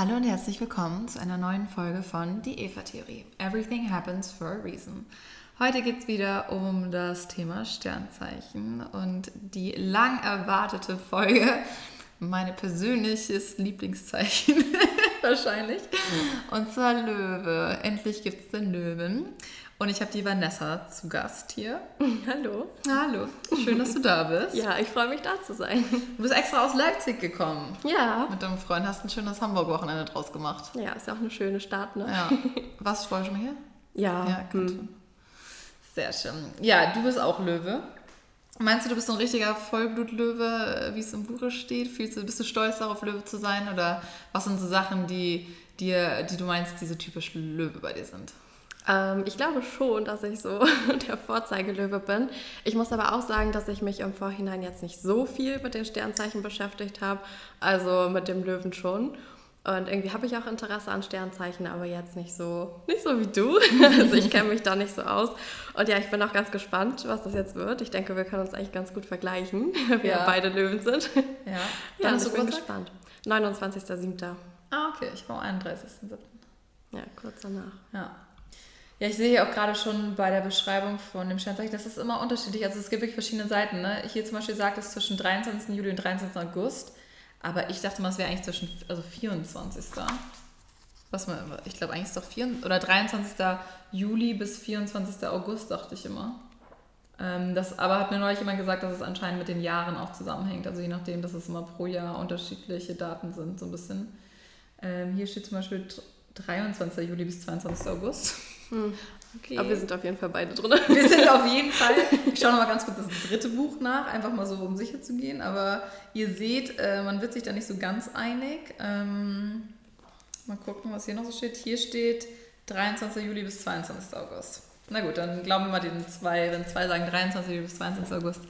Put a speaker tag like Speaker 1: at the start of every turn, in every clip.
Speaker 1: Hallo und herzlich willkommen zu einer neuen Folge von Die Eva-Theorie. Everything happens for a reason. Heute geht es wieder um das Thema Sternzeichen und die lang erwartete Folge, mein persönliches Lieblingszeichen wahrscheinlich, und zwar Löwe. Endlich gibt es den Löwen. Und ich habe die Vanessa zu Gast hier.
Speaker 2: Hallo.
Speaker 1: Hallo, schön, dass du da bist.
Speaker 2: Ja, ich freue mich da zu sein.
Speaker 1: Du bist extra aus Leipzig gekommen.
Speaker 2: Ja.
Speaker 1: Mit deinem Freund hast ein schönes Hamburg-Wochenende draus gemacht.
Speaker 2: Ja, ist ja auch eine schöne Stadt, ne?
Speaker 1: Ja. Warst du vorher schon mal hier?
Speaker 2: Ja.
Speaker 1: Ja, gut.
Speaker 2: hm.
Speaker 1: Sehr schön. Ja, du bist auch Löwe. Meinst du, du bist so ein richtiger Vollblutlöwe, wie es im Buche steht? Fühlst du, bist du stolz darauf, Löwe zu sein? Oder was sind so Sachen, die, dir, die du meinst, die so typisch Löwe bei dir sind?
Speaker 2: Ähm, ich glaube schon, dass ich so der Vorzeigelöwe bin. Ich muss aber auch sagen, dass ich mich im Vorhinein jetzt nicht so viel mit den Sternzeichen beschäftigt habe. Also mit dem Löwen schon. Und irgendwie habe ich auch Interesse an Sternzeichen, aber jetzt nicht so, nicht so wie du. Also ich kenne mich da nicht so aus. Und ja, ich bin auch ganz gespannt, was das jetzt wird. Ich denke, wir können uns eigentlich ganz gut vergleichen, weil wir
Speaker 1: Ja.
Speaker 2: beide Löwen sind.
Speaker 1: Ja.
Speaker 2: Ja, und
Speaker 1: ist
Speaker 2: ich bin gespannt. 29.07.
Speaker 1: Ah, okay. Ich war am 31.07.
Speaker 2: Ja, kurz danach.
Speaker 1: Ja. Ja, ich sehe hier auch gerade schon bei der Beschreibung von dem Sternzeichen, das ist immer unterschiedlich. Also es gibt wirklich verschiedene Seiten. Ne? Hier zum Beispiel sagt es zwischen 23. Juli und 23. August. Aber ich dachte mal, es wäre eigentlich zwischen, also 24. Was man, ich glaube eigentlich ist doch 4, oder 23. Juli bis 24. August, dachte ich immer. Ähm, das, aber hat mir neulich jemand gesagt, dass es anscheinend mit den Jahren auch zusammenhängt. Also je nachdem, dass es immer pro Jahr unterschiedliche Daten sind, so ein bisschen. Ähm, hier steht zum Beispiel 23. Juli bis 22. August. Okay.
Speaker 2: Aber wir sind auf jeden Fall beide drin.
Speaker 1: Wir sind auf jeden Fall. Ich schaue nochmal ganz kurz das dritte Buch nach, einfach mal so, um sicher zu gehen. Aber ihr seht, äh, man wird sich da nicht so ganz einig. Ähm, mal gucken, was hier noch so steht. Hier steht 23. Juli bis 22. August. Na gut, dann glauben wir mal den zwei, wenn zwei sagen 23. Juli bis 22. August.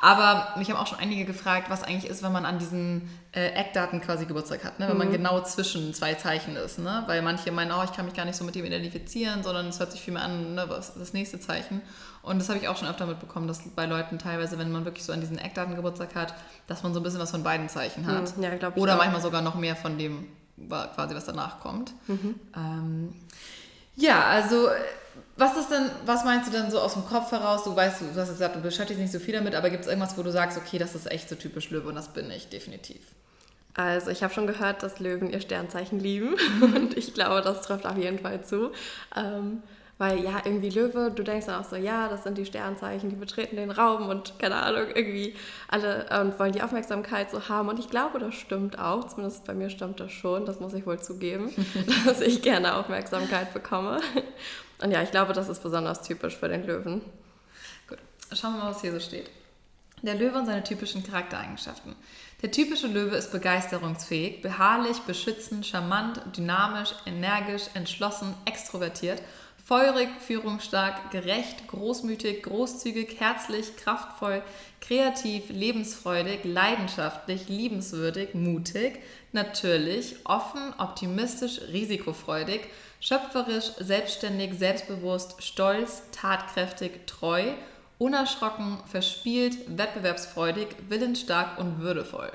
Speaker 1: Aber mich haben auch schon einige gefragt, was eigentlich ist, wenn man an diesen äh, Eckdaten quasi Geburtstag hat, ne? wenn man genau zwischen zwei Zeichen ist. Ne? Weil manche meinen, oh, ich kann mich gar nicht so mit dem identifizieren, sondern es hört sich viel mehr an, ne? was das nächste Zeichen. Und das habe ich auch schon öfter mitbekommen, dass bei Leuten teilweise, wenn man wirklich so an diesen Eckdaten Geburtstag hat, dass man so ein bisschen was von beiden Zeichen hat.
Speaker 2: Hm, ja,
Speaker 1: Oder
Speaker 2: auch.
Speaker 1: manchmal sogar noch mehr von dem, quasi was danach kommt. Ähm, ja, also äh, was ist denn, was meinst du denn so aus dem Kopf heraus? Du weißt, du hast gesagt, du beschäftigst dich nicht so viel damit, aber gibt es irgendwas, wo du sagst, okay, das ist echt so typisch Löwe und das bin ich definitiv.
Speaker 2: Also ich habe schon gehört, dass Löwen ihr Sternzeichen lieben und ich glaube, das trifft auf jeden Fall zu. Ähm, weil ja, irgendwie Löwe, du denkst dann auch so, ja, das sind die Sternzeichen, die betreten den Raum und keine Ahnung, irgendwie alle und wollen die Aufmerksamkeit so haben. Und ich glaube, das stimmt auch, zumindest bei mir stimmt das schon, das muss ich wohl zugeben, dass ich gerne Aufmerksamkeit bekomme. Und ja, ich glaube, das ist besonders typisch für den Löwen.
Speaker 1: Gut, schauen wir mal, was hier so steht. Der Löwe und seine typischen Charaktereigenschaften. Der typische Löwe ist begeisterungsfähig, beharrlich, beschützend, charmant, dynamisch, energisch, entschlossen, extrovertiert, feurig, führungsstark, gerecht, großmütig, großzügig, herzlich, kraftvoll, kreativ, lebensfreudig, leidenschaftlich, liebenswürdig, mutig, natürlich, offen, optimistisch, risikofreudig, schöpferisch, selbstständig, selbstbewusst, stolz, tatkräftig, treu, unerschrocken, verspielt, wettbewerbsfreudig, willensstark und würdevoll.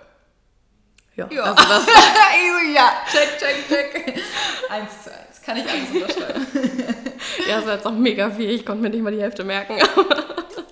Speaker 2: Ja,
Speaker 1: Ja.
Speaker 2: also das
Speaker 1: ja, check, check, check. eins zu eins. Kann ich alles unterschreiben.
Speaker 2: ja, das war jetzt auch mega viel, ich konnte mir nicht mal die Hälfte merken.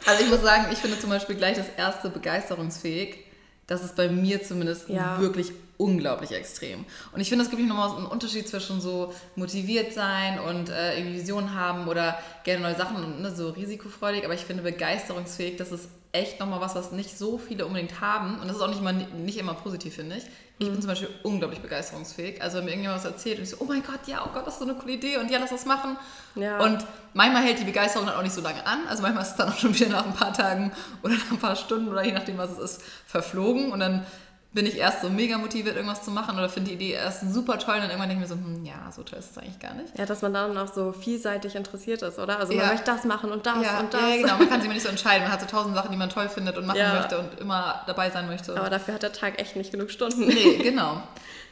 Speaker 1: Also ich muss sagen, ich finde zum Beispiel gleich das erste begeisterungsfähig. Das ist bei mir zumindest
Speaker 2: Ja.
Speaker 1: wirklich unglaublich extrem. Und ich finde, es gibt nochmal einen Unterschied zwischen so motiviert sein und äh, irgendwie Visionen haben oder gerne neue Sachen und ne, so risikofreudig. Aber ich finde, begeisterungsfähig, das ist echt nochmal was, was nicht so viele unbedingt haben. Und das ist auch nicht, mal, nicht immer positiv, finde ich. Ich bin zum Beispiel unglaublich begeisterungsfähig. Also wenn mir irgendjemand was erzählt und ich so, oh mein Gott, ja, oh Gott, das ist so eine coole Idee und ja, lass das machen.
Speaker 2: Ja.
Speaker 1: Und manchmal hält die Begeisterung dann auch nicht so lange an. Also manchmal ist es dann auch schon wieder nach ein paar Tagen oder nach ein paar Stunden oder je nachdem, was es ist, verflogen. Und dann bin ich erst so mega motiviert, irgendwas zu machen oder finde die Idee erst super toll und dann irgendwann denke ich mir so, hm, ja, so toll ist es eigentlich gar nicht.
Speaker 2: Ja, dass man dann auch so vielseitig interessiert ist, oder? Also
Speaker 1: Ja.
Speaker 2: man möchte das machen und das
Speaker 1: ja,
Speaker 2: und das.
Speaker 1: ja, genau. Man kann sich immer nicht so entscheiden. Man hat so tausend Sachen, die man toll findet und machen
Speaker 2: Ja.
Speaker 1: möchte und immer dabei sein möchte.
Speaker 2: Aber dafür hat der Tag echt nicht genug Stunden.
Speaker 1: nee, genau.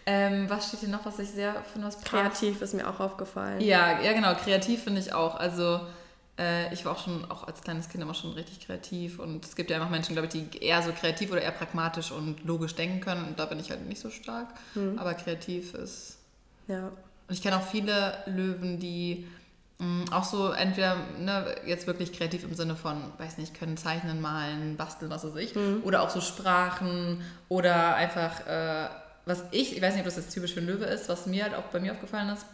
Speaker 1: Ähm, was steht hier noch, was ich sehr finde, was?
Speaker 2: Kreativ ist mir auch aufgefallen.
Speaker 1: Ja, ja, genau. Kreativ finde ich auch. Also ich war auch schon, auch als kleines Kind immer schon richtig kreativ und es gibt ja einfach Menschen, glaube ich, die eher so kreativ oder eher pragmatisch und logisch denken können und da bin ich halt nicht so stark. Mhm. Aber kreativ ist. Ja. Und ich kenne auch viele Löwen, die mh, mm, auch so entweder ne, jetzt wirklich kreativ im Sinne von, weiß nicht, können zeichnen, malen, basteln, was weiß ich, mhm. oder auch so Sprachen oder einfach, äh, was ich, ich weiß nicht, ob das jetzt typisch für einen Löwe ist, was mir halt auch bei mir aufgefallen ist,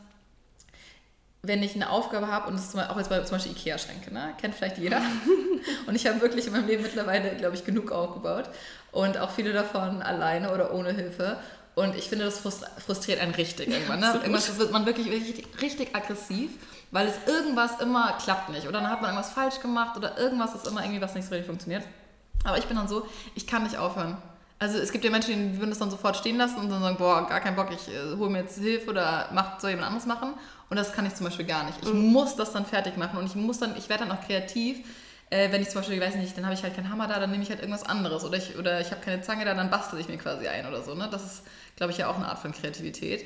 Speaker 1: wenn ich eine Aufgabe habe, und das ist auch jetzt bei zum Beispiel Ikea-Schränke, ne? kennt vielleicht jeder. und ich habe wirklich in meinem Leben mittlerweile, glaube ich, genug aufgebaut. Und auch viele davon alleine oder ohne Hilfe. Und ich finde, das frustriert einen richtig irgendwann. Ne? Irgendwas wird man wirklich richtig, richtig aggressiv, weil es irgendwas immer klappt nicht. Oder dann hat man irgendwas falsch gemacht oder irgendwas ist immer irgendwie, was nicht so richtig funktioniert. Aber ich bin dann so, ich kann nicht aufhören. Also es gibt ja Menschen, die würden das dann sofort stehen lassen und dann sagen, boah, gar keinen Bock, ich äh, hole mir jetzt Hilfe oder mach, soll jemand anderes machen. Und das kann ich zum Beispiel gar nicht. Ich mhm. muss das dann fertig machen und ich muss dann, ich werde dann auch kreativ. Äh, wenn ich zum Beispiel, ich weiß nicht, dann habe ich halt keinen Hammer da, dann nehme ich halt irgendwas anderes. Oder ich, oder ich habe keine Zange da, dann bastel ich mir quasi ein oder so. Ne? Das ist, glaube ich, ja auch eine Art von Kreativität.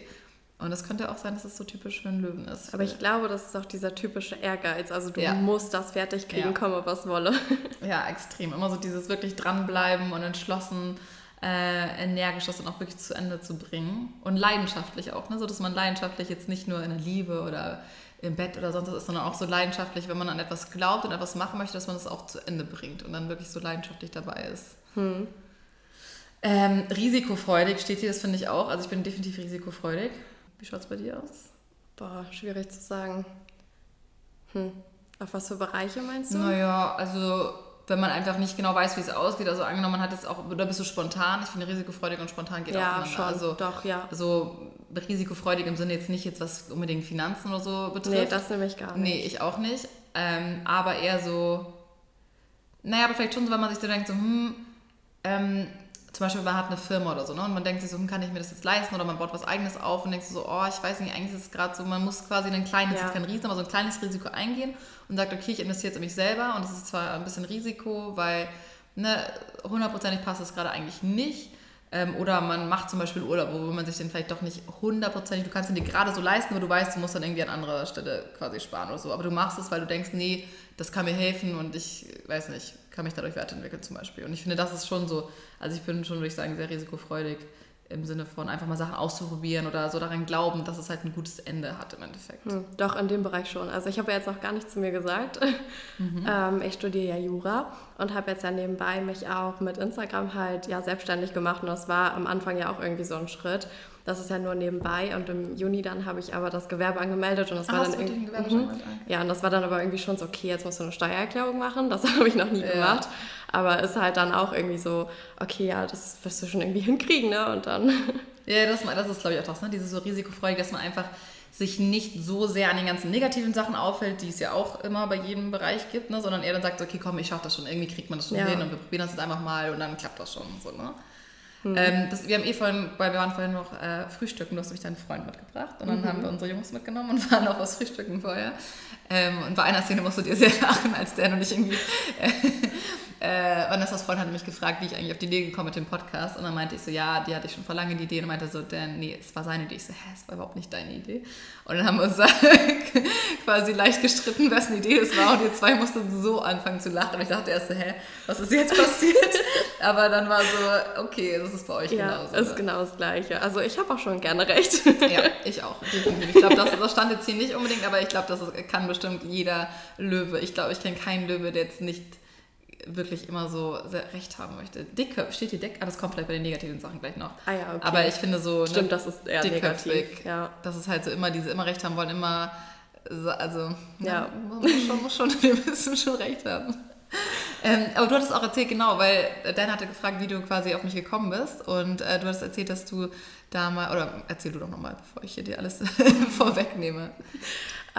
Speaker 1: Und es könnte auch sein, dass es so typisch für einen Löwen ist.
Speaker 2: Aber ich glaube, das ist auch dieser typische Ehrgeiz. Also du ja. musst das fertig kriegen, ja. komme was wolle.
Speaker 1: Ja, extrem. Immer so dieses wirklich dranbleiben und entschlossen äh, energisch das dann auch wirklich zu Ende zu bringen. Und leidenschaftlich auch, ne? so dass man leidenschaftlich jetzt nicht nur in der Liebe oder im Bett oder sonst was ist, sondern auch so leidenschaftlich, wenn man an etwas glaubt und etwas machen möchte, dass man das auch zu Ende bringt und dann wirklich so leidenschaftlich dabei ist. Hm. Ähm, risikofreudig steht hier, das finde ich auch. Also ich bin definitiv risikofreudig. Wie schaut es bei dir aus?
Speaker 2: Boah, schwierig zu sagen. Hm. Auf was für Bereiche meinst du?
Speaker 1: Naja, also wenn man einfach nicht genau weiß, wie es ausgeht. Also angenommen, man hat es auch, oder bist du spontan? Ich finde risikofreudig und spontan geht
Speaker 2: ja, auch schon, also, doch, ja.
Speaker 1: Also risikofreudig im Sinne jetzt nicht jetzt, was unbedingt Finanzen oder so betrifft. Nee,
Speaker 2: das nehme ich gar nicht.
Speaker 1: Nee, ich auch nicht. Ähm, aber eher so, naja, aber vielleicht schon so, wenn man sich so denkt, so, hm, ähm, zum Beispiel man hat eine Firma oder so, ne? Und man denkt sich so, hm, kann ich mir das jetzt leisten? Oder man baut was eigenes auf und denkt so, oh, ich weiß nicht, eigentlich ist es gerade so, man muss quasi ein kleines, ja. kein Riesen, aber so ein kleines Risiko eingehen und sagt, okay, ich investiere jetzt in mich selber und das ist zwar ein bisschen Risiko, weil ne, hundertprozentig passt es gerade eigentlich nicht. Ähm, oder man macht zum Beispiel Urlaub, wo man sich den vielleicht doch nicht hundertprozentig, du kannst ihn dir gerade so leisten, aber du weißt, du musst dann irgendwie an anderer Stelle quasi sparen oder so. Aber du machst es, weil du denkst, nee, das kann mir helfen und ich weiß nicht, kann mich dadurch weiterentwickeln zum Beispiel. Und ich finde, das ist schon so, also ich bin schon, würde ich sagen, sehr risikofreudig im Sinne von einfach mal Sachen auszuprobieren oder so daran glauben, dass es halt ein gutes Ende hat im Endeffekt. Hm,
Speaker 2: doch, in dem Bereich schon. Also ich habe ja jetzt noch gar nichts zu mir gesagt. Mhm. Ähm, ich studiere ja Jura und habe jetzt ja nebenbei mich auch mit Instagram halt ja selbstständig gemacht und das war am Anfang ja auch irgendwie so ein Schritt. Das ist ja nur nebenbei und im Juni dann habe ich aber das Gewerbe angemeldet und das ah, war dann irgendwie. Mhm. Ja, und das war dann aber irgendwie schon so, okay, jetzt musst du eine Steuererklärung machen. Das habe ich noch nie ja. gemacht. Aber ist halt dann auch irgendwie so, okay, ja, das wirst du schon irgendwie hinkriegen, ne? Und dann.
Speaker 1: Ja, das, das ist, glaube ich, auch das, ne? Dieses so risikofreudig, dass man einfach sich nicht so sehr an den ganzen negativen Sachen auffällt, die es ja auch immer bei jedem Bereich gibt, ne? sondern eher dann sagt, okay, komm, ich schaffe das schon, irgendwie kriegt man das schon ja. hin und wir probieren das jetzt einfach mal und dann klappt das schon. So, ne? Mhm. Ähm, das, wir haben eh vorhin, weil wir waren vorhin noch äh, frühstücken, du hast mich deinen Freund mitgebracht und dann mhm. haben wir unsere Jungs mitgenommen und waren auch was frühstücken vorher. Ähm, und bei einer Szene musst du dir sehr lachen, als der und ich irgendwie äh, äh, Vanessas Freund hat mich gefragt, wie ich eigentlich auf die Idee gekommen mit dem Podcast. Und dann meinte ich so, ja, die hatte ich schon vor lange die Idee. Und meinte so, denn, nee, es war seine Idee. Ich so, hä, es war überhaupt nicht deine Idee. Und dann haben wir uns quasi leicht gestritten, wessen Idee es war. Und ihr zwei mussten so anfangen zu lachen. Und ich dachte erst so, hä, was ist jetzt passiert? Aber dann war so, okay, das ist bei euch
Speaker 2: ja,
Speaker 1: genauso.
Speaker 2: ist genau das Gleiche. Also ich habe auch schon gerne recht.
Speaker 1: ja, ich auch. Ich glaube, das, das stand jetzt hier nicht unbedingt, aber ich glaube, das kann bestimmt jeder Löwe. Ich glaube, ich kenne keinen Löwe, der jetzt nicht wirklich immer so recht haben möchte. Dickköpfig, steht hier Dick, ah, das kommt vielleicht bei den negativen Sachen gleich noch.
Speaker 2: Ah ja, okay.
Speaker 1: Aber ich finde so,
Speaker 2: ne, Stimmt, ne, das ist eher negativ.
Speaker 1: Ja. Das ist halt so immer, diese immer recht haben wollen, immer, also, ja, man muss schon, muss schon, wir müssen schon recht haben. Ähm, aber du hattest auch erzählt, genau, weil Dan hatte gefragt, wie du quasi auf mich gekommen bist. Und äh, du hast erzählt, dass du da mal, oder erzähl du doch nochmal, bevor ich hier dir alles vorwegnehme.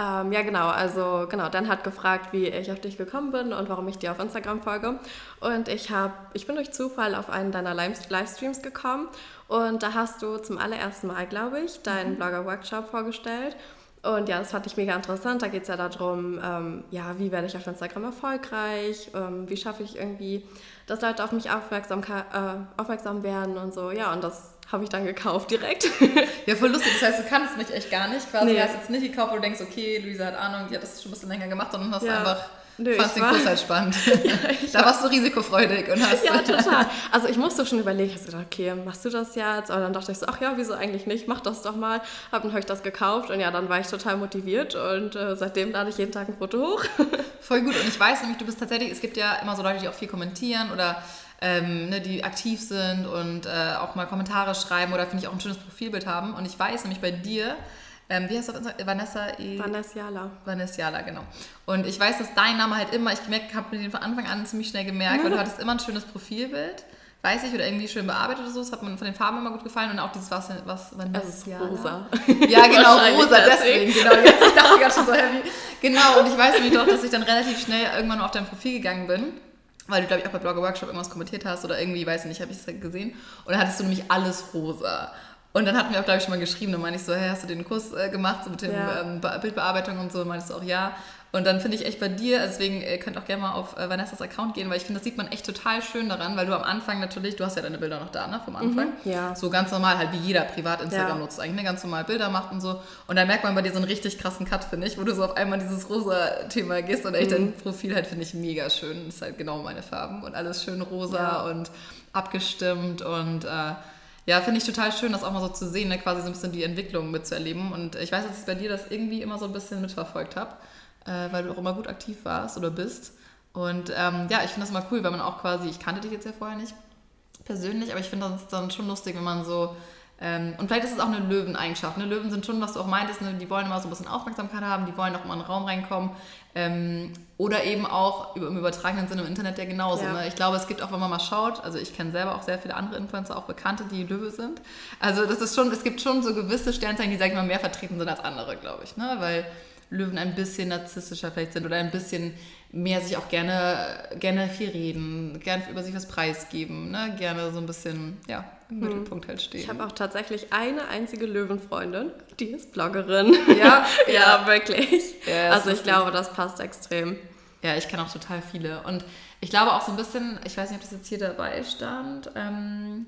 Speaker 2: Ähm, ja, genau. Also, genau, Dan hat gefragt, wie ich auf dich gekommen bin und warum ich dir auf Instagram folge. Und ich, hab, ich bin durch Zufall auf einen deiner Livestreams gekommen. Und da hast du zum allerersten Mal, glaube ich, deinen mhm. Blogger-Workshop vorgestellt. Und ja, das fand ich mega interessant. Da geht es ja darum, ähm, ja, wie werde ich auf Instagram erfolgreich? Ähm, wie schaffe ich irgendwie, dass Leute auf mich aufmerksam, äh, aufmerksam werden und so. Ja, und das habe ich dann gekauft direkt.
Speaker 1: ja, voll lustig. Das heißt, du kannst mich echt gar nicht. Quasi nee. hast jetzt nicht gekauft, wo du denkst, okay, Luisa hat Ahnung, die hat das schon ein bisschen länger gemacht, sondern hast ja. einfach Nö, Fandst den Kurs halt spannend. ja, da warst du risikofreudig und hast.
Speaker 2: Ja, total. Also ich musste schon überlegen, hast du gedacht, okay, machst du das jetzt? Und dann dachte ich so, ach ja, wieso eigentlich nicht? Mach das doch mal. Hab dann habe ich das gekauft und ja, dann war ich total motiviert und äh, seitdem lade ich jeden Tag ein Foto hoch.
Speaker 1: Voll gut. Und ich weiß nämlich, du bist tatsächlich, es gibt ja immer so Leute, die auch viel kommentieren oder ähm, ne, die aktiv sind und äh, auch mal Kommentare schreiben oder finde ich auch ein schönes Profilbild haben. Und ich weiß nämlich bei dir, ähm, wie heißt Instagram? Vanessa
Speaker 2: e Vanessiala.
Speaker 1: Vanessiala, genau. Und ich weiß, dass dein Name halt immer, ich habe mir den von Anfang an ziemlich schnell gemerkt, weil du hattest immer ein schönes Profilbild weiß ich, oder irgendwie schön bearbeitet oder so. Das hat mir von den Farben immer gut gefallen und auch dieses was, was
Speaker 2: Vanessa. Es ist rosa.
Speaker 1: Ja, genau, rosa, deswegen. Genau, jetzt ich dachte gerade schon so heavy. Genau, und ich weiß nämlich doch, dass ich dann relativ schnell irgendwann auf dein Profil gegangen bin. Weil du, glaube ich, auch bei Blogger Workshop irgendwas kommentiert hast oder irgendwie, weiß ich nicht, habe ich es gesehen. Und dann hattest du nämlich alles rosa. Und dann hatten wir auch, glaube ich, schon mal geschrieben, dann meine ich so, hey, hast du den Kurs äh, gemacht so mit dem ja. ähm, Bildbearbeitung und so? Und meinst du auch, ja. Und dann finde ich echt bei dir, also deswegen ihr könnt auch gerne mal auf äh, Vanessas Account gehen, weil ich finde, das sieht man echt total schön daran, weil du am Anfang natürlich, du hast ja deine Bilder noch da, ne, vom Anfang.
Speaker 2: Mhm, ja.
Speaker 1: So ganz normal, halt wie jeder privat Instagram ja. nutzt, eigentlich ne, ganz normal Bilder macht und so. Und dann merkt man bei dir so einen richtig krassen Cut, finde ich, wo du so auf einmal dieses rosa Thema gehst und echt mhm. dein Profil halt, finde ich, mega schön. Das ist halt genau meine Farben und alles schön rosa ja. und abgestimmt und äh, ja, finde ich total schön, das auch mal so zu sehen, ne? quasi so ein bisschen die Entwicklung mitzuerleben. Und ich weiß, dass ich bei dir das irgendwie immer so ein bisschen mitverfolgt habe, äh, weil du auch immer gut aktiv warst oder bist. Und ähm, ja, ich finde das immer cool, weil man auch quasi, ich kannte dich jetzt ja vorher nicht persönlich, aber ich finde das dann schon lustig, wenn man so ähm, und vielleicht ist es auch eine Löweneigenschaft. Ne? Löwen sind schon, was du auch meintest, ne? die wollen immer so ein bisschen Aufmerksamkeit haben, die wollen auch immer in den Raum reinkommen. Ähm, oder eben auch im übertragenen Sinne im Internet ja genauso. Ja. Ne? Ich glaube, es gibt auch, wenn man mal schaut, also ich kenne selber auch sehr viele andere Influencer, auch Bekannte, die Löwe sind. Also das ist schon, es gibt schon so gewisse Sternzeichen, die, sag ich mal, mehr vertreten sind als andere, glaube ich. Ne? Weil Löwen ein bisschen narzisstischer vielleicht sind oder ein bisschen mehr sich auch gerne, gerne viel reden, gerne über sich was preisgeben, ne? gerne so ein bisschen, ja, im hm. Mittelpunkt halt stehen.
Speaker 2: Ich habe auch tatsächlich eine einzige Löwenfreundin, die ist Bloggerin.
Speaker 1: Ja,
Speaker 2: ja, ja, wirklich. Ja, also ich glaube, das passt extrem.
Speaker 1: Ja, ich kenne auch total viele. Und ich glaube auch so ein bisschen, ich weiß nicht, ob das jetzt hier dabei stand, ähm,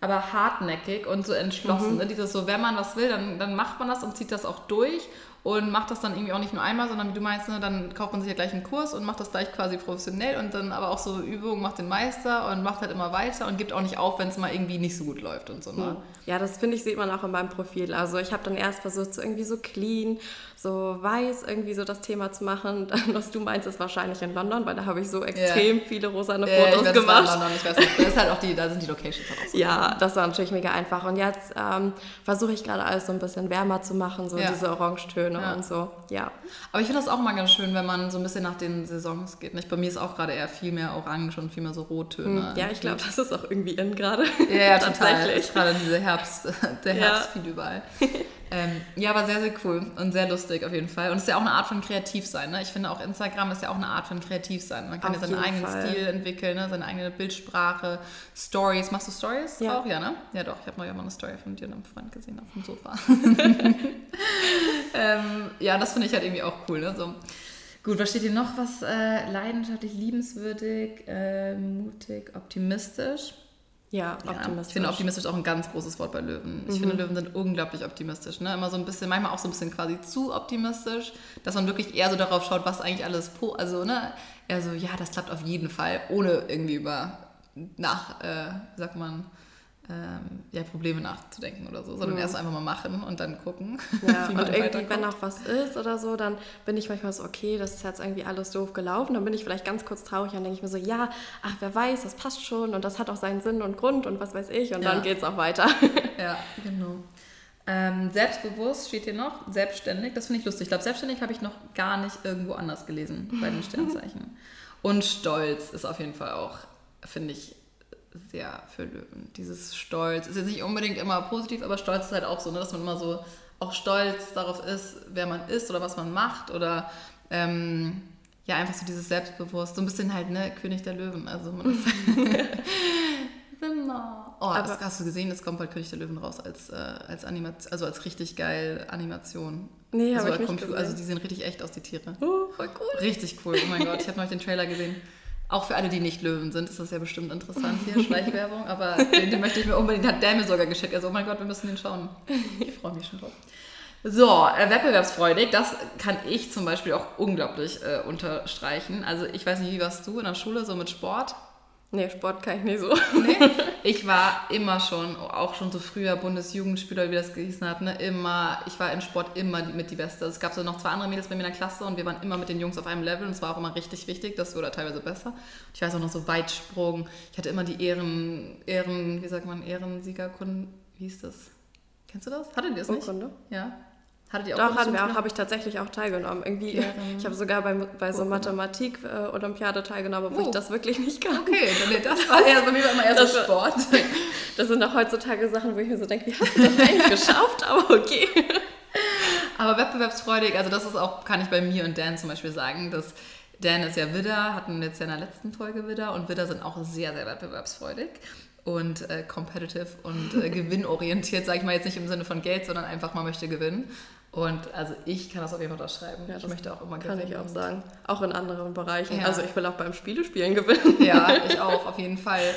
Speaker 1: aber hartnäckig und so entschlossen. Mhm. Ne? Dieses so, wenn man was will, dann, dann macht man das und zieht das auch durch und macht das dann irgendwie auch nicht nur einmal, sondern wie du meinst, ne, dann kauft man sich ja gleich einen Kurs und macht das gleich quasi professionell und dann aber auch so Übungen macht den Meister und macht halt immer weiter und gibt auch nicht auf, wenn es mal irgendwie nicht so gut läuft und so. Ne?
Speaker 2: Ja, das finde ich, sieht man auch in meinem Profil. Also ich habe dann erst versucht, so irgendwie so clean, so weiß irgendwie so das Thema zu machen. Dann, was du meinst, ist wahrscheinlich in London, weil da habe ich so extrem yeah. viele rosane Fotos
Speaker 1: yeah,
Speaker 2: gemacht.
Speaker 1: London, ich weiß nicht. Das ist halt auch die, da sind die Locations auch
Speaker 2: so. Ja, das war natürlich mega einfach. Und jetzt ähm, versuche ich gerade alles so ein bisschen wärmer zu machen, so ja. diese Orangetöne ja. und so. Ja.
Speaker 1: Aber ich finde das auch mal ganz schön, wenn man so ein bisschen nach den Saisons geht. Nicht? Bei mir ist auch gerade eher viel mehr Orange und viel mehr so Rottöne.
Speaker 2: Hm, ja, ich glaube, das ist auch irgendwie in gerade.
Speaker 1: Ja, ja tatsächlich. Gerade diese Herbst, der Herbst ja. viel überall. Ähm, ja, aber sehr, sehr cool und sehr lustig auf jeden Fall. Und es ist ja auch eine Art von Kreativsein. Ne? Ich finde auch Instagram ist ja auch eine Art von Kreativsein. Man kann auf ja seinen eigenen Fall. Stil entwickeln, ne? seine eigene Bildsprache, Stories. Machst du Stories ja. auch? Ja, ne? Ja, doch. Ich habe neulich mal eine Story von dir und einem Freund gesehen auf dem Sofa. ähm, ja, das finde ich halt irgendwie auch cool. Ne? So. Gut, was steht hier noch? Was äh, leidenschaftlich, liebenswürdig, äh, mutig, optimistisch.
Speaker 2: Ja, optimistisch. Ja,
Speaker 1: ich finde optimistisch auch ein ganz großes Wort bei Löwen. Ich mhm. finde, Löwen sind unglaublich optimistisch. Ne? Immer so ein bisschen, manchmal auch so ein bisschen quasi zu optimistisch, dass man wirklich eher so darauf schaut, was eigentlich alles, also, ne, eher so, ja, das klappt auf jeden Fall, ohne irgendwie über, nach, äh, sagt man, ähm, ja, Probleme nachzudenken oder so, sondern mhm. erst einfach mal machen und dann gucken.
Speaker 2: Ja, und irgendwie, wenn auch was ist oder so, dann bin ich manchmal so, okay, das ist jetzt irgendwie alles doof gelaufen. Dann bin ich vielleicht ganz kurz traurig und denke ich mir so, ja, ach, wer weiß, das passt schon und das hat auch seinen Sinn und Grund und was weiß ich. Und ja. dann geht es auch weiter.
Speaker 1: Ja, genau. Ähm, selbstbewusst steht hier noch, selbstständig, das finde ich lustig. Ich glaube, selbstständig habe ich noch gar nicht irgendwo anders gelesen bei den Sternzeichen. Und stolz ist auf jeden Fall auch, finde ich, sehr für Löwen. Dieses Stolz ist jetzt nicht unbedingt immer positiv, aber Stolz ist halt auch so, ne, dass man immer so auch stolz darauf ist, wer man ist oder was man macht oder ähm, ja, einfach so dieses Selbstbewusst, so ein bisschen halt, ne, König der Löwen. Also man ist genau. Oh, aber das hast du gesehen, es kommt bald König der Löwen raus als, äh, als Animation, also als richtig geil Animation.
Speaker 2: Nee,
Speaker 1: also,
Speaker 2: ich nicht
Speaker 1: also die sehen richtig echt aus, die Tiere.
Speaker 2: Oh, voll cool.
Speaker 1: Richtig cool. Oh mein Gott, ich habe noch den Trailer gesehen. Auch für alle, die nicht Löwen sind, ist das ja bestimmt interessant hier, Schleichwerbung. Aber den, den, möchte ich mir unbedingt, hat der mir sogar geschickt. Also, oh mein Gott, wir müssen den schauen. Ich freue mich schon drauf. So, äh, wettbewerbsfreudig, das kann ich zum Beispiel auch unglaublich äh, unterstreichen. Also ich weiß nicht, wie warst du in der Schule so mit Sport?
Speaker 2: Nee, Sport kann ich nicht so.
Speaker 1: Nee, ich war immer schon, auch schon so früher Bundesjugendspieler, wie das gehießen hat, ne, immer, ich war in Sport immer mit die Beste. Es gab so noch zwei andere Mädels bei mir in der Klasse und wir waren immer mit den Jungs auf einem Level und es war auch immer richtig wichtig, das wurde teilweise besser. Ich weiß auch noch so Weitsprung, ich hatte immer die Ehren, Ehren, wie sagt man, Ehrensiegerkunden, wie hieß das? Kennst du das? Hattet ihr das nicht?
Speaker 2: Urkunde?
Speaker 1: Ja. Hattet ihr auch
Speaker 2: Doch, hatten wir auch, habe ich tatsächlich auch teilgenommen. Irgendwie,
Speaker 1: Ehren-
Speaker 2: ich habe sogar bei, bei so. Mathematik-Olympiade teilgenommen, obwohl
Speaker 1: Oh.
Speaker 2: ich das wirklich nicht kann.
Speaker 1: Okay, dann, das war eher bei mir war immer eher so
Speaker 2: Das war-
Speaker 1: Sport.
Speaker 2: Das sind auch heutzutage Sachen, wo ich mir so denke, wie hast du das eigentlich geschafft? Aber okay.
Speaker 1: Aber wettbewerbsfreudig, also das ist auch, kann ich bei mir und Dan zum Beispiel sagen, dass Dan ist ja Widder, hatten jetzt ja in der letzten Folge Widder und Widder sind auch sehr, sehr wettbewerbsfreudig und äh, competitive und äh, gewinnorientiert, sage ich mal jetzt nicht im Sinne von Geld, sondern einfach, man möchte gewinnen. Und also ich kann das auf jeden Fall unterschreiben.
Speaker 2: Ja,
Speaker 1: ich
Speaker 2: das
Speaker 1: möchte auch immer
Speaker 2: Kann
Speaker 1: gewinnen.
Speaker 2: ich auch sagen. Auch in anderen Bereichen.
Speaker 1: Ja.
Speaker 2: Also ich will auch beim Spielespielen gewinnen.
Speaker 1: Ja, ich auch, auf jeden Fall.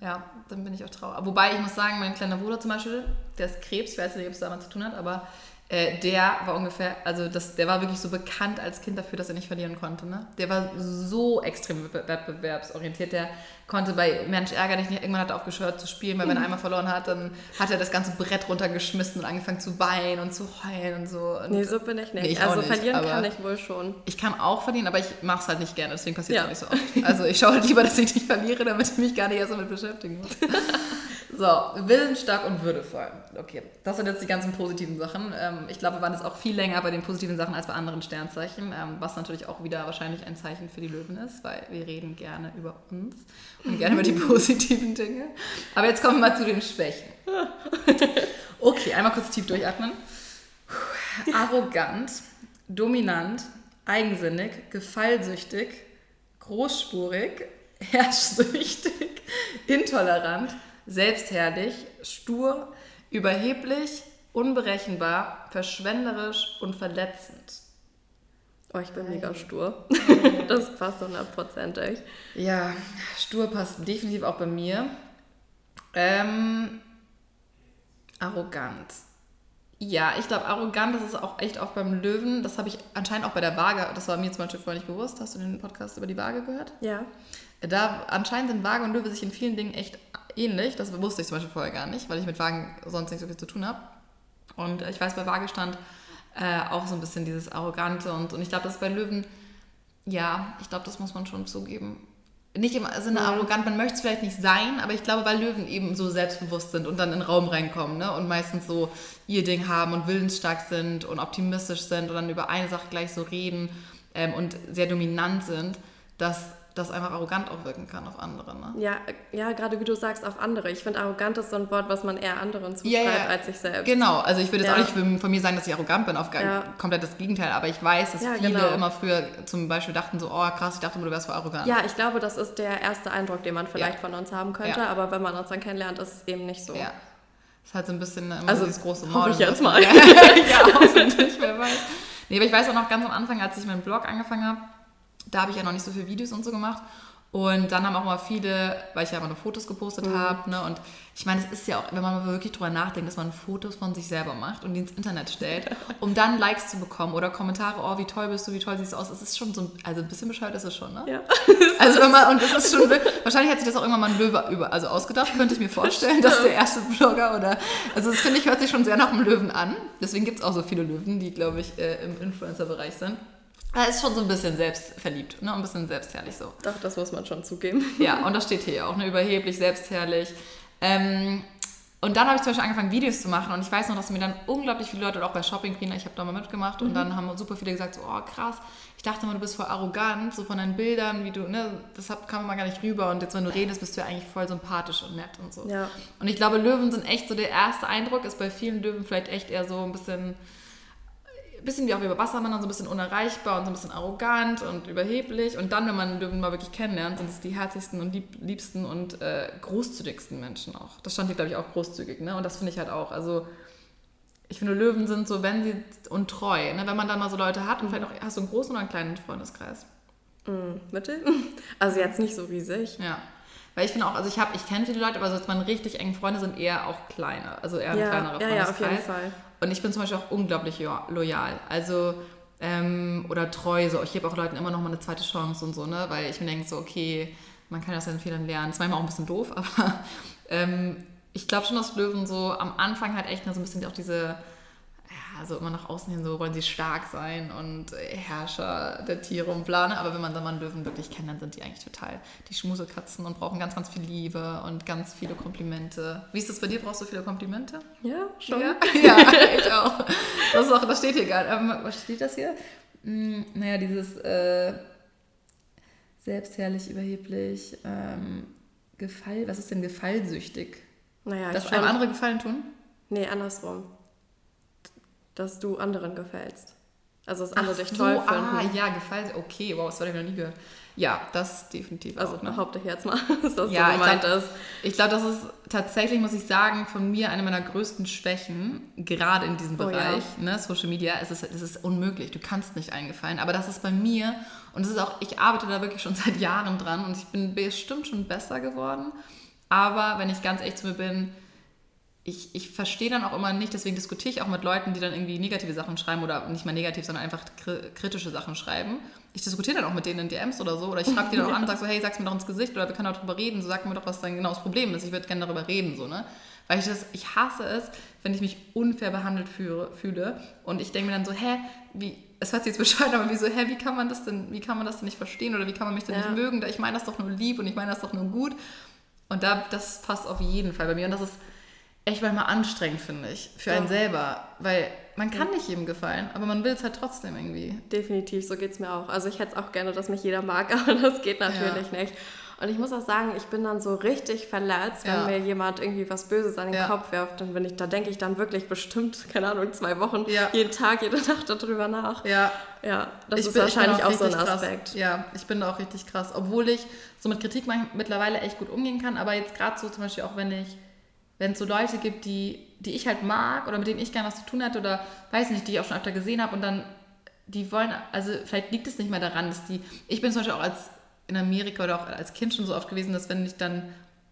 Speaker 1: Ja, dann bin ich auch traurig. Wobei ich muss sagen, mein kleiner Bruder zum Beispiel, der ist Krebs, ich weiß nicht, ob es damit zu tun hat, aber äh, der war ungefähr, also das, der war wirklich so bekannt als Kind dafür, dass er nicht verlieren konnte. Ne? Der war so extrem wettbe- wettbewerbsorientiert, der konnte bei Mensch ärger dich nicht, irgendwann hat er aufgehört zu spielen, weil wenn er einmal verloren hat, dann hat er das ganze Brett runtergeschmissen und angefangen zu weinen und zu heulen und so. Und
Speaker 2: Nee, so bin ich nicht.
Speaker 1: Nee, ich
Speaker 2: also
Speaker 1: nicht,
Speaker 2: verlieren kann ich wohl schon.
Speaker 1: ich kann auch verlieren, aber ich mache es halt nicht gerne, deswegen passiert es
Speaker 2: Ja.
Speaker 1: auch nicht so oft. Also ich schaue halt lieber, dass ich nicht verliere, damit ich mich gar nicht erst damit beschäftigen muss. So, willensstark und würdevoll. Okay, das sind jetzt die ganzen positiven Sachen. Ähm, Ich glaube, wir waren jetzt auch viel länger bei den positiven Sachen als bei anderen Sternzeichen, ähm, was natürlich auch wieder wahrscheinlich ein Zeichen für die Löwen ist, weil wir reden gerne über uns und gerne über die positiven Dinge. Aber jetzt kommen wir mal zu den Schwächen. Okay, einmal kurz tief durchatmen. Arrogant, dominant, eigensinnig, gefallsüchtig, großspurig, herrschsüchtig, intolerant, selbstherrlich, stur, überheblich, unberechenbar, verschwenderisch und verletzend.
Speaker 2: Oh, ich bin mega stur. das passt hundertprozentig.
Speaker 1: Ja, stur passt definitiv auch bei mir. Ähm, arrogant. Ja, ich glaube, arrogant, das ist auch echt auch beim Löwen. Das habe ich anscheinend auch bei der Waage, das war mir zum Beispiel vorher nicht bewusst. Hast du den Podcast über die Waage gehört?
Speaker 2: Ja.
Speaker 1: Da anscheinend sind Waage und Löwe sich in vielen Dingen echt ähnlich. Das wusste ich zum Beispiel vorher gar nicht, weil ich mit Wagen sonst nicht so viel zu tun habe. Und ich weiß, bei Waage stand äh, auch so ein bisschen dieses Arrogante und, und ich glaube, das ist bei Löwen, ja, ich glaube, das muss man schon zugeben. Nicht im Sinne
Speaker 2: Mhm.
Speaker 1: arrogant, man möchte es vielleicht nicht sein, aber ich glaube, weil Löwen eben so selbstbewusst sind und dann in den Raum reinkommen ne? und meistens so ihr Ding haben und willensstark sind und optimistisch sind und dann über eine Sache gleich so reden ähm, und sehr dominant sind, dass das einfach arrogant auch wirken kann auf andere. Ne?
Speaker 2: Ja, ja, gerade wie du sagst, auf andere. Ich finde, arrogant ist so ein Wort, was man eher anderen zuschreibt
Speaker 1: Ja, ja.
Speaker 2: als sich selbst.
Speaker 1: Genau, also ich würde jetzt
Speaker 2: Ja.
Speaker 1: auch nicht von- mir sagen, dass ich arrogant bin, auf komplett das Gegenteil, aber ich weiß, dass viele
Speaker 2: genau.
Speaker 1: immer früher zum Beispiel dachten so, oh krass, ich dachte immer, du wärst voll arrogant.
Speaker 2: Ja, ich glaube, das ist der erste Eindruck, den man vielleicht von uns haben könnte, aber wenn man uns dann kennenlernt, ist es eben nicht so.
Speaker 1: Ja. Ist halt so ein bisschen immer
Speaker 2: Also,
Speaker 1: so dieses große Maul.
Speaker 2: ich jetzt mal.
Speaker 1: Ja, ja, hoffentlich, wer weiß. Nee, aber ich weiß auch noch ganz am Anfang, als ich meinen Blog angefangen habe, da habe ich ja noch nicht so viele Videos und so gemacht. Und dann haben auch mal viele, weil ich ja immer nur Fotos gepostet
Speaker 2: Mhm.
Speaker 1: habe, ne? Und ich meine, es ist ja auch, wenn man mal wirklich drüber nachdenkt, dass man Fotos von sich selber macht und die ins Internet stellt, um dann Likes zu bekommen oder Kommentare, oh, wie toll bist du, wie toll siehst du aus. Es ist schon so, ein- also ein bisschen bescheuert ist es schon, ne?
Speaker 2: Ja.
Speaker 1: Also wenn man, und das ist schon, wirklich- wahrscheinlich hat sich das auch irgendwann mal ein Löwe über, also ausgedacht, könnte ich mir vorstellen, dass der erste Blogger oder, also das finde ich, hört sich schon sehr nach einem Löwen an. Deswegen gibt es auch so viele Löwen, die, glaube ich, äh, im Influencer-Bereich sind. Er ist schon so ein bisschen selbstverliebt, ne? ein bisschen selbstherrlich so.
Speaker 2: Doch, das muss man schon zugeben.
Speaker 1: Ja, und das steht hier auch, ne? überheblich, selbstherrlich. Ähm, und dann habe ich zum Beispiel angefangen, Videos zu machen und ich weiß noch, dass mir dann unglaublich viele Leute, auch bei Shopping Queen, ich habe da mal mitgemacht und dann haben super viele gesagt, so, oh krass, ich dachte immer, du bist voll arrogant, so von deinen Bildern, wie du, ne, deshalb kam immer gar nicht rüber und jetzt, wenn du redest, bist du ja eigentlich voll sympathisch und nett und so.
Speaker 2: Ja.
Speaker 1: Und ich glaube, Löwen sind echt so, der erste Eindruck ist bei vielen Löwen vielleicht echt eher so ein bisschen, bisschen wie auch wie bei Wassermännern, so ein bisschen unerreichbar und so ein bisschen arrogant und überheblich. Und dann, wenn man Löwen mal wirklich kennenlernt, sind es die herzlichsten und lieb, liebsten und äh, großzügigsten Menschen auch. Das stand hier, glaube ich, auch großzügig, ne? Und das finde ich halt auch. Also, ich finde, Löwen sind so, wenn sie und treu, ne? Wenn man dann mal so Leute hat und vielleicht auch, hast du einen großen oder einen kleinen Freundeskreis?
Speaker 2: Mm, Mittel? Also jetzt nicht so riesig.
Speaker 1: Ja. Weil ich finde auch, also ich habe, ich kenne viele Leute, aber so jetzt meine richtig engen Freunde sind eher auch kleine, also eher ein
Speaker 2: Ja,
Speaker 1: kleinerer
Speaker 2: ja, ja, auf jeden
Speaker 1: Freundeskreis.
Speaker 2: Fall.
Speaker 1: Und ich bin zum Beispiel auch unglaublich loyal. Also, ähm, oder treu. So. Ich gebe auch Leuten immer noch mal eine zweite Chance und so, ne? Weil ich mir denke, so, okay, man kann aus seinen Fehlern lernen. Das ist manchmal auch ein bisschen doof, aber ähm, ich glaube schon, dass Löwen so am Anfang halt echt so ein bisschen auch diese also immer nach außen hin so wollen sie stark sein und Herrscher der Tiere und bla. Ne? Aber wenn man dann mal einen Löwen wirklich kennt, dann sind die eigentlich total die Schmusekatzen und brauchen ganz, ganz viel Liebe und ganz viele Komplimente. Wie ist das bei dir? Brauchst du viele Komplimente?
Speaker 2: Ja, schon.
Speaker 1: Ja, ja ich auch. Das, ist auch. das steht hier gerade. Ähm, was steht das hier? Hm, naja, dieses äh, selbstherrlich, überheblich, ähm, Gefall. Was ist denn gefallsüchtig?
Speaker 2: Naja,
Speaker 1: Dass einem andere Gefallen tun?
Speaker 2: Nee, andersrum dass du anderen gefällst. Also, dass andere
Speaker 1: Ach
Speaker 2: dich toll
Speaker 1: so,
Speaker 2: finden.
Speaker 1: Ah, ja, gefällt. Okay, wow, das habe ich noch nie gehört. Ja, das definitiv.
Speaker 2: Also,
Speaker 1: auch, ne?
Speaker 2: behaupte ich jetzt mal, dass das
Speaker 1: ja,
Speaker 2: so gemeint ist.
Speaker 1: Ich glaube, das ist tatsächlich, muss ich sagen, von mir eine meiner größten Schwächen, gerade in diesem Bereich, oh, ja. ne, Social Media. Es ist, es ist unmöglich. Du kannst nicht eingefallen. Aber das ist bei mir, und es ist auch, ich arbeite da wirklich schon seit Jahren dran und ich bin bestimmt schon besser geworden. Aber wenn ich ganz echt zu mir bin, ich, ich verstehe dann auch immer nicht, deswegen diskutiere ich auch mit Leuten, die dann irgendwie negative Sachen schreiben oder nicht mal negativ, sondern einfach kritische Sachen schreiben. Ich diskutiere dann auch mit denen in DMs oder so oder ich schreibe die dann auch an und sage so, hey, sag's mir doch ins Gesicht oder wir können auch drüber reden, so sag mir doch, was dein genaues Problem ist. Ich würde gerne darüber reden, so, ne? Weil ich das, ich hasse es, wenn ich mich unfair behandelt fühle, fühle und ich denke mir dann so, hä, wie, es hört sich jetzt bescheuert, aber wieso, hä, wie kann man das denn, wie kann man das denn nicht verstehen oder wie kann man mich denn ja. nicht mögen? Ich meine das doch nur lieb und ich meine das doch nur gut. Und da, das passt auf jeden Fall bei mir und das ist echt manchmal anstrengend, finde ich, für ja. einen selber. Weil man kann nicht jedem gefallen, aber man will es halt trotzdem irgendwie.
Speaker 2: Definitiv, so geht es mir auch. Also ich hätte es auch gerne, dass mich jeder mag, aber das geht natürlich ja. nicht. Und ich muss auch sagen, ich bin dann so richtig verletzt, wenn ja. mir jemand irgendwie was Böses an den ja. Kopf wirft. Und wenn ich, da denke ich dann wirklich bestimmt, keine Ahnung, zwei Wochen, ja. jeden Tag, jede Nacht darüber nach.
Speaker 1: Ja.
Speaker 2: Ja, das ich ist bin, wahrscheinlich auch, auch so ein Aspekt.
Speaker 1: Krass. Ja, ich bin da auch richtig krass. Obwohl ich so mit Kritik mittlerweile echt gut umgehen kann, aber jetzt gerade so zum Beispiel auch, wenn ich wenn es so Leute gibt, die, die ich halt mag oder mit denen ich gerne was zu tun hatte oder weiß nicht, die ich auch schon öfter gesehen habe und dann, die wollen, also vielleicht liegt es nicht mehr daran, dass die, ich bin zum Beispiel auch als in Amerika oder auch als Kind schon so oft gewesen, dass wenn ich dann,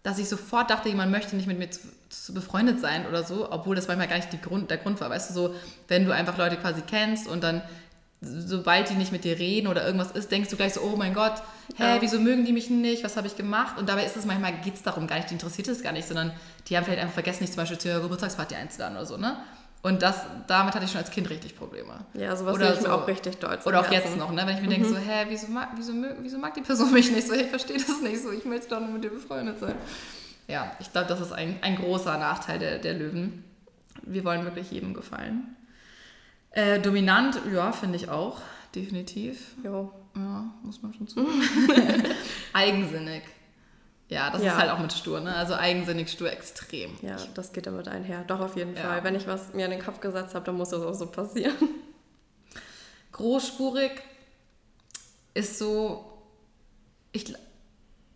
Speaker 1: dass ich sofort dachte, jemand möchte nicht mit mir zu, zu befreundet sein oder so, obwohl das manchmal gar nicht Grund, der Grund war, weißt du, so, wenn du einfach Leute quasi kennst und dann sobald die nicht mit dir reden oder irgendwas ist, denkst du gleich so, oh mein Gott, hä, ja. wieso mögen die mich nicht, was habe ich gemacht? Und dabei ist es manchmal, geht es darum gar nicht, die interessiert es gar nicht, sondern die haben vielleicht einfach vergessen, nicht zum Beispiel zu ihrer Geburtstagsparty einzuladen oder so, ne? Und das, damit hatte ich schon als Kind richtig Probleme.
Speaker 2: Ja, sowas oder ich so, mir auch richtig deutsch.
Speaker 1: Oder auch jetzt noch, ne? wenn ich mir mhm. denke, so, hä, wieso mag, wieso, wieso mag die Person mich nicht so? Ich verstehe das nicht so, ich möchte doch nur mit dir befreundet sein. Ja, ich glaube, das ist ein, ein großer Nachteil der, der Löwen. Wir wollen wirklich jedem gefallen. Äh, dominant, ja, finde ich auch, definitiv.
Speaker 2: Jo.
Speaker 1: Ja, muss man schon zugeben. Eigensinnig. Ja, das ja. ist halt auch mit stur, ne? Also eigensinnig, stur, extrem.
Speaker 2: Ja, das geht damit einher. Doch, auf jeden ja. Fall. Wenn ich was mir in den Kopf gesetzt habe, dann muss das auch so passieren.
Speaker 1: Großspurig ist so, ich,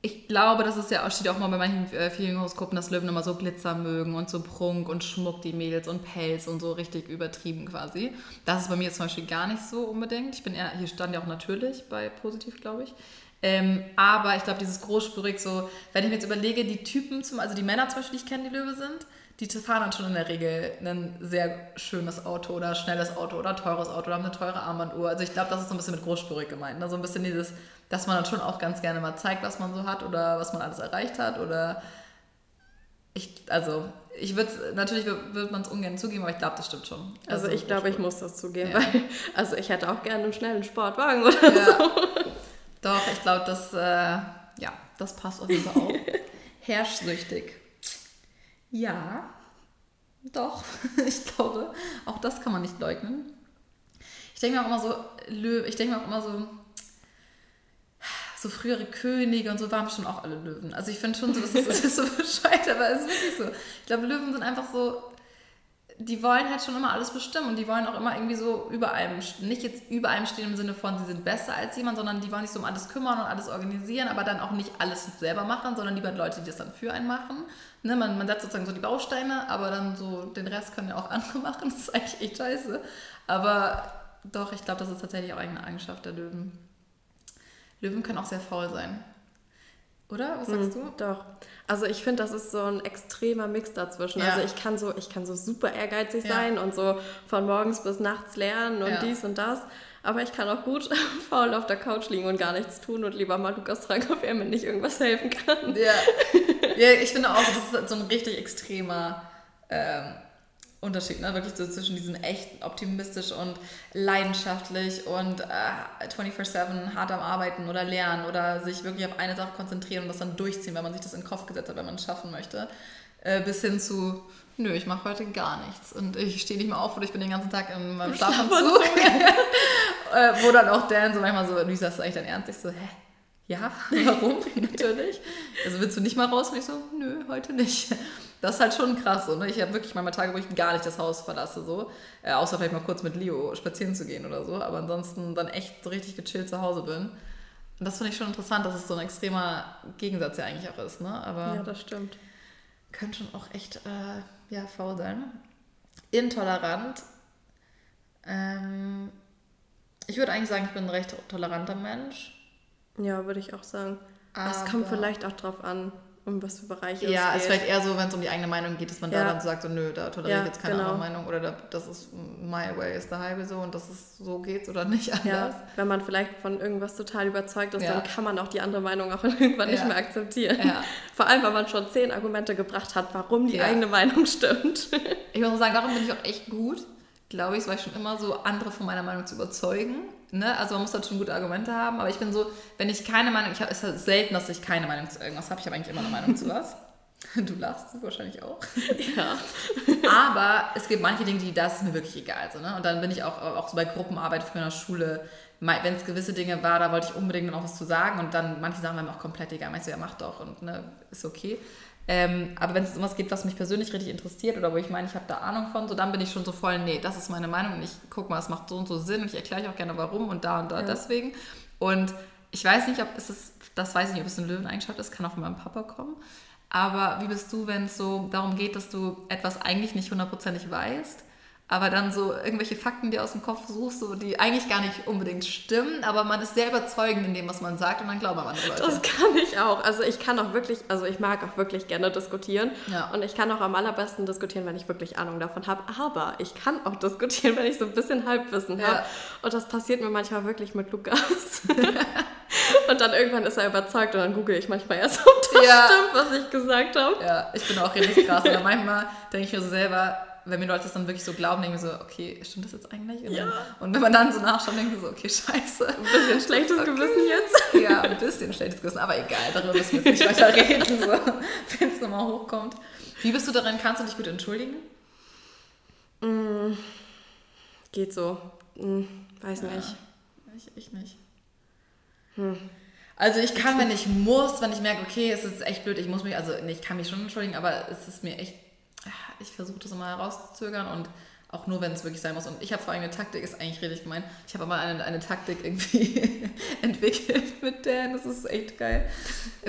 Speaker 1: ich glaube, das ist ja, steht auch mal bei manchen äh, vielen Horoskopen, dass Löwen immer so Glitzer mögen und so Prunk und Schmuck, die Mädels und Pelz und so richtig übertrieben quasi. Das ist bei mir zum Beispiel gar nicht so unbedingt. Ich bin eher, hier stand ja auch natürlich bei positiv, glaube ich. Ähm, aber ich glaube, dieses großspurig so, wenn ich mir jetzt überlege, die Typen, zum, also die Männer zum Beispiel, die ich kenne, die Löwe sind, die fahren dann schon in der Regel ein sehr schönes Auto oder schnelles Auto oder teures Auto oder haben eine teure Armbanduhr. Also ich glaube, das ist so ein bisschen mit großspurig gemeint. Ne? So ein bisschen dieses dass man dann schon auch ganz gerne mal zeigt, was man so hat oder was man alles erreicht hat oder ich, also ich würde natürlich würde man es ungern zugeben, aber ich glaube, das stimmt schon.
Speaker 2: Also, also ich glaube, ich muss das zugeben, ja. weil also ich hätte auch gerne einen schnellen Sportwagen oder ja. so.
Speaker 1: Doch, ich glaube, das äh, ja, das passt auf jeden Fall auch. Herrschsüchtig. Ja, doch, ich glaube, auch das kann man nicht leugnen. Ich denke mir auch immer so, ich denke mir auch immer so, so frühere Könige und so waren schon auch alle Löwen. Also ich finde schon so, das ist, ist so bescheuert, aber es ist wirklich so. Ich glaube, Löwen sind einfach so, die wollen halt schon immer alles bestimmen und die wollen auch immer irgendwie so über einem, nicht jetzt über einem stehen im Sinne von, sie sind besser als jemand, sondern die wollen sich so um alles kümmern und alles organisieren, aber dann auch nicht alles selber machen, sondern lieber Leute, die das dann für einen machen. Ne, man, man setzt sozusagen so die Bausteine, aber dann so den Rest können ja auch andere machen. Das ist eigentlich echt scheiße. Aber doch, ich glaube, das ist tatsächlich auch eine Eigenschaft der Löwen. Löwen können auch sehr faul sein. Oder? Was sagst
Speaker 2: hm, du? Doch. Also ich finde, das ist so ein extremer Mix dazwischen. Ja. Also ich kann so, ich kann so super ehrgeizig ja. sein und so von morgens bis nachts lernen und ja. dies und das. Aber ich kann auch gut faul auf der Couch liegen und gar nichts tun und lieber mal Lukas fragen, ob er mir nicht irgendwas helfen kann.
Speaker 1: Ja, ja ich finde auch, das ist so ein richtig extremer ähm, Unterschied, ne? Wirklich so zwischen diesem echt optimistisch und leidenschaftlich und äh, 24-7 hart am Arbeiten oder lernen oder sich wirklich auf eine Sache konzentrieren und das dann durchziehen, wenn man sich das in den Kopf gesetzt hat, wenn man es schaffen möchte. Äh, bis hin zu, nö, ich mache heute gar nichts und ich stehe nicht mehr auf oder ich bin den ganzen Tag meinem Schlafanzug. äh, wo dann auch Dan so manchmal so, Lisa, ist das eigentlich dein Ernst? Ich so, hä? Ja, warum? Natürlich. Also willst du nicht mal raus? Und ich so, nö, heute nicht. Das ist halt schon krass. So, ne? Ich habe wirklich manchmal Tage, wo ich gar nicht das Haus verlasse. So. Äh, außer vielleicht mal kurz mit Leo spazieren zu gehen oder so. Aber ansonsten dann echt so richtig gechillt zu Hause bin. Und das finde ich schon interessant, dass es so ein extremer Gegensatz ja eigentlich auch ist. Ne? Aber
Speaker 2: ja, das stimmt.
Speaker 1: Könnte schon auch echt äh, ja, faul sein. Intolerant. Ähm, ich würde eigentlich sagen, ich bin ein recht toleranter Mensch.
Speaker 2: Ja, würde ich auch sagen. Es kommt vielleicht auch drauf an, um was für Bereiche
Speaker 1: ja, es ist vielleicht eher so, wenn es um die eigene Meinung geht, dass man ja. da dann sagt, so, nö, da toleriere ich jetzt keine genau. andere Meinung oder da, das ist my way is the highway so und das ist so geht's oder nicht anders. Ja,
Speaker 2: wenn man vielleicht von irgendwas total überzeugt ist, ja. dann kann man auch die andere Meinung auch irgendwann nicht mehr akzeptieren. Vor allem, wenn man schon zehn Argumente gebracht hat, warum die eigene Meinung stimmt.
Speaker 1: Ich muss sagen, darum bin ich auch echt gut, glaube ich, weil ich schon immer so andere von meiner Meinung zu überzeugen Ne? Also man muss halt schon gute Argumente haben, aber ich bin so, wenn ich keine Meinung, ich habe es ist selten, dass ich keine Meinung zu irgendwas habe. Ich habe eigentlich immer eine Meinung zu was. Du lachst wahrscheinlich auch.
Speaker 2: Ja.
Speaker 1: aber es gibt manche Dinge, die das ist mir wirklich egal. So, ne? Und dann bin ich auch, auch so bei Gruppenarbeit früher in der Schule, wenn es gewisse Dinge war, da wollte ich unbedingt noch was zu sagen und dann manche Sachen waren mir auch komplett egal. Meinst du, ja, mach doch und ne, ist okay. Ähm, aber wenn es um was geht, was mich persönlich richtig interessiert oder wo ich meine, ich habe da Ahnung von, so dann bin ich schon so voll, nee, das ist meine Meinung und ich gucke mal, es macht so und so Sinn und ich erkläre auch gerne warum und da und da ja. deswegen. Und ich weiß nicht, ob es ist, das weiß ich nicht, ob es ein Löweneigenschaft ist, kann auch von meinem Papa kommen. Aber wie bist du, wenn es so darum geht, dass du etwas eigentlich nicht hundertprozentig weißt aber dann so irgendwelche Fakten, die aus dem Kopf suchst, so, die eigentlich gar nicht unbedingt stimmen, aber man ist sehr überzeugend in dem, was man sagt und dann glauben andere Leute.
Speaker 2: Das kann ich auch. Also ich kann auch wirklich, also ich mag auch wirklich gerne diskutieren ja. und ich kann auch am allerbesten diskutieren, wenn ich wirklich Ahnung davon habe, aber ich kann auch diskutieren, wenn ich so ein bisschen Halbwissen ja. habe und das passiert mir manchmal wirklich mit Lukas. und dann irgendwann ist er überzeugt und dann google ich manchmal erst, ob das ja. stimmt, was ich gesagt habe.
Speaker 1: Ja, ich bin auch richtig krass. Oder manchmal denke ich mir so selber, wenn mir Leute das dann wirklich so glauben, denke ich so, okay, stimmt das jetzt eigentlich? Und,
Speaker 2: ja.
Speaker 1: und wenn man dann so nachschaut, denke ich so, okay, scheiße.
Speaker 2: Ein bisschen schlechtes okay. Gewissen jetzt.
Speaker 1: Ja, ein bisschen schlechtes Gewissen, aber egal, darüber müssen wir jetzt nicht weiter reden, so, wenn es nochmal hochkommt. Wie bist du darin? Kannst du dich gut entschuldigen?
Speaker 2: Mm, geht so. Mm, weiß ja, nicht.
Speaker 1: Ich, ich nicht. Hm. Also ich kann, wenn ich muss, wenn ich merke, okay, es ist echt blöd, ich muss mich, also ich kann mich schon entschuldigen, aber es ist mir echt ich versuche das immer herauszuzögern und auch nur, wenn es wirklich sein muss. Und ich habe vor allem eine Taktik, ist eigentlich richtig gemein. Ich habe aber eine, eine Taktik irgendwie entwickelt mit Dan. Das ist echt geil.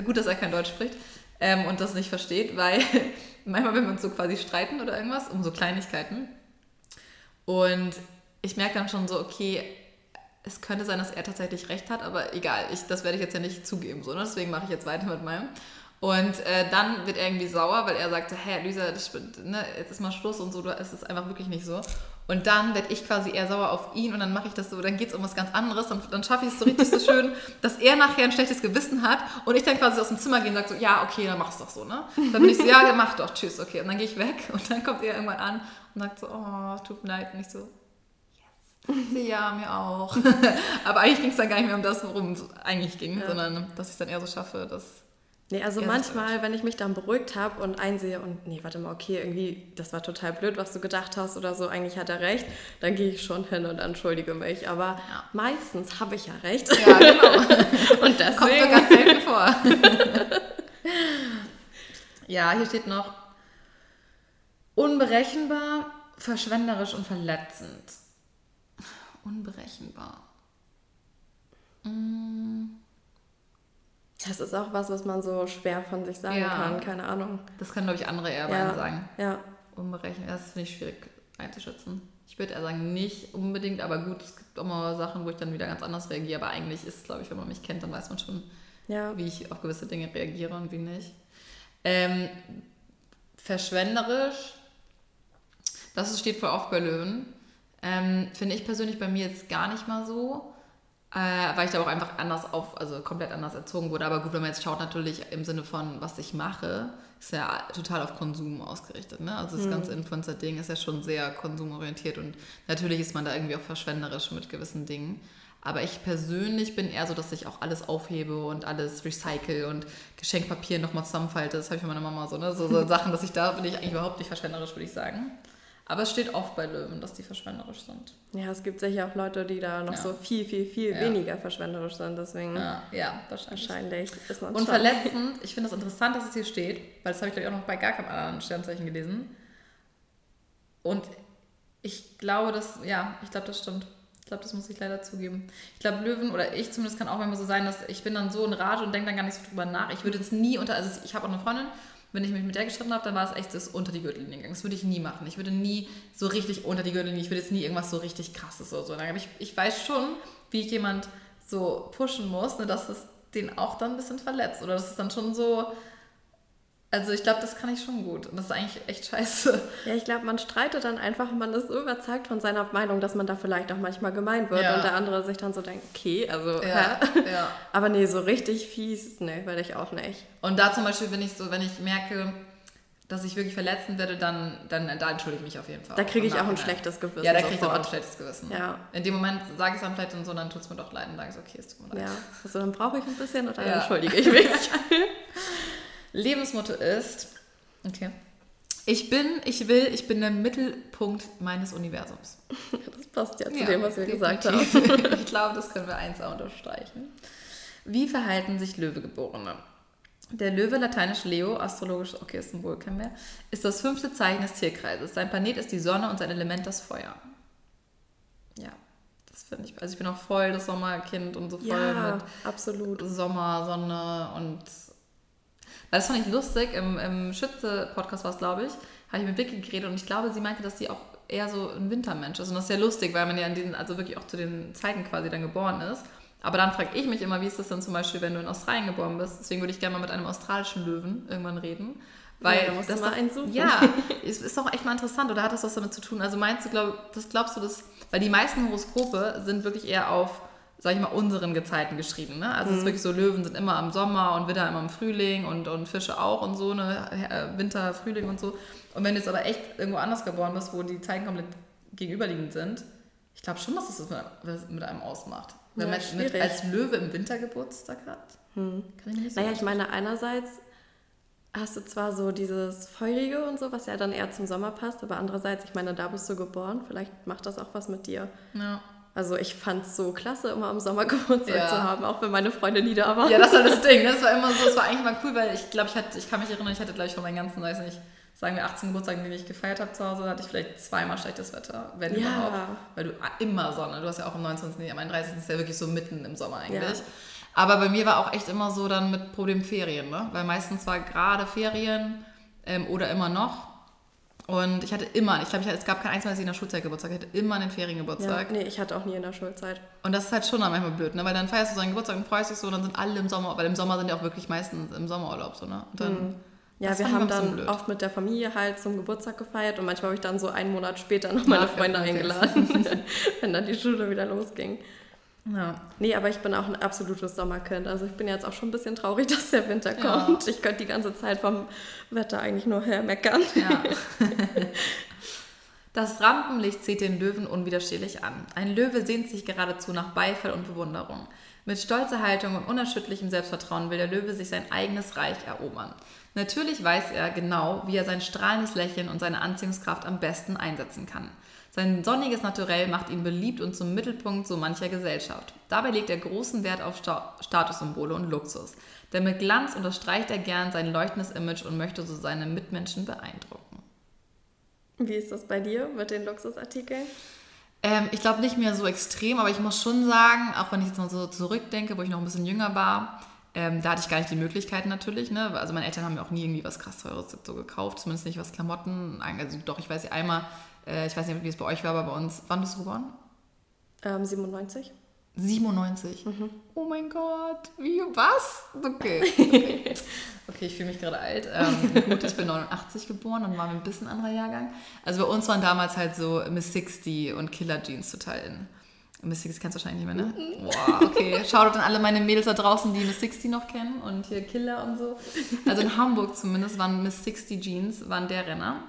Speaker 1: Gut, dass er kein Deutsch spricht ähm, und das nicht versteht, weil manchmal, wenn wir uns so quasi streiten oder irgendwas, um so Kleinigkeiten. Und ich merke dann schon so, okay, es könnte sein, dass er tatsächlich recht hat, aber egal, ich, das werde ich jetzt ja nicht zugeben. So, ne? Deswegen mache ich jetzt weiter mit meinem. Und äh, dann wird er irgendwie sauer, weil er sagt, hä, Lisa, das, ne, jetzt ist mal Schluss und so, es ist einfach wirklich nicht so. Und dann werde ich quasi eher sauer auf ihn und dann mache ich das so, dann geht es um was ganz anderes und dann schaffe ich es so richtig so schön, dass er nachher ein schlechtes Gewissen hat und ich dann quasi aus dem Zimmer gehe und sage so, ja, okay, dann mach's doch so, ne? Dann bin ich so, ja, ja, mach doch, tschüss, okay. Und dann gehe ich weg und dann kommt er irgendwann an und sagt so, oh, tut mir leid. Und ich so, yes. Ja, mir auch. Aber eigentlich ging es dann gar nicht mehr um das, worum es eigentlich ging, ja. sondern dass ich es dann eher so schaffe, dass
Speaker 2: Nee, also manchmal, wenn ich mich dann beruhigt habe und einsehe und nee, warte mal, okay, irgendwie, das war total blöd, was du gedacht hast oder so, eigentlich hat er recht, dann gehe ich schon hin und entschuldige mich. Aber ja. meistens habe ich ja recht.
Speaker 1: Ja, genau. und deswegen... Kommt mir ganz selten vor. ja, hier steht noch unberechenbar, verschwenderisch und verletzend. Unberechenbar.
Speaker 2: Mmh. Das ist auch was, was man so schwer von sich sagen ja. kann, keine Ahnung.
Speaker 1: Das können, glaube ich, andere eher
Speaker 2: ja.
Speaker 1: sagen.
Speaker 2: Ja.
Speaker 1: Unberechnet, das finde ich schwierig einzuschätzen. Ich würde eher sagen, nicht unbedingt, aber gut, es gibt auch mal Sachen, wo ich dann wieder ganz anders reagiere. Aber eigentlich ist es, glaube ich, wenn man mich kennt, dann weiß man schon,
Speaker 2: Ja.
Speaker 1: wie ich auf gewisse Dinge reagiere und wie nicht. Ähm, verschwenderisch, das steht voll oft bei Löwen. Ähm, Finde ich persönlich bei mir jetzt gar nicht mal so. Äh, weil ich da auch einfach anders auf, also komplett anders erzogen wurde. Aber gut, wenn man jetzt schaut, natürlich im Sinne von, was ich mache, ist ja total auf Konsum ausgerichtet. Ne? Also das ganze Influencer-Ding ist ja schon sehr konsumorientiert und natürlich ist man da irgendwie auch verschwenderisch mit gewissen Dingen. Aber ich persönlich bin eher so, dass ich auch alles aufhebe und alles recycle und Geschenkpapier nochmal zusammenfalte. Das habe ich von meiner Mama so, ne? So, so Sachen, dass ich da bin ich eigentlich überhaupt nicht verschwenderisch, würde ich sagen. Aber es steht oft bei Löwen, dass die verschwenderisch sind.
Speaker 2: Ja, es gibt sicher auch Leute, die da noch
Speaker 1: Ja.
Speaker 2: so viel, viel, viel
Speaker 1: Ja.
Speaker 2: weniger verschwenderisch sind. Deswegen
Speaker 1: Ja, ja wahrscheinlich.
Speaker 2: wahrscheinlich ist
Speaker 1: Und
Speaker 2: schon-
Speaker 1: verletzend, ich finde das interessant, dass es hier steht, weil das habe ich glaube ich auch noch bei gar keinem anderen Sternzeichen gelesen. Und ich glaube, das, ja, ich glaube, das stimmt. Ich glaube, das muss ich leider zugeben. Ich glaube, Löwen oder ich zumindest kann auch manchmal so sein, dass ich bin dann so in Rage und denke dann gar nicht so drüber nach. Ich würde jetzt nie unter, also ich habe auch eine Freundin, wenn ich mich mit der gestritten habe, dann war es echt das unter die Gürtellinie gegangen. Das würde ich nie machen. Ich würde nie so richtig unter die Gürtellinie, ich würde jetzt nie irgendwas so richtig krasses oder so. sagen. Aber ich, ich weiß schon, wie ich jemand so pushen muss, ne, dass es den auch dann ein bisschen verletzt. Oder das ist dann schon so. Also ich glaube, das kann ich schon gut. Und das ist eigentlich echt scheiße.
Speaker 2: Ja, ich glaube, man streitet dann einfach, man ist so überzeugt von seiner Meinung, dass man da vielleicht auch manchmal gemein wird
Speaker 1: Ja.
Speaker 2: und der andere sich dann so denkt, okay, also,
Speaker 1: Ja, ja.
Speaker 2: Aber nee, so richtig fies, nee, werde ich auch nicht.
Speaker 1: Und da zum Beispiel, wenn ich so, wenn ich merke, dass ich wirklich verletzen werde, dann, dann da entschuldige ich mich auf jeden Fall.
Speaker 2: Da kriege ich auch ein schlechtes Gewissen
Speaker 1: Ja, da kriege ich auch ein schlechtes Gewissen.
Speaker 2: Ja.
Speaker 1: In dem Moment sage ich es dann vielleicht und so, dann tut es mir doch leid und sage ich so, okay, es tut mir leid.
Speaker 2: Ja, also dann brauche ich ein bisschen und dann
Speaker 1: Ja.
Speaker 2: entschuldige ich mich.
Speaker 1: Lebensmotto ist, okay, ich bin, ich will, ich bin der Mittelpunkt meines Universums.
Speaker 2: Das passt ja zu
Speaker 1: Ja,
Speaker 2: dem, was wir gesagt haben.
Speaker 1: definitiv. ich glaube, das können wir eins auch unterstreichen. Wie verhalten sich Löwegeborene? Der Löwe, lateinisch Leo, astrologisch, okay, ist ein Symbol, kennen wir, ist das fünfte Zeichen des Tierkreises. Sein Planet ist die Sonne und sein Element das Feuer. Ja, das finde ich, also ich bin auch voll das Sommerkind und so voll
Speaker 2: Ja,
Speaker 1: mit
Speaker 2: absolut.
Speaker 1: Sommer, Sonne und das fand ich lustig. Im, im Schütze-Podcast war es, glaube ich, habe ich mit Vicky geredet und ich glaube, sie meinte, dass sie auch eher so ein Wintermensch ist. Und das ist sehr lustig, weil man ja in diesen, also wirklich auch zu den Zeiten quasi dann geboren ist. Aber dann frage ich mich immer, wie ist das denn zum Beispiel, wenn du in Australien geboren bist? Deswegen würde ich gerne mal mit einem australischen Löwen irgendwann reden. Weil
Speaker 2: Ja,
Speaker 1: das
Speaker 2: mal einen suchen.
Speaker 1: Ja, es ist doch echt mal interessant. Oder hat das was damit zu tun? Also meinst du, glaub, das glaubst du, das, weil die meisten Horoskope sind wirklich eher auf, sag ich mal, unseren Gezeiten geschrieben. Ne? Also es ist wirklich so, Löwen sind immer im Sommer und Widder immer im Frühling und, und Fische auch und so, ne? Äh, Winter, Frühling und so. Und wenn du jetzt aber echt irgendwo anders geboren bist, wo die Zeiten komplett gegenüberliegend sind, ich glaube schon, dass es das mit, was mit einem ausmacht. Wenn
Speaker 2: Ja,
Speaker 1: man mit, als Löwe im Winter Geburtstag hat, kann ich nicht so
Speaker 2: Naja, ich meine, einerseits hast du zwar so dieses Feurige und so, was ja dann eher zum Sommer passt, aber andererseits, ich meine, da bist du geboren, vielleicht macht das auch was mit dir.
Speaker 1: Ja.
Speaker 2: Also ich fand es so klasse, immer am Sommer Geburtstag
Speaker 1: Ja.
Speaker 2: zu haben, auch wenn meine Freunde nie da waren.
Speaker 1: Ja, das war das Ding. Das war immer so, das war eigentlich mal cool, weil ich glaube, ich hatte, ich kann mich erinnern, ich hatte gleich von meinen ganzen, weiß nicht, sagen wir 18 Geburtstagen, die ich gefeiert habe zu Hause, hatte ich vielleicht zweimal schlechtes Wetter, wenn
Speaker 2: Ja.
Speaker 1: überhaupt. Weil du immer Sonne, du hast ja auch am 29., nee, am 31. ist ja wirklich so mitten im Sommer eigentlich.
Speaker 2: Ja.
Speaker 1: Aber bei mir war auch echt immer so dann mit Problem Ferien, ne? Weil meistens war gerade Ferien ähm, oder immer noch. Und ich hatte immer, ich glaube, ich, es gab kein einziges Mal, dass ich in der Schulzeit Geburtstag hatte, immer einen
Speaker 2: Ja,
Speaker 1: Feriengeburtstag.
Speaker 2: nee, ich hatte auch nie in der Schulzeit.
Speaker 1: Und das ist halt schon dann manchmal blöd, ne? Weil dann feierst du so einen Geburtstag und freust dich so und dann sind alle im Sommer, weil im Sommer sind ja auch wirklich meistens im Sommerurlaub so, ne? Und dann,
Speaker 2: Ja,
Speaker 1: Das
Speaker 2: wir
Speaker 1: ich
Speaker 2: haben dann
Speaker 1: blöd.
Speaker 2: oft mit der Familie halt zum Geburtstag gefeiert und manchmal habe ich dann so einen Monat später noch meine
Speaker 1: ja,
Speaker 2: Freunde eingeladen, wenn dann die Schule wieder losging.
Speaker 1: Ja.
Speaker 2: Nee, aber ich bin auch ein absolutes Sommerkind. Also ich bin jetzt auch schon ein bisschen traurig, dass der Winter
Speaker 1: Ja.
Speaker 2: kommt. Ich könnte die ganze Zeit vom Wetter eigentlich nur hermeckern.
Speaker 1: ja. Das Rampenlicht zieht den Löwen unwiderstehlich an. Ein Löwe sehnt sich geradezu nach Beifall und Bewunderung. Mit stolzer Haltung und unerschütterlichem Selbstvertrauen will der Löwe sich sein eigenes Reich erobern. Natürlich weiß er genau, wie er sein strahlendes Lächeln und seine Anziehungskraft am besten einsetzen kann. Sein sonniges Naturell macht ihn beliebt und zum Mittelpunkt so mancher Gesellschaft. Dabei legt er großen Wert auf Sta Statussymbole und Luxus. Denn mit Glanz unterstreicht er gern sein leuchtendes Image und möchte so seine Mitmenschen beeindrucken.
Speaker 2: Wie ist das bei dir mit den Luxusartikeln?
Speaker 1: Ähm, ich glaube nicht mehr so extrem, aber ich muss schon sagen, auch wenn ich jetzt mal so zurückdenke, wo ich noch ein bisschen jünger war, ähm, da hatte ich gar nicht die Möglichkeiten natürlich. Ne? Also meine Eltern haben mir auch nie irgendwie was krass Teures so gekauft, zumindest nicht was Klamotten. Also doch, ich weiß ja einmal, äh, ich weiß nicht, wie es bei euch war, aber bei uns, wann bist du geboren?
Speaker 2: Ähm, 97?
Speaker 1: 97. Mhm. Oh mein Gott, wie, was? Okay. Okay, okay ich fühle mich gerade alt. Ähm, gut, ich bin 89 geboren und war ein bisschen anderer Jahrgang. Also bei uns waren damals halt so Miss 60 und Killer Jeans total in. Miss 60 kennst du wahrscheinlich nicht mehr, ne? Mhm. Boah, okay. Schaut an alle meine Mädels da draußen, die Miss 60 noch kennen und hier Killer und so. Also in Hamburg zumindest waren Miss 60 Jeans, waren der Renner.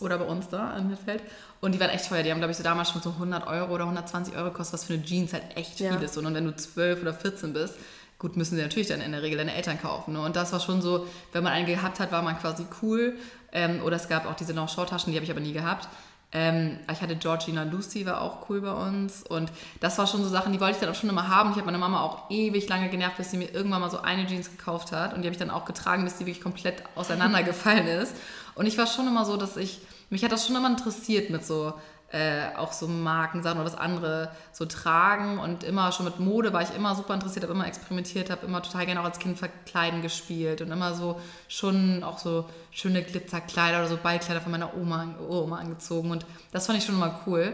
Speaker 1: Oder bei uns da im Mittelfeld. Und die waren echt teuer. Die haben, glaube ich, so damals schon so 100 Euro oder 120 Euro gekostet, was für eine Jeans halt echt ja. viel ist. Und wenn du 12 oder 14 bist, gut, müssen sie natürlich dann in der Regel deine Eltern kaufen. Ne? Und das war schon so, wenn man einen gehabt hat, war man quasi cool. Ähm, oder es gab auch diese Longshore-Taschen, die habe ich aber nie gehabt. Ähm, ich hatte Georgina Lucy, war auch cool bei uns. Und das war schon so Sachen, die wollte ich dann auch schon immer haben. Ich habe meine Mama auch ewig lange genervt, bis sie mir irgendwann mal so eine Jeans gekauft hat. Und die habe ich dann auch getragen, bis die wirklich komplett auseinandergefallen ist. Und ich war schon immer so, dass ich mich hat das schon immer interessiert mit so äh, auch so Markensachen oder was andere so tragen und immer schon mit Mode war ich immer super interessiert, habe immer experimentiert, habe immer total gerne auch als Kind verkleiden gespielt und immer so schon auch so schöne Glitzerkleider oder so Ballkleider von meiner Oma, Oma angezogen und das fand ich schon immer cool.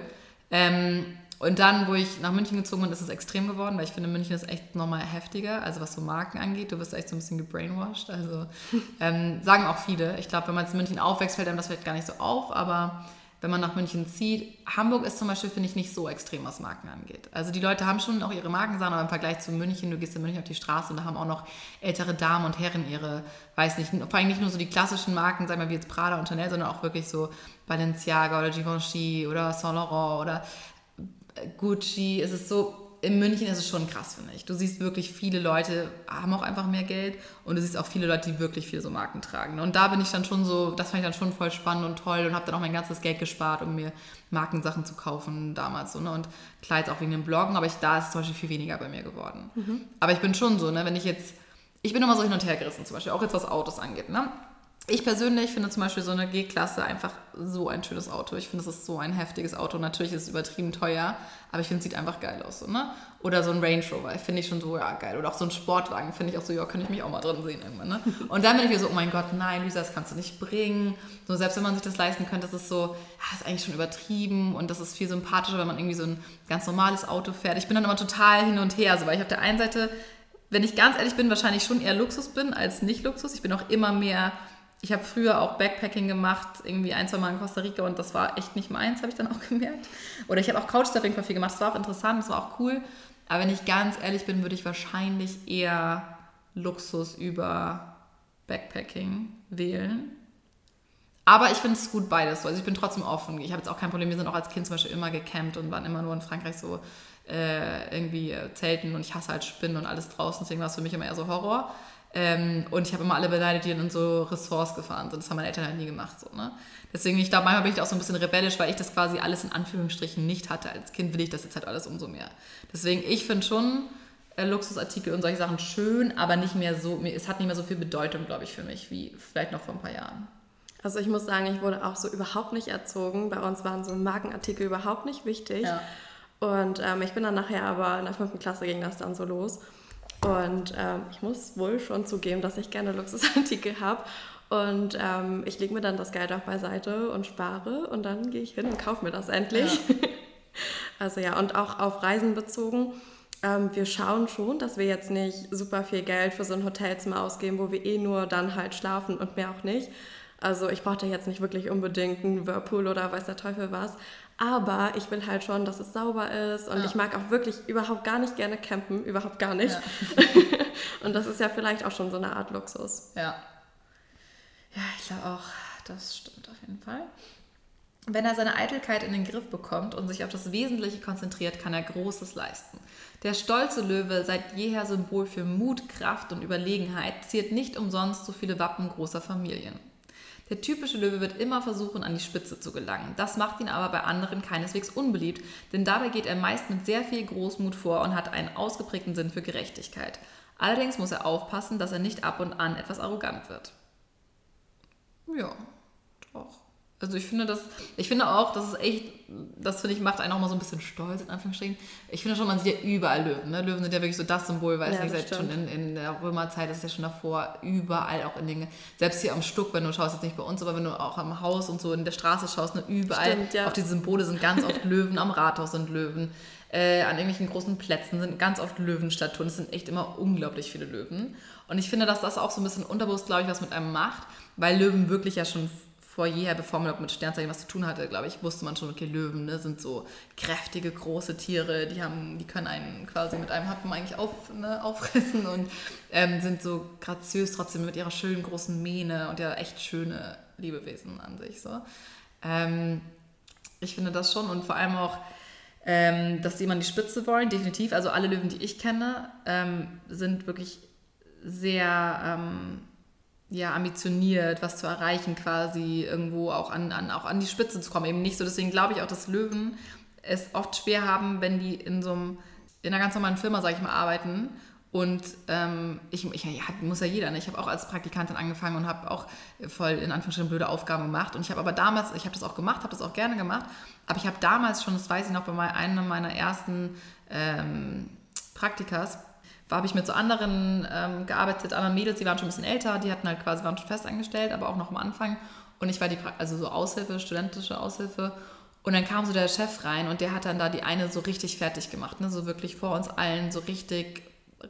Speaker 1: Ähm, und dann, wo ich nach München gezogen bin, ist es extrem geworden, weil ich finde, München ist echt nochmal heftiger, also was so Marken angeht. Du wirst echt so ein bisschen gebrainwashed. Also ähm, sagen auch viele. Ich glaube, wenn man in München aufwächst, fällt einem das vielleicht gar nicht so auf, aber wenn man nach München zieht, Hamburg ist zum Beispiel, finde ich, nicht so extrem, was Marken angeht. Also die Leute haben schon auch ihre Markensachen, aber im Vergleich zu München, du gehst in München auf die Straße und da haben auch noch ältere Damen und Herren ihre, weiß nicht, vor allem nicht nur so die klassischen Marken, sagen wir wie jetzt Prada und Chanel, sondern auch wirklich so Balenciaga oder Givenchy oder Saint Laurent oder Gucci, es ist so, in München ist es schon krass, finde ich. Du siehst wirklich viele Leute haben auch einfach mehr Geld und du siehst auch viele Leute, die wirklich viele so Marken tragen. Und da bin ich dann schon so, das fand ich dann schon voll spannend und toll und habe dann auch mein ganzes Geld gespart, um mir Markensachen zu kaufen damals. So, ne? Und klar jetzt auch wegen dem Bloggen, aber ich, da ist es zum Beispiel viel weniger bei mir geworden. Mhm. Aber ich bin schon so, ne, wenn ich jetzt, ich bin immer so hin und her gerissen zum Beispiel, auch jetzt was Autos angeht. Ne? Ich persönlich finde zum Beispiel so eine G-Klasse einfach so ein schönes Auto. Ich finde, es ist so ein heftiges Auto. Natürlich ist es übertrieben teuer, aber ich finde, es sieht einfach geil aus. So, ne? Oder so ein Range Rover, finde ich schon so, ja, geil. Oder auch so ein Sportwagen, finde ich auch so, ja, könnte ich mich auch mal drin sehen irgendwann. Ne? Und dann bin ich mir so, oh mein Gott, nein, Lisa, das kannst du nicht bringen. So, selbst wenn man sich das leisten könnte, das ist so, ja, ist eigentlich schon übertrieben und das ist viel sympathischer, wenn man irgendwie so ein ganz normales Auto fährt. Ich bin dann immer total hin und her, so, weil ich auf der einen Seite, wenn ich ganz ehrlich bin, wahrscheinlich schon eher Luxus bin als nicht Luxus. Ich bin auch immer mehr ich habe früher auch Backpacking gemacht, irgendwie ein, zwei Mal in Costa Rica und das war echt nicht meins, habe ich dann auch gemerkt. Oder ich habe auch Couchsurfing voll viel gemacht, das war auch interessant, das war auch cool. Aber wenn ich ganz ehrlich bin, würde ich wahrscheinlich eher Luxus über Backpacking wählen. Aber ich finde es gut beides. Also ich bin trotzdem offen. Ich habe jetzt auch kein Problem. Wir sind auch als Kind zum Beispiel immer gecampt und waren immer nur in Frankreich so äh, irgendwie äh, Zelten und ich hasse halt Spinnen und alles draußen. Deswegen war es für mich immer eher so Horror. Ähm, und ich habe immer alle beneidet, die in so Ressorts gefahren sind. Das haben meine Eltern halt nie gemacht. So, ne? Deswegen, ich glaube, manchmal bin ich auch so ein bisschen rebellisch, weil ich das quasi alles in Anführungsstrichen nicht hatte. Als Kind will ich das jetzt halt alles umso mehr. Deswegen, ich finde schon äh, Luxusartikel und solche Sachen schön, aber nicht mehr so, es hat nicht mehr so viel Bedeutung, glaube ich, für mich, wie vielleicht noch vor ein paar Jahren.
Speaker 2: Also ich muss sagen, ich wurde auch so überhaupt nicht erzogen. Bei uns waren so Markenartikel überhaupt nicht wichtig. Ja. Und ähm, ich bin dann nachher aber in der fünften Klasse ging das dann so los. Und ähm, ich muss wohl schon zugeben, dass ich gerne Luxusartikel habe. Und ähm, ich lege mir dann das Geld auch beiseite und spare und dann gehe ich hin und kaufe mir das endlich. Ja. also ja, und auch auf Reisen bezogen. Ähm, wir schauen schon, dass wir jetzt nicht super viel Geld für so ein Hotelzimmer ausgeben, wo wir eh nur dann halt schlafen und mehr auch nicht. Also ich brauchte jetzt nicht wirklich unbedingt einen Whirlpool oder weiß der Teufel was. Aber ich will halt schon, dass es sauber ist und ja. ich mag auch wirklich überhaupt gar nicht gerne campen, überhaupt gar nicht. Ja. und das ist ja vielleicht auch schon so eine Art Luxus.
Speaker 1: Ja. Ja, ich glaube auch, das stimmt auf jeden Fall. Wenn er seine Eitelkeit in den Griff bekommt und sich auf das Wesentliche konzentriert, kann er Großes leisten. Der stolze Löwe, seit jeher Symbol für Mut, Kraft und Überlegenheit, ziert nicht umsonst so viele Wappen großer Familien. Der typische Löwe wird immer versuchen, an die Spitze zu gelangen. Das macht ihn aber bei anderen keineswegs unbeliebt, denn dabei geht er meist mit sehr viel Großmut vor und hat einen ausgeprägten Sinn für Gerechtigkeit. Allerdings muss er aufpassen, dass er nicht ab und an etwas arrogant wird. Ja, doch. Also ich finde das, ich finde auch, das ist echt, das finde ich macht einen auch mal so ein bisschen stolz, in Anführungsstrichen. Ich finde schon, man sieht ja überall Löwen. Ne? Löwen sind ja wirklich so das Symbol, weil es ja, nicht seit schon in, in der Römerzeit, das ist ja schon davor, überall auch in den, selbst hier am Stuck, wenn du schaust, jetzt nicht bei uns, aber wenn du auch am Haus und so in der Straße schaust, ne, überall stimmt, ja. auf diese Symbole sind ganz oft Löwen, am Rathaus sind Löwen. Äh, an irgendwelchen großen Plätzen sind ganz oft Löwenstatuen. Es sind echt immer unglaublich viele Löwen. Und ich finde, dass das auch so ein bisschen unterbewusst, glaube ich, was mit einem macht, weil Löwen wirklich ja schon vor jeher, bevor man mit Sternzeichen was zu tun hatte, glaube ich, wusste man schon, okay, Löwen ne, sind so kräftige, große Tiere, die haben, die können einen quasi mit einem Happen eigentlich auf, ne, auffressen und ähm, sind so graziös trotzdem mit ihrer schönen großen Mähne und ja echt schöne Lebewesen an sich. So. Ähm, ich finde das schon und vor allem auch, ähm, dass die immer an die Spitze wollen, definitiv. Also alle Löwen, die ich kenne, ähm, sind wirklich sehr ähm, ja, ambitioniert, was zu erreichen, quasi irgendwo auch an, an, auch an die Spitze zu kommen. Eben nicht so. Deswegen glaube ich auch, dass Löwen es oft schwer haben, wenn die in so einem, in einer ganz normalen Firma, sage ich mal, arbeiten. Und ähm, ich, ich ja, muss ja jeder, ne? ich habe auch als Praktikantin angefangen und habe auch voll in Anführungsstrichen blöde Aufgaben gemacht. Und ich habe aber damals, ich habe das auch gemacht, habe das auch gerne gemacht, aber ich habe damals schon, das weiß ich noch, bei einem meiner ersten ähm, Praktikas, habe ich mit so anderen ähm, gearbeitet, anderen Mädels, die waren schon ein bisschen älter, die hatten halt quasi, waren schon festangestellt, aber auch noch am Anfang. Und ich war die, also so Aushilfe, studentische Aushilfe. Und dann kam so der Chef rein und der hat dann da die eine so richtig fertig gemacht, ne? so wirklich vor uns allen so richtig,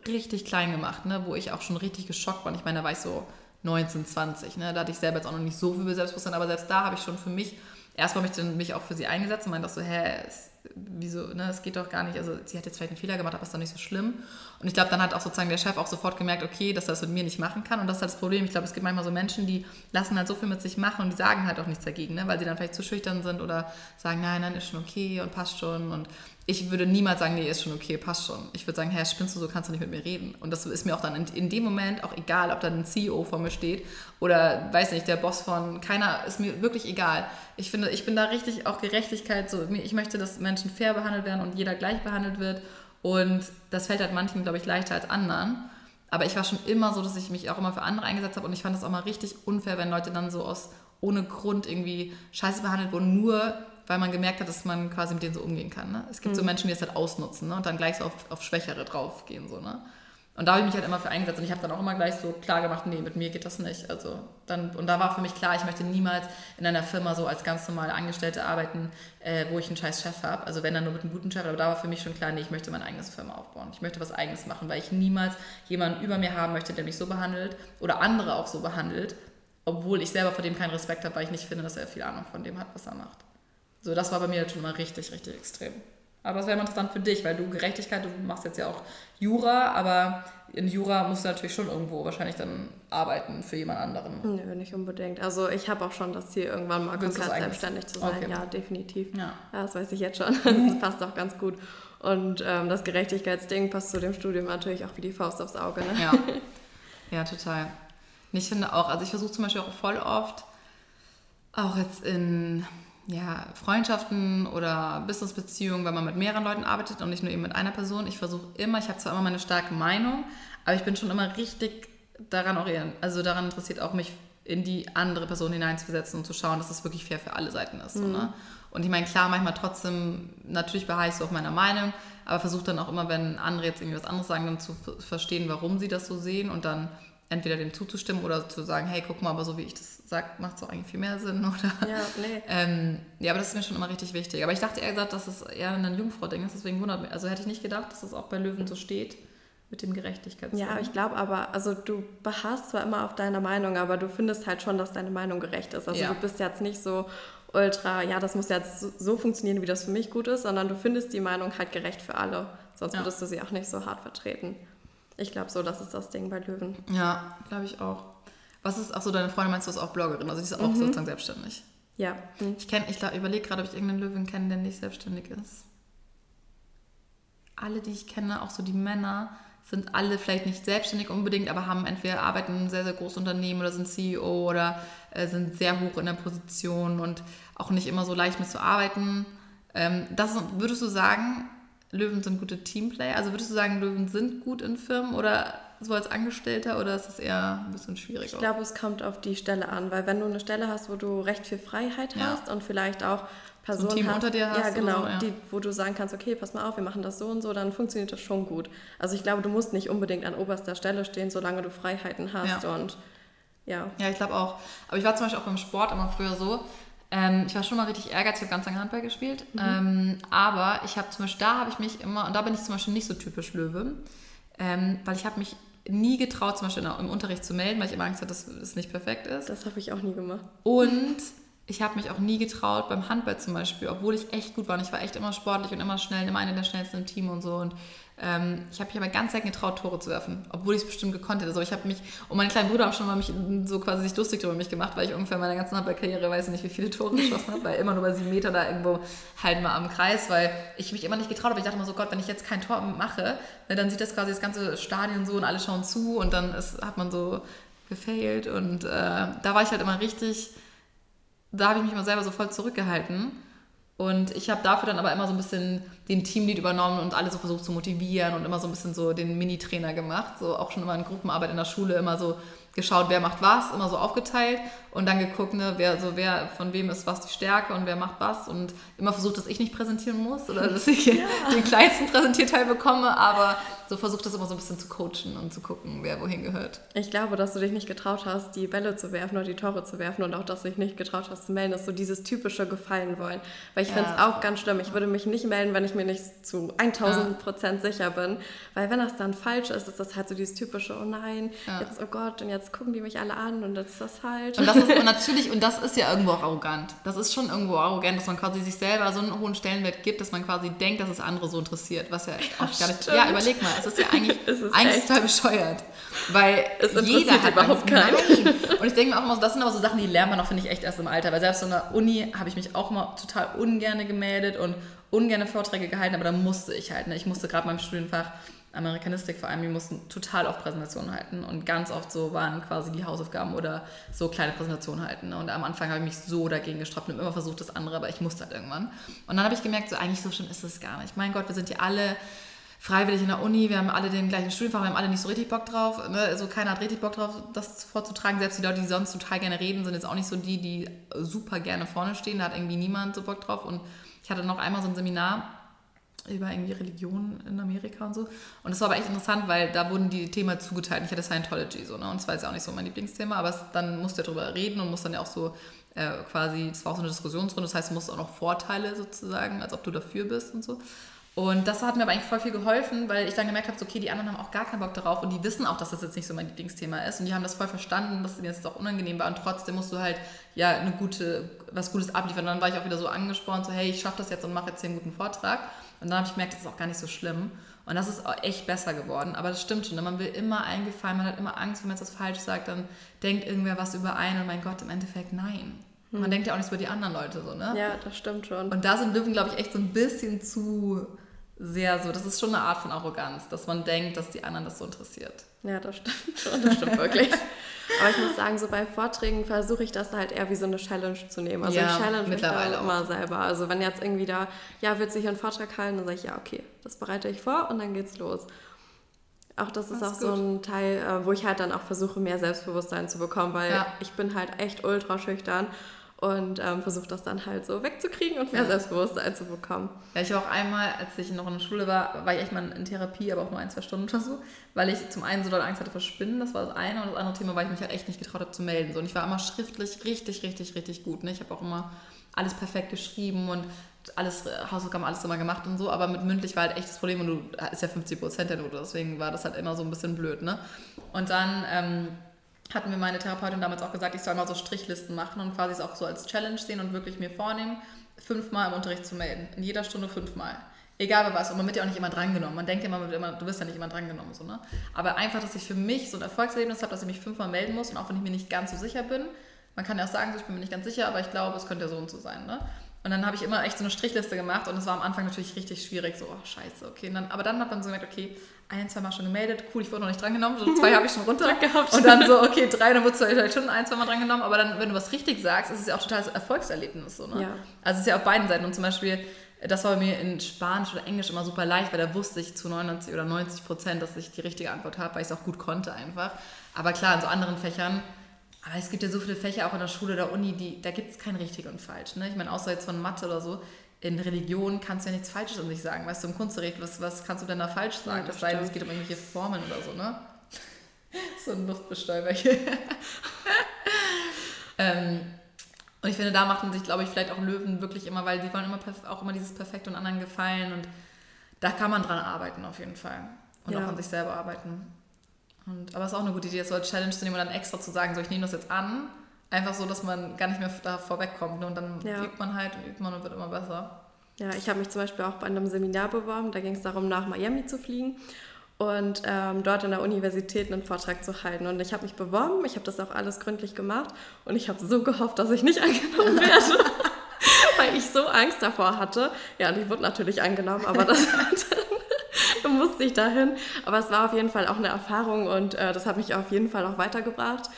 Speaker 1: richtig klein gemacht, ne? wo ich auch schon richtig geschockt war. Und ich meine, da war ich so 19, 20, ne? da hatte ich selber jetzt auch noch nicht so viel Selbstbewusstsein, aber selbst da habe ich schon für mich erstmal mich, mich auch für sie eingesetzt und meinte auch so, hä, es, wieso, ne, es geht doch gar nicht, also sie hat jetzt vielleicht einen Fehler gemacht, aber ist doch nicht so schlimm. Und ich glaube, dann hat auch sozusagen der Chef auch sofort gemerkt, okay, dass er das mit mir nicht machen kann und das ist halt das Problem. Ich glaube, es gibt manchmal so Menschen, die lassen halt so viel mit sich machen und die sagen halt auch nichts dagegen, ne, weil sie dann vielleicht zu schüchtern sind oder sagen, nein, nein, ist schon okay und passt schon und ich würde niemals sagen, nee, ist schon okay, passt schon. Ich würde sagen, Herr, spinnst du so, kannst du nicht mit mir reden. Und das ist mir auch dann in, in, dem Moment auch egal, ob da ein CEO vor mir steht oder, weiß nicht, der Boss von keiner, ist mir wirklich egal. Ich finde, ich bin da richtig auch Gerechtigkeit so. Ich möchte, dass Menschen fair behandelt werden und jeder gleich behandelt wird. Und das fällt halt manchen, glaube ich, leichter als anderen. Aber ich war schon immer so, dass ich mich auch immer für andere eingesetzt habe und ich fand das auch mal richtig unfair, wenn Leute dann so aus ohne Grund irgendwie scheiße behandelt wurden, nur weil man gemerkt hat, dass man quasi mit denen so umgehen kann. Ne? Es gibt mhm. so Menschen, die es halt ausnutzen ne? und dann gleich so auf, auf Schwächere draufgehen. So, ne? Und da habe ich mich halt immer für eingesetzt und ich habe dann auch immer gleich so klar gemacht, nee, mit mir geht das nicht. Also dann, und da war für mich klar, ich möchte niemals in einer Firma so als ganz normale Angestellte arbeiten, äh, wo ich einen scheiß Chef habe. Also wenn dann nur mit einem guten Chef, aber da war für mich schon klar, nee, ich möchte mein eigenes Firma aufbauen. Ich möchte was eigenes machen, weil ich niemals jemanden über mir haben möchte, der mich so behandelt oder andere auch so behandelt, obwohl ich selber vor dem keinen Respekt habe, weil ich nicht finde, dass er viel Ahnung von dem hat, was er macht. So, das war bei mir schon mal richtig, richtig extrem. Aber es wäre interessant für dich, weil du Gerechtigkeit, du machst jetzt ja auch Jura, aber in Jura musst du natürlich schon irgendwo wahrscheinlich dann arbeiten für jemand anderen.
Speaker 2: Nö, nicht unbedingt. Also ich habe auch schon das Ziel, irgendwann mal komplett selbstständig zu sein. Okay. Ja, definitiv. Ja. ja. das weiß ich jetzt schon. Das passt auch ganz gut. Und ähm, das Gerechtigkeitsding passt zu dem Studium natürlich auch wie die Faust aufs Auge. Ne?
Speaker 1: Ja. ja, total. Ich finde auch, also ich versuche zum Beispiel auch voll oft, auch jetzt in ja, Freundschaften oder Businessbeziehungen, wenn man mit mehreren Leuten arbeitet und nicht nur eben mit einer Person. Ich versuche immer, ich habe zwar immer meine starke Meinung, aber ich bin schon immer richtig daran orientiert, also daran interessiert auch mich in die andere Person hineinzusetzen und zu schauen, dass das wirklich fair für alle Seiten ist. Mhm. So, ne? Und ich meine, klar, manchmal trotzdem, natürlich beharre ich so auf meiner Meinung, aber versuche dann auch immer, wenn andere jetzt irgendwie was anderes sagen, dann zu verstehen, warum sie das so sehen und dann entweder dem zuzustimmen oder zu sagen, hey, guck mal, aber so wie ich das sage, macht es auch eigentlich viel mehr Sinn, oder? Ja, nee. Ähm, ja, aber das ist mir schon immer richtig wichtig. Aber ich dachte eher gesagt, dass es eher ein Jungfrau-Ding ist, deswegen wundert mich. Also hätte ich nicht gedacht, dass es auch bei Löwen so steht mit dem Gerechtigkeitssinn.
Speaker 2: Ja, ich glaube aber, also du beharrst zwar immer auf deiner Meinung, aber du findest halt schon, dass deine Meinung gerecht ist. Also ja. du bist jetzt nicht so ultra, ja, das muss jetzt so funktionieren, wie das für mich gut ist, sondern du findest die Meinung halt gerecht für alle. Sonst ja. würdest du sie auch nicht so hart vertreten. Ich glaube so, das ist das Ding bei Löwen.
Speaker 1: Ja, glaube ich auch. Was ist auch so, deine Freundin meinst du ist auch Bloggerin, also sie ist auch mhm. sozusagen selbstständig.
Speaker 2: Ja.
Speaker 1: Mhm. Ich kenne, ich überlege gerade, ob ich irgendeinen Löwen kenne, der nicht selbstständig ist. Alle, die ich kenne, auch so die Männer, sind alle vielleicht nicht selbstständig unbedingt, aber haben entweder arbeiten in einem sehr, sehr großen Unternehmen oder sind CEO oder äh, sind sehr hoch in der Position und auch nicht immer so leicht mit zu arbeiten. Ähm, das würdest du sagen, Löwen sind gute Teamplayer? Also würdest du sagen, Löwen sind gut in Firmen oder so als Angestellter oder ist es eher ein bisschen schwieriger?
Speaker 2: Ich glaube, es kommt auf die Stelle an, weil wenn du eine Stelle hast, wo du recht viel Freiheit ja. hast und vielleicht auch Personen so
Speaker 1: Team
Speaker 2: hast,
Speaker 1: unter dir hast
Speaker 2: ja genau,
Speaker 1: so, ja.
Speaker 2: Die, wo du sagen kannst, okay, pass mal auf, wir machen das so und so, dann funktioniert das schon gut. Also ich glaube, du musst nicht unbedingt an oberster Stelle stehen, solange du Freiheiten hast
Speaker 1: Ja.
Speaker 2: und ja.
Speaker 1: Ja, ich glaube auch. Aber ich war zum Beispiel auch beim Sport immer früher so. Ähm, ich war schon mal richtig ehrgeizig, ich habe ganz lange Handball gespielt. Ähm, aber ich habe zum Beispiel, da habe ich mich immer, und da bin ich zum Beispiel nicht so typisch Löwe, ähm, weil ich habe mich nie getraut, zum Beispiel im Unterricht zu melden, weil ich immer Angst hatte, dass es nicht perfekt ist.
Speaker 2: Das habe ich auch nie gemacht.
Speaker 1: Und ich habe mich auch nie getraut beim Handball zum Beispiel, obwohl ich echt gut war. Und ich war echt immer sportlich und immer schnell, immer eine der schnellsten im Team und so. Und ähm, ich habe mich aber ganz selten getraut, Tore zu werfen, obwohl ich es bestimmt gekonnt hätte. Also ich habe mich, und meine kleinen Brüder haben schon mal mich so quasi sich lustig über mich gemacht, weil ich ungefähr in meiner ganzen Handballkarriere weiß ich nicht, wie viele Tore geschossen habe, weil immer nur bei sieben Meter da irgendwo halt mal am Kreis, weil ich mich immer nicht getraut habe. Ich dachte immer so, Gott, wenn ich jetzt kein Tor mache, ne, dann sieht das quasi das ganze Stadion so und alle schauen zu und dann ist, hat man so gefailt und äh, da war ich halt immer richtig da habe ich mich mal selber so voll zurückgehalten. Und ich habe dafür dann aber immer so ein bisschen den Teamlead übernommen und alle so versucht zu motivieren und immer so ein bisschen so den Mini-Trainer gemacht. So auch schon immer in Gruppenarbeit in der Schule immer so geschaut, wer macht was, immer so aufgeteilt und dann geguckt, ne, wer, so wer von wem ist was die Stärke und wer macht was und immer versucht, dass ich nicht präsentieren muss oder dass ich den kleinsten Präsentierteil bekomme, aber so versucht das immer so ein bisschen zu coachen und zu gucken, wer wohin gehört.
Speaker 2: Ich glaube, dass du dich nicht getraut hast, die Bälle zu werfen oder die Tore zu werfen und auch, dass du dich nicht getraut hast zu melden, ist so dieses typische Gefallen wollen. Weil ich
Speaker 1: Ja.
Speaker 2: finde es auch ganz schlimm. Ich würde mich nicht melden, wenn ich mir nicht zu 1000 Prozent sicher bin. Weil wenn das dann falsch ist, ist das halt so dieses typische, oh nein,
Speaker 1: Ja.
Speaker 2: jetzt, oh Gott, und jetzt gucken die mich alle an und jetzt ist das falsch.
Speaker 1: Und das ist und natürlich, und das ist ja irgendwo auch arrogant. Das ist schon irgendwo arrogant, dass man quasi sich selber so einen hohen Stellenwert gibt, dass man quasi denkt, dass es andere so interessiert. Was ja auch gar nicht. Ja, überleg mal, es ist ja eigentlich,
Speaker 2: ist
Speaker 1: eigentlich
Speaker 2: echt.
Speaker 1: total bescheuert. Weil
Speaker 2: Es
Speaker 1: jeder hat
Speaker 2: überhaupt keinen.
Speaker 1: Nein. Und ich denke mir auch immer, das sind aber so Sachen, die lernt man auch, finde ich, echt erst im Alter. Weil selbst so in der Uni habe ich mich auch mal total ungerne gemeldet und ungerne Vorträge gehalten, aber da musste ich halt. Ne? Ich musste gerade beim Studienfach Amerikanistik vor allem, wir mussten total oft Präsentationen halten und ganz oft so waren quasi die Hausaufgaben oder so kleine Präsentationen halten. Und am Anfang habe ich mich so dagegen gestoppt und immer versucht das andere, aber ich musste halt irgendwann. Und dann habe ich gemerkt, so eigentlich so schlimm ist es gar nicht. Mein Gott, wir sind hier alle freiwillig in der Uni, wir haben alle den gleichen Studienfach, wir haben alle nicht so richtig Bock drauf. Ne? Also keiner hat richtig Bock drauf, das vorzutragen. Selbst die Leute, die sonst total gerne reden, sind jetzt auch nicht so die, die super gerne vorne stehen. Da hat irgendwie niemand so Bock drauf. Und ich hatte noch einmal so ein Seminar über irgendwie Religion in Amerika und so. Und das war aber echt interessant, weil da wurden die Themen zugeteilt. Ich hatte Scientology so, ne? Und das war jetzt auch nicht so mein Lieblingsthema, aber es, dann musst du ja drüber reden und musst dann ja auch so äh, quasi, das war auch so eine Diskussionsrunde, das heißt, du musst auch noch Vorteile sozusagen, als ob du dafür bist und so. Und das hat mir aber eigentlich voll viel geholfen, weil ich dann gemerkt habe, so, okay, die anderen haben auch gar keinen Bock darauf und die wissen auch, dass das jetzt nicht so mein Lieblingsthema ist und die haben das voll verstanden, dass mir jetzt auch unangenehm war und trotzdem musst du halt ja eine gute, was Gutes abliefern. Und dann war ich auch wieder so angespornt, so hey, ich schaffe das jetzt und mache jetzt hier einen guten Vortrag. Und dann habe ich gemerkt, das ist auch gar nicht so schlimm. Und das ist auch echt besser geworden. Aber das stimmt schon. ne? Man will immer eingefallen, man hat immer Angst, wenn man jetzt was falsch sagt, dann denkt irgendwer was über einen und mein Gott, im Endeffekt nein. Man denkt ja auch nichts über die anderen Leute so, ne?
Speaker 2: ja, das stimmt schon.
Speaker 1: Und da sind Löwen, glaube ich, echt so ein bisschen zu sehr so. Das ist schon eine Art von Arroganz, dass man denkt, dass die anderen das so interessiert.
Speaker 2: Ja, das stimmt schon, das stimmt wirklich. Aber ich muss sagen, so bei Vorträgen versuche ich das halt eher wie so eine Challenge zu nehmen. Also
Speaker 1: Ja,
Speaker 2: ich challenge mich da
Speaker 1: auch.
Speaker 2: immer selber. Also wenn jetzt irgendwie da, ja, willst du hier einen Vortrag halten, dann sage ich, ja, okay, das bereite ich vor und dann geht's los. Auch das ist
Speaker 1: Das
Speaker 2: auch
Speaker 1: ist
Speaker 2: so ein Teil, äh, wo ich halt dann auch versuche, mehr Selbstbewusstsein zu bekommen, weil
Speaker 1: Ja.
Speaker 2: ich bin halt echt ultra schüchtern und ähm, versuche das dann halt so wegzukriegen und mehr. Selbstbewusstsein zu bekommen.
Speaker 1: Ja, ich war auch einmal, als ich noch in der Schule war, war ich echt mal in Therapie, aber auch nur ein, zwei Stunden oder so, weil ich zum einen so doll Angst hatte vor Spinnen, das war das eine, und das andere Thema, weil ich mich halt echt nicht getraut habe zu melden. So. Und ich war immer schriftlich richtig, richtig, richtig gut. Ne? Ich habe auch immer alles perfekt geschrieben und alles, äh, Hausaufgaben, alles immer gemacht und so, aber mit mündlich war halt echt das Problem und du ist ja 50 Prozent der Note, deswegen war das halt immer so ein bisschen blöd, ne? Und dann ähm, hat mir meine Therapeutin damals auch gesagt, ich soll mal so Strichlisten machen und quasi es auch so als Challenge sehen und wirklich mir vornehmen, fünfmal im Unterricht zu melden. In jeder Stunde fünfmal. Egal bei was. Und man wird ja auch nicht immer drangenommen. Man denkt ja immer, immer, du wirst ja nicht immer drangenommen. So, ne? Aber einfach, dass ich für mich so ein Erfolgserlebnis habe, dass ich mich fünfmal melden muss und auch wenn ich mir nicht ganz so sicher bin. Man kann ja auch sagen, so, ich bin mir nicht ganz sicher, aber ich glaube, es könnte ja so und so sein. Ne? Und dann habe ich immer echt so eine Strichliste gemacht und es war am Anfang natürlich richtig schwierig. So, oh, scheiße, okay. Dann, aber dann hat man so gemerkt, okay, ein, zwei Mal schon gemeldet, cool, ich wurde noch nicht drangenommen, so zwei habe ich schon runter.
Speaker 2: gehabt.
Speaker 1: Und dann so, okay, drei, dann wurde vielleicht schon ein, zwei Mal drangenommen, aber dann, wenn du was richtig sagst, ist es ja auch total Erfolgserlebnis. So, ne?
Speaker 2: Ja.
Speaker 1: Also es ist ja auf beiden Seiten. Und zum Beispiel, das war bei mir in Spanisch oder Englisch immer super leicht, weil da wusste ich zu 99 oder 90 Prozent, dass ich die richtige Antwort habe, weil ich es auch gut konnte einfach. Aber klar, in so anderen Fächern, aber es gibt ja so viele Fächer auch in der Schule oder Uni, die, da gibt es kein richtig und falsch. Ne? Ich meine, außer jetzt von Mathe oder so, in Religion kannst du ja nichts Falsches an sich sagen. Weißt du, im Kunstrecht, was, was kannst du denn da falsch sagen? Ja, das sei denn, es geht um irgendwelche Formeln oder so, ne? so ein Luftbestäuber hier. ähm, und ich finde, da machen sich, glaube ich, vielleicht auch Löwen wirklich immer, weil die wollen immer auch immer dieses Perfekte und anderen gefallen. Und da kann man dran arbeiten, auf jeden Fall. Und ja. auch an sich selber arbeiten. Und, aber es ist auch eine gute Idee, das so als Challenge zu nehmen und dann extra zu sagen, so ich nehme das jetzt an. Einfach so, dass man gar nicht mehr da vorwegkommt. Ne? Und dann ja. übt man halt und übt man und wird immer besser.
Speaker 2: Ja, ich habe mich zum Beispiel auch bei einem Seminar beworben. Da ging es darum, nach Miami zu fliegen und ähm, dort an der Universität einen Vortrag zu halten. Und ich habe mich beworben, ich habe das auch alles gründlich gemacht und ich habe so gehofft, dass ich nicht angenommen werde, weil ich so Angst davor hatte. Ja, die wurde natürlich angenommen, aber das dann musste ich dahin. Aber es war auf jeden Fall auch eine Erfahrung und äh, das hat mich auf jeden Fall auch weitergebracht.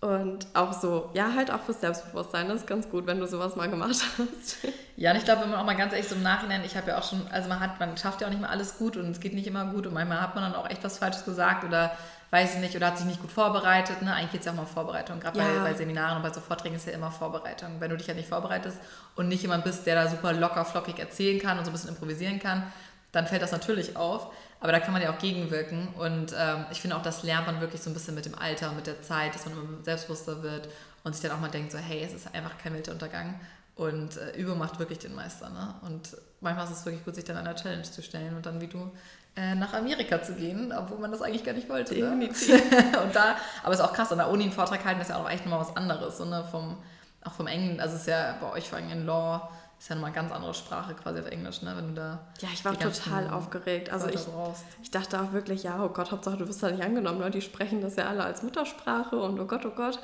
Speaker 2: Und auch so, ja, halt auch fürs Selbstbewusstsein. Das ist ganz gut, wenn du sowas mal gemacht hast.
Speaker 1: Ja, und ich glaube, wenn man auch mal ganz ehrlich so im Nachhinein, ich habe ja auch schon, also man hat, man schafft ja auch nicht mal alles gut und es geht nicht immer gut und manchmal hat man dann auch echt was Falsches gesagt oder weiß ich nicht, oder hat sich nicht gut vorbereitet. Ne? Eigentlich geht es ja auch mal um Vorbereitung. Gerade ja. bei, bei, Seminaren und bei so Vorträgen ist ja immer Vorbereitung. Wenn du dich ja nicht vorbereitest und nicht jemand bist, der da super locker, flockig erzählen kann und so ein bisschen improvisieren kann, dann fällt das natürlich auf. Aber da kann man ja auch gegenwirken. Und ähm, ich finde auch, das lernt man wirklich so ein bisschen mit dem Alter und mit der Zeit, dass man immer selbstbewusster wird und sich dann auch mal denkt, so, hey, es ist einfach kein Weltuntergang. Und äh, Übung macht wirklich den Meister. Ne? Und manchmal ist es wirklich gut, sich dann einer Challenge zu stellen und dann wie du äh, nach Amerika zu gehen, obwohl man das eigentlich gar nicht wollte. Ne? und da, aber es ist auch krass, an der Uni einen Vortrag halten ist ja auch echt nochmal was anderes. So, ne? vom, auch vom Englischen, also es ist ja bei euch vor allem in Law ist ja nochmal eine ganz andere Sprache quasi auf Englisch, ne? Wenn du da.
Speaker 2: Ja, ich war total aufgeregt. Also ich, ich dachte auch wirklich, ja, oh Gott, Hauptsache du wirst da nicht angenommen. Ne? Die sprechen das ja alle als Muttersprache und oh Gott, oh Gott.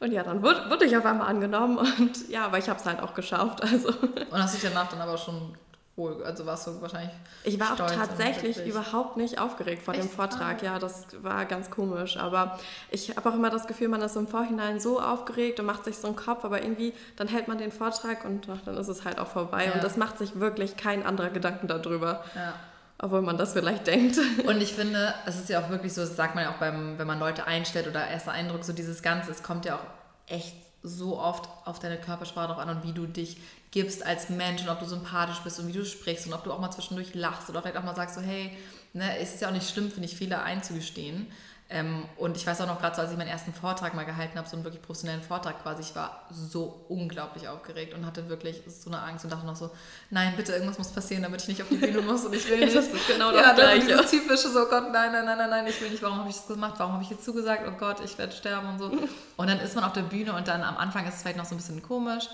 Speaker 2: Und ja, dann wurde, wurde ich auf einmal angenommen und ja, aber ich habe es halt auch geschafft. Also.
Speaker 1: Und hast dich danach dann aber schon wohl, also warst du wahrscheinlich.
Speaker 2: Ich war auch tatsächlich überhaupt nicht aufgeregt vor Echt? dem Vortrag. Ah. Ja, das war ganz komisch. Aber ich habe auch immer das Gefühl, man ist im Vorhinein so aufgeregt und macht sich so einen Kopf, aber irgendwie dann hält man den Vortrag und ach, dann ist es halt auch vorbei. Ja. Und das macht sich wirklich kein anderer Gedanken darüber. Ja. Obwohl man das vielleicht denkt.
Speaker 1: Und ich finde, es ist ja auch wirklich so, das sagt man ja auch beim, wenn man Leute einstellt oder erster Eindruck, so dieses Ganze, es kommt ja auch echt so oft auf deine Körpersprache drauf an und wie du dich gibst als Mensch und ob du sympathisch bist und wie du sprichst und ob du auch mal zwischendurch lachst oder vielleicht auch mal sagst so, hey, ne, es ist ja auch nicht schlimm, finde ich, Fehler einzugestehen. Ähm, und ich weiß auch noch gerade so, als ich meinen ersten Vortrag mal gehalten habe, so einen wirklich professionellen Vortrag quasi, ich war so unglaublich aufgeregt und hatte wirklich so eine Angst und dachte noch so, nein, bitte, irgendwas muss passieren, damit ich nicht auf die Bühne muss und ich will nicht.
Speaker 2: das ist genau das ja, Gleiche.
Speaker 1: Das typische so, Gott, nein, nein, nein, nein, nein, ich will nicht, warum habe ich das gemacht, warum habe ich jetzt zugesagt, oh Gott, ich werde sterben und so. Und dann ist man auf der Bühne und dann am Anfang ist es vielleicht noch so ein bisschen komisch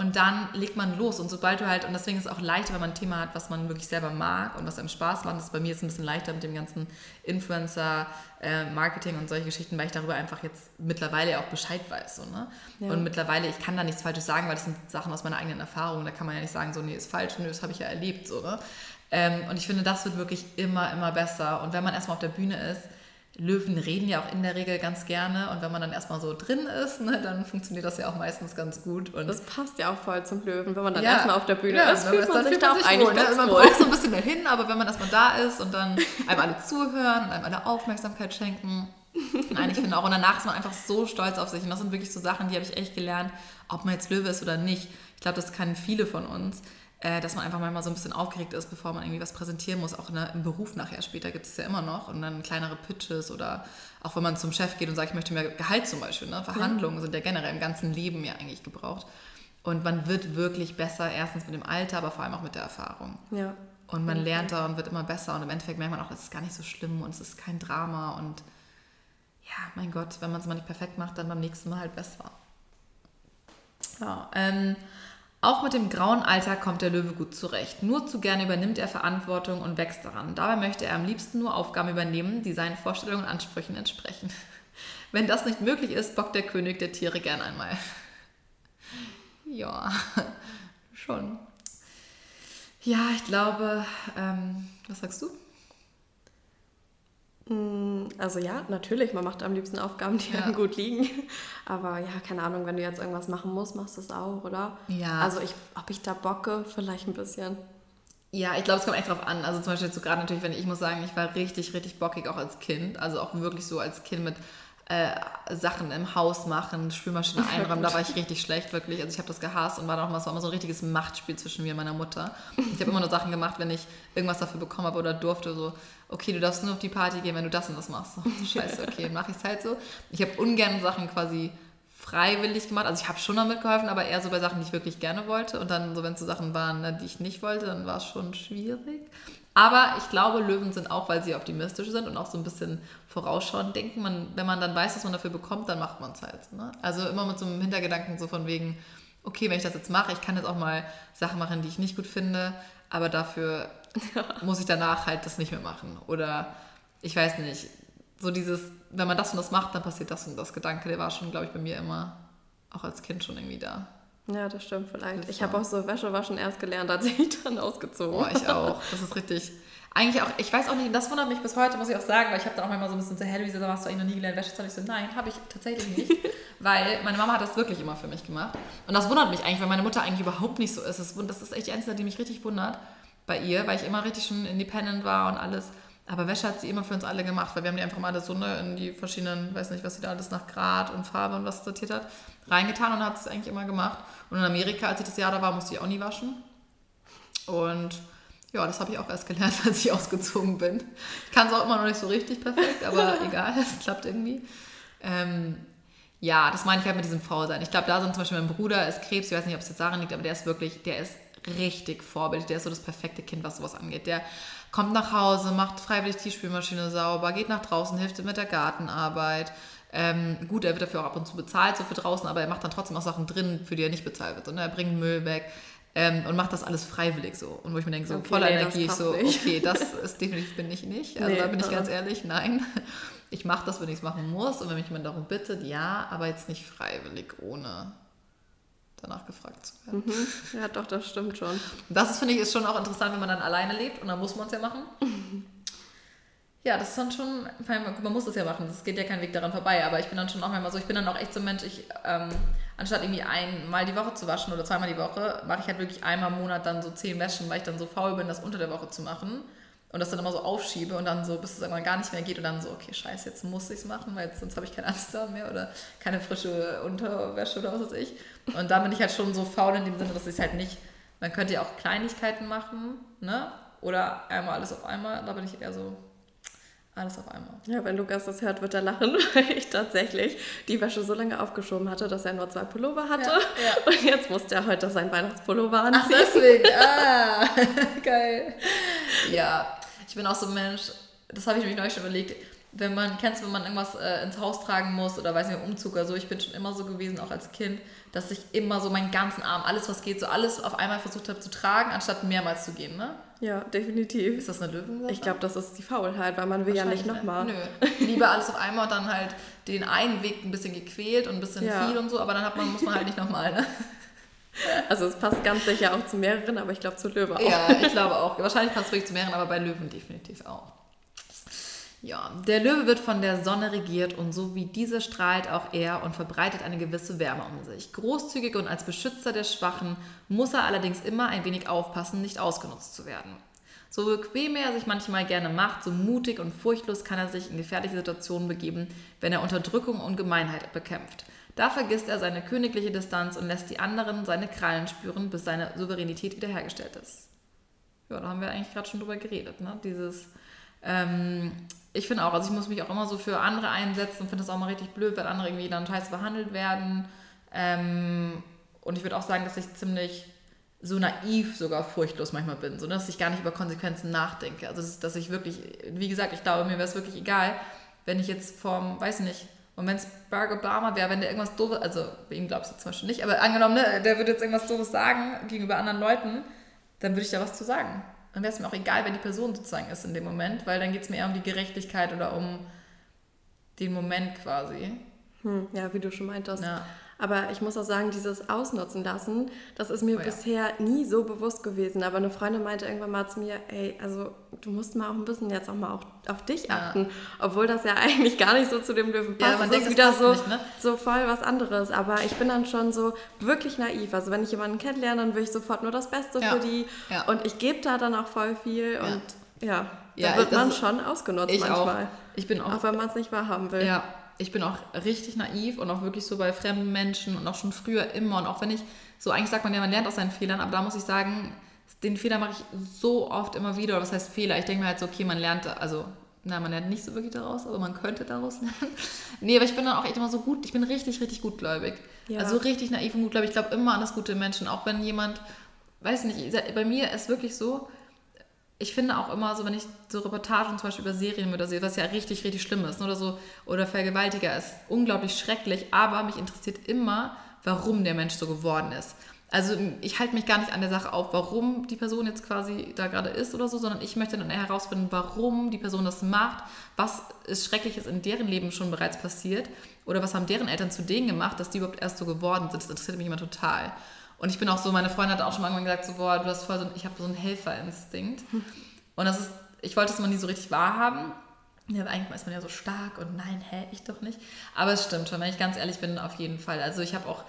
Speaker 1: und dann legt man los. Und sobald du halt, und deswegen ist es auch leichter, wenn man ein Thema hat, was man wirklich selber mag und was einem Spaß macht. Das ist bei mir jetzt ein bisschen leichter mit dem ganzen Influencer-Marketing äh, und solche Geschichten, weil ich darüber einfach jetzt mittlerweile auch Bescheid weiß. So, ne? Ja. Und mittlerweile, ich kann da nichts Falsches sagen, weil das sind Sachen aus meiner eigenen Erfahrung. Da kann man ja nicht sagen, so, nee, ist falsch, nö, das habe ich ja erlebt. So, ne? Ähm, und ich finde, das wird wirklich immer, immer besser. Und wenn man erstmal auf der Bühne ist, Löwen reden ja auch in der Regel ganz gerne und wenn man dann erstmal so drin ist, ne, dann funktioniert das ja auch meistens ganz gut. Und
Speaker 2: das passt ja auch voll zum Löwen, wenn man dann ja, erstmal auf der Bühne ja, ist, fühlt man sich
Speaker 1: da auch eigentlich wohl, ne? ganz Man braucht so ein bisschen mehr hin, aber wenn man erstmal da ist und dann einem alle zuhören und einem alle Aufmerksamkeit schenken, Nein, ich finde auch, und danach ist man einfach so stolz auf sich. Und das sind wirklich so Sachen, die habe ich echt gelernt, ob man jetzt Löwe ist oder nicht. Ich glaube, das können viele von uns äh, dass man einfach manchmal so ein bisschen aufgeregt ist, bevor man irgendwie was präsentieren muss. Auch ne, im Beruf nachher später gibt es ja immer noch. Und dann kleinere Pitches oder auch wenn man zum Chef geht und sagt, ich möchte mehr Gehalt zum Beispiel. Ne? Verhandlungen ja. sind ja generell im ganzen Leben ja eigentlich gebraucht. Und man wird wirklich besser, erstens mit dem Alter, aber vor allem auch mit der Erfahrung. Ja. Und man lernt da und wird immer besser. Und im Endeffekt merkt man auch, es ist gar nicht so schlimm und es ist kein Drama. Und ja, mein Gott, wenn man es mal nicht perfekt macht, dann beim nächsten Mal halt besser. Ja, ähm, auch mit dem grauen Alter kommt der Löwe gut zurecht. Nur zu gerne übernimmt er Verantwortung und wächst daran. Dabei möchte er am liebsten nur Aufgaben übernehmen, die seinen Vorstellungen und Ansprüchen entsprechen. Wenn das nicht möglich ist, bockt der König der Tiere gern einmal. Ja, schon. Ja, ich glaube, ähm, was sagst du?
Speaker 2: Mm, also ja, natürlich, man macht am liebsten Aufgaben, die ja. einem gut liegen. Aber ja, keine Ahnung, wenn du jetzt irgendwas machen musst, machst du es auch, oder? Ja. Also ich, ob ich da bocke, vielleicht ein bisschen.
Speaker 1: Ja, ich glaube, es kommt echt drauf an. Also zum Beispiel so gerade natürlich, wenn ich, ich muss sagen, ich war richtig, richtig bockig auch als Kind. Also auch wirklich so als Kind mit äh, Sachen im Haus machen, Spülmaschine einräumen, da war ich richtig schlecht, wirklich. Also ich habe das gehasst und war dann auch mal, es war immer so ein richtiges Machtspiel zwischen mir und meiner Mutter. Ich habe immer nur Sachen gemacht, wenn ich irgendwas dafür bekommen habe oder durfte, so, okay, du darfst nur auf die Party gehen, wenn du das und das machst. So, scheiße, okay, mache ich es halt so. Ich habe ungern Sachen quasi freiwillig gemacht. Also ich habe schon damit geholfen, aber eher so bei Sachen, die ich wirklich gerne wollte. Und dann so, wenn es so Sachen waren, ne, die ich nicht wollte, dann war es schon schwierig. Aber ich glaube, Löwen sind auch, weil sie optimistisch sind und auch so ein bisschen vorausschauend denken. Man, wenn man dann weiß, was man dafür bekommt, dann macht man es halt. Ne? Also immer mit so einem Hintergedanken so von wegen, okay, wenn ich das jetzt mache, ich kann jetzt auch mal Sachen machen, die ich nicht gut finde, aber dafür muss ich danach halt das nicht mehr machen. Oder ich weiß nicht, so dieses, wenn man das und das macht, dann passiert das und das Gedanke, der war schon, glaube ich, bei mir immer, auch als Kind schon irgendwie da.
Speaker 2: Ja, das stimmt vielleicht. Ich habe auch so Wäsche waschen erst gelernt, als ich dann ausgezogen
Speaker 1: Oh, ich auch. Das ist richtig. Eigentlich auch, ich weiß auch nicht, das wundert mich bis heute, muss ich auch sagen, weil ich habe dann auch manchmal so ein bisschen so, hey Luisa, hast du eigentlich noch nie gelernt, Wäsche zu Ich so, nein, habe ich tatsächlich nicht. weil meine Mama hat das wirklich immer für mich gemacht. Und das wundert mich eigentlich, weil meine Mutter eigentlich überhaupt nicht so ist. Das ist echt die Einzige, die mich richtig wundert bei ihr, weil ich immer richtig schon independent war und alles. Aber Wäsche hat sie immer für uns alle gemacht, weil wir haben die einfach mal alle so ne, in die verschiedenen, weiß nicht, was sie da alles nach Grad und Farbe und was sortiert hat, reingetan und hat es eigentlich immer gemacht. Und in Amerika, als ich das Jahr da war, musste ich auch nie waschen. Und ja, das habe ich auch erst gelernt, als ich ausgezogen bin. Ich kann es auch immer noch nicht so richtig perfekt, aber egal, es klappt irgendwie. Ähm, ja, das meine ich halt mit diesem Faulsein. Ich glaube, da sind zum Beispiel mein Bruder ist Krebs, ich weiß nicht, ob es jetzt daran liegt, aber der ist wirklich, der ist richtig vorbildlich. Der ist so das perfekte Kind, was sowas angeht. Der kommt nach Hause, macht freiwillig die Spülmaschine sauber, geht nach draußen, hilft mit der Gartenarbeit. Ähm, gut, er wird dafür auch ab und zu bezahlt, so für draußen, aber er macht dann trotzdem auch Sachen drin, für die er nicht bezahlt wird. Und er bringt Müll weg ähm, und macht das alles freiwillig so. Und wo ich mir denke, so okay, voller nee, Energie, ich so, nicht. okay, das ist definitiv bin ich nicht. Also nee, da bin ich ganz ehrlich, nein. Ich mache das, wenn ich es machen muss. Und wenn mich jemand darum bittet, ja, aber jetzt nicht freiwillig, ohne danach gefragt zu werden.
Speaker 2: Mhm. Ja, doch, das stimmt schon.
Speaker 1: Das finde ich, ist schon auch interessant, wenn man dann alleine lebt und dann muss man es ja machen. Ja, das ist dann schon, man muss es ja machen, es geht ja kein Weg daran vorbei, aber ich bin dann schon auch manchmal so, ich bin dann auch echt so ein Mensch, ich, ähm, anstatt irgendwie einmal die Woche zu waschen oder zweimal die Woche, mache ich halt wirklich einmal im Monat dann so zehn Wäschen, weil ich dann so faul bin, das unter der Woche zu machen und das dann immer so aufschiebe und dann so, bis es irgendwann gar nicht mehr geht und dann so, okay, scheiße, jetzt muss ich es machen, weil jetzt, sonst habe ich keinen Anstand mehr oder keine frische Unterwäsche oder was weiß ich. Und da bin ich halt schon so faul in dem Sinne, dass ich es halt nicht, man könnte ja auch Kleinigkeiten machen, ne? Oder einmal alles auf einmal, da bin ich eher so, alles auf einmal.
Speaker 2: Ja, wenn Lukas das hört, wird er lachen, weil ich tatsächlich die Wäsche so lange aufgeschoben hatte, dass er nur zwei Pullover hatte. Ja, ja. Und jetzt musste er heute seinen Weihnachtspullover anziehen. Ach,
Speaker 1: deswegen. Ah, geil. Ja, ich bin auch so ein Mensch, das habe ich mir neulich schon überlegt, wenn man, kennst du, wenn man irgendwas äh, ins Haus tragen muss oder weiß nicht, Umzug oder so, ich bin schon immer so gewesen, auch als Kind, dass ich immer so meinen ganzen Arm, alles was geht, so alles auf einmal versucht habe zu tragen, anstatt mehrmals zu gehen, ne?
Speaker 2: Ja, definitiv.
Speaker 1: Ist das eine Löwensache?
Speaker 2: Ich glaube, das ist die Faulheit, weil man will ja nicht nochmal.
Speaker 1: Nö. Lieber alles auf einmal und dann halt den einen Weg ein bisschen gequält und ein bisschen ja. viel und so, aber dann hat man, muss man halt nicht nochmal, ne?
Speaker 2: Also es passt ganz sicher auch zu mehreren, aber ich glaube zu Löwe auch.
Speaker 1: Ja, ich glaube auch. Wahrscheinlich passt es wirklich zu mehreren, aber bei Löwen definitiv auch. Ja, der Löwe wird von der Sonne regiert und so wie diese strahlt auch er und verbreitet eine gewisse Wärme um sich. Großzügig und als Beschützer der Schwachen muss er allerdings immer ein wenig aufpassen, nicht ausgenutzt zu werden. So bequem er sich manchmal gerne macht, so mutig und furchtlos kann er sich in gefährliche Situationen begeben, wenn er Unterdrückung und Gemeinheit bekämpft. Da vergisst er seine königliche Distanz und lässt die anderen seine Krallen spüren, bis seine Souveränität wiederhergestellt ist. Ja, da haben wir eigentlich gerade schon drüber geredet, ne? Dieses ähm, ich finde auch, also ich muss mich auch immer so für andere einsetzen und finde das auch mal richtig blöd, wenn andere irgendwie dann scheiße behandelt werden. Ähm, und ich würde auch sagen, dass ich ziemlich so naiv sogar furchtlos manchmal bin, so dass ich gar nicht über Konsequenzen nachdenke. Also dass ich wirklich, wie gesagt, ich glaube, mir wäre es wirklich egal, wenn ich jetzt vom, weiß nicht, und wenn es Barack Obama wäre, wenn der irgendwas doofes, also bei ihm glaubst du zum Beispiel nicht, aber angenommen, ne, der würde jetzt irgendwas doofes sagen gegenüber anderen Leuten, dann würde ich da was zu sagen dann wäre es mir auch egal, wer die Person sozusagen ist in dem Moment, weil dann geht es mir eher um die Gerechtigkeit oder um den Moment quasi.
Speaker 2: Hm, ja, wie du schon meintest. Ja. Aber ich muss auch sagen, dieses Ausnutzen lassen, das ist mir oh ja. bisher nie so bewusst gewesen. Aber eine Freundin meinte irgendwann mal zu mir, ey, also du musst mal auch ein bisschen jetzt auch mal auch auf dich achten. Ja. Obwohl das ja eigentlich gar nicht so zu dem Löwen passt. Ja, man das denkt, ist wieder so, nicht, ne? so voll was anderes. Aber ich bin dann schon so wirklich naiv. Also wenn ich jemanden kennenlerne, dann will ich sofort nur das Beste für die. Und ich gebe da dann auch voll viel. Und ja, da wird man schon ausgenutzt
Speaker 1: ich
Speaker 2: manchmal.
Speaker 1: Auch. Ich bin auch,
Speaker 2: auch wenn man es nicht wahrhaben will.
Speaker 1: Ja, ich bin auch richtig naiv und auch wirklich so bei fremden Menschen und auch schon früher immer. Und auch wenn ich, so eigentlich sagt man ja, man lernt aus seinen Fehlern, aber da muss ich sagen, den Fehler mache ich so oft immer wieder. Oder was heißt Fehler? Ich denke mir halt so, okay, man lernt, also, na, man lernt nicht so wirklich daraus, aber man könnte daraus lernen. nee, aber ich bin dann auch echt immer so gut, ich bin richtig, richtig gutgläubig. Ja. Also richtig naiv und gutgläubig. Ich glaube immer an das gute Menschen, auch wenn jemand, weiß nicht, bei mir ist wirklich so, ich finde auch immer so, wenn ich so Reportagen zum Beispiel über Serien oder sehe, was ja richtig, richtig schlimm ist, ne, oder so, oder Vergewaltiger ist unglaublich schrecklich, aber mich interessiert immer, warum der Mensch so geworden ist. Also ich halte mich gar nicht an der Sache auf, warum die Person jetzt quasi da gerade ist oder so, sondern ich möchte dann herausfinden, warum die Person das macht, was ist Schreckliches in deren Leben schon bereits passiert oder was haben deren Eltern zu denen gemacht, dass die überhaupt erst so geworden sind. Das interessiert mich immer total. Und ich bin auch so, meine Freundin hat auch schon mal irgendwann gesagt, so, boah, du hast voll so, ich habe so einen Helferinstinkt. Und das ist, ich wollte es mal nie so richtig wahrhaben. Ja, eigentlich ist man ja so stark und nein, hä, ich doch nicht. Aber es stimmt schon, wenn ich ganz ehrlich bin, auf jeden Fall. Also ich habe auch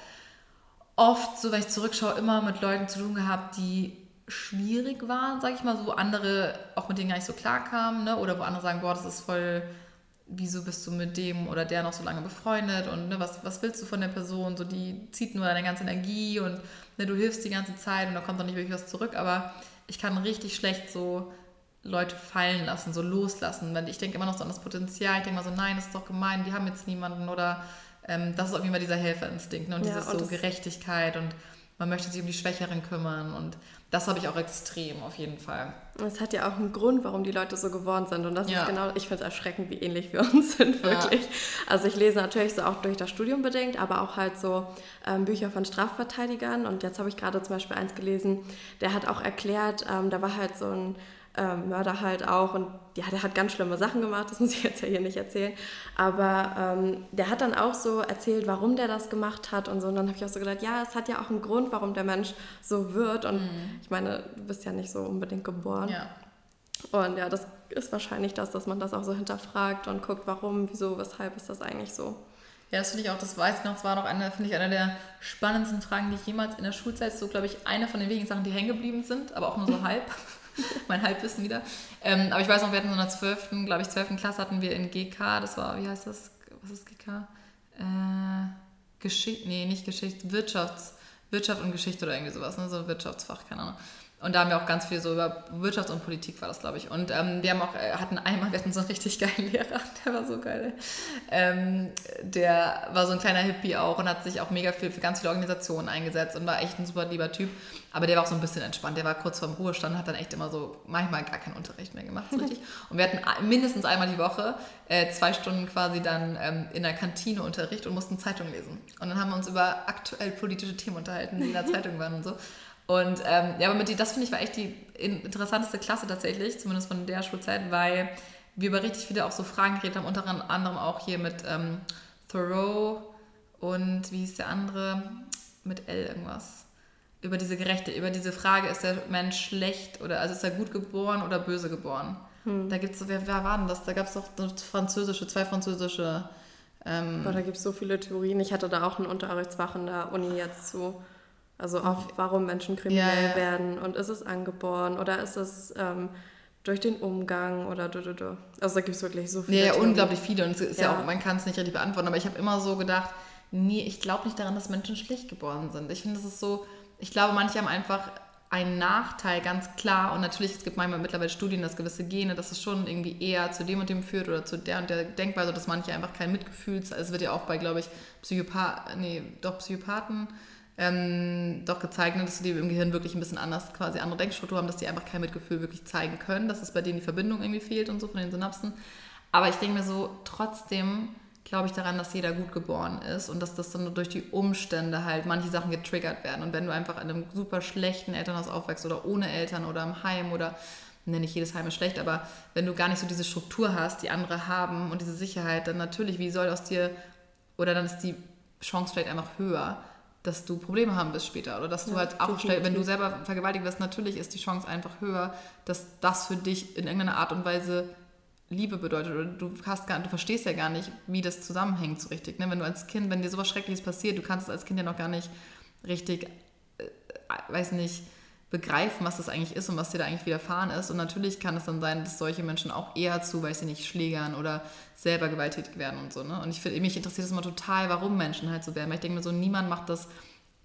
Speaker 1: oft, so wenn ich zurückschaue, immer mit Leuten zu tun gehabt, die schwierig waren, sag ich mal, so andere auch mit denen gar nicht so klar kamen, ne? oder wo andere sagen, boah, das ist voll wieso bist du mit dem oder der noch so lange befreundet und ne, was, was willst du von der Person? So, die zieht nur deine ganze Energie und ne, du hilfst die ganze Zeit und da kommt dann nicht wirklich was zurück. Aber ich kann richtig schlecht so Leute fallen lassen, so loslassen. Weil ich denke immer noch so an das Potenzial. Ich denke mal so, nein, das ist doch gemein, die haben jetzt niemanden oder ähm, das ist auf jeden Fall dieser Helferinstinkt ne? und ja, dieses und so Gerechtigkeit und man möchte sich um die Schwächeren kümmern und das habe ich auch extrem auf jeden Fall.
Speaker 2: Es hat ja auch einen Grund, warum die Leute so geworden sind. Und das ja. ist genau, ich finde es erschreckend, wie ähnlich wir uns sind, wirklich. Ja. Also ich lese natürlich so auch durch das Studium bedingt, aber auch halt so ähm, Bücher von Strafverteidigern. Und jetzt habe ich gerade zum Beispiel eins gelesen, der hat auch erklärt, ähm, da war halt so ein ähm, Mörder halt auch. Und ja, der hat ganz schlimme Sachen gemacht, das muss ich jetzt ja hier nicht erzählen. Aber ähm, der hat dann auch so erzählt, warum der das gemacht hat und so. Und dann habe ich auch so gedacht, ja, es hat ja auch einen Grund, warum der Mensch so wird. Und mhm. ich meine, du bist ja nicht so unbedingt geboren. Ja. Und ja, das ist wahrscheinlich das, dass man das auch so hinterfragt und guckt, warum, wieso, weshalb ist das eigentlich so.
Speaker 1: Ja, das finde ich auch, das weiß ich noch, das war noch eine, finde ich, eine der spannendsten Fragen, die ich jemals in der Schulzeit, so glaube ich, eine von den wenigen Sachen, die hängen geblieben sind, aber auch nur so halb. mein Halbwissen wieder. Ähm, aber ich weiß noch, wir hatten so in der 12., glaube ich, 12. Klasse hatten wir in GK, das war, wie heißt das? Was ist GK? Äh, Geschichte, nee, nicht Geschichte, Wirtschafts, Wirtschaft und Geschichte oder irgendwie sowas, ne? so Wirtschaftsfach, keine Ahnung. Und da haben wir auch ganz viel so über Wirtschaft und Politik war das, glaube ich. Und ähm, wir haben auch, äh, hatten einmal, wir hatten so einen richtig geilen Lehrer, der war so geil. Ähm, der war so ein kleiner Hippie auch und hat sich auch mega viel für ganz viele Organisationen eingesetzt und war echt ein super lieber Typ. Aber der war auch so ein bisschen entspannt. Der war kurz vorm Ruhestand, hat dann echt immer so manchmal gar keinen Unterricht mehr gemacht, so richtig. Und wir hatten mindestens einmal die Woche äh, zwei Stunden quasi dann ähm, in der Kantine Unterricht und mussten Zeitung lesen. Und dann haben wir uns über aktuell politische Themen unterhalten, die in der Zeitung waren und so. Und ähm, ja, aber mit die, das finde ich war echt die interessanteste Klasse tatsächlich, zumindest von der Schulzeit, weil wir über richtig viele auch so Fragen geredet haben, unter anderem auch hier mit ähm, Thoreau und wie hieß der andere? Mit L irgendwas. Über diese gerechte, über diese Frage, ist der Mensch schlecht oder also ist er gut geboren oder böse geboren? Hm. Da gibt es, wer, wer war denn das? Da gab es doch französische, zwei französische.
Speaker 2: Ähm, Boah, da gibt es so viele Theorien. Ich hatte da auch einen Unterrichtsfach in der Uni jetzt zu. Also auch, warum Menschen kriminell ja, ja. werden und ist es angeboren oder ist es ähm, durch den Umgang oder du, du, du. Also da gibt es wirklich so
Speaker 1: viele. Ja, ja unglaublich viele und es ist ja, auch, man kann es nicht richtig beantworten, aber ich habe immer so gedacht, nee, ich glaube nicht daran, dass Menschen schlecht geboren sind. Ich finde, das ist so, ich glaube, manche haben einfach einen Nachteil, ganz klar. Und natürlich, es gibt manchmal mittlerweile Studien, dass gewisse Gene, dass es schon irgendwie eher zu dem und dem führt oder zu der und der Denkweise, dass manche einfach kein Mitgefühl, es wird ja auch bei, glaube ich, Psychopathen, nee, doch Psychopathen ähm, doch gezeigt, ne, dass die im Gehirn wirklich ein bisschen anders, quasi andere Denkstruktur haben, dass die einfach kein Mitgefühl wirklich zeigen können, dass es bei denen die Verbindung irgendwie fehlt und so von den Synapsen. Aber ich denke mir so, trotzdem glaube ich daran, dass jeder gut geboren ist und dass das dann durch die Umstände halt manche Sachen getriggert werden. Und wenn du einfach in einem super schlechten Elternhaus aufwächst oder ohne Eltern oder im Heim oder nenne ich jedes Heim ist schlecht, aber wenn du gar nicht so diese Struktur hast, die andere haben und diese Sicherheit, dann natürlich, wie soll aus dir, oder dann ist die Chance vielleicht einfach höher, dass du Probleme haben wirst später oder dass du
Speaker 2: Ja,
Speaker 1: halt auch,
Speaker 2: definitiv.
Speaker 1: wenn du selber vergewaltigt wirst, natürlich ist die Chance einfach höher, dass das für dich in irgendeiner Art und Weise Liebe bedeutet oder du hast gar, du verstehst ja gar nicht, wie das zusammenhängt so richtig. Ne? Wenn du als Kind, wenn dir sowas Schreckliches passiert, du kannst es als Kind ja noch gar nicht richtig, äh, weiß nicht, begreifen, was das eigentlich ist und was dir da eigentlich widerfahren ist. Und natürlich kann es dann sein, dass solche Menschen auch eher zu, weiß ich nicht, Schlägern oder selber gewalttätig werden und so. Ne? Und ich finde, mich interessiert es immer total, warum Menschen halt so werden. Weil ich denke mir so, niemand macht das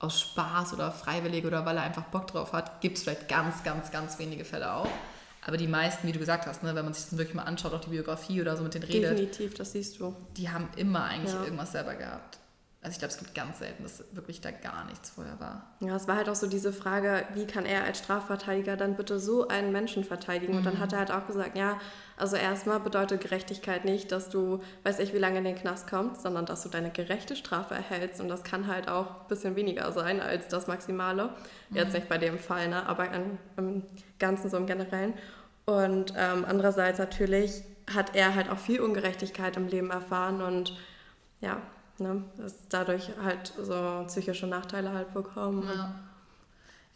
Speaker 1: aus Spaß oder freiwillig oder weil er einfach Bock drauf hat. Gibt es vielleicht ganz, ganz, ganz wenige Fälle auch. Aber die meisten, wie du gesagt hast, ne, wenn man sich das wirklich mal anschaut, auch die Biografie oder so mit den redet,
Speaker 2: Definitiv, das siehst du.
Speaker 1: die haben immer eigentlich
Speaker 2: Ja.
Speaker 1: irgendwas selber gehabt. Also ich glaube, es gibt ganz selten, dass wirklich da gar nichts vorher war.
Speaker 2: Ja, es war halt auch so diese Frage, wie kann er als Strafverteidiger dann bitte so einen Menschen verteidigen? Und
Speaker 1: Mhm.
Speaker 2: dann hat er halt auch gesagt, ja, also erstmal bedeutet Gerechtigkeit nicht, dass du, weiß ich, wie lange in den Knast kommst, sondern dass du deine gerechte Strafe erhältst. Und das kann halt auch ein bisschen weniger sein als das Maximale. Jetzt nicht bei dem Fall, ne? aber im, im Ganzen so im Generellen. Und ähm, andererseits natürlich hat er halt auch viel Ungerechtigkeit im Leben erfahren und ja, ne, ist dadurch halt so psychische Nachteile halt bekommen.
Speaker 1: Ja.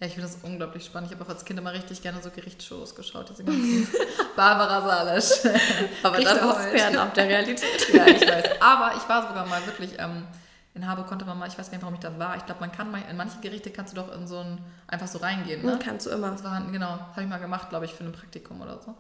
Speaker 1: Ja, ich finde das unglaublich spannend. Ich habe auch als Kind immer richtig gerne so Gerichtsshows geschaut, diese ganzen Barbara Salisch.
Speaker 2: Aber das ist fernab der Realität.
Speaker 1: ja, ich weiß. Aber ich war sogar mal wirklich, ähm, in Harburg konnte man mal, ich weiß gar nicht, warum ich da war. Ich glaube, man kann mal, in manche Gerichte kannst du doch in so ein, einfach so reingehen, ne?
Speaker 2: Kannst du immer.
Speaker 1: Das war, genau, habe ich mal gemacht, glaube ich, für ein Praktikum oder so.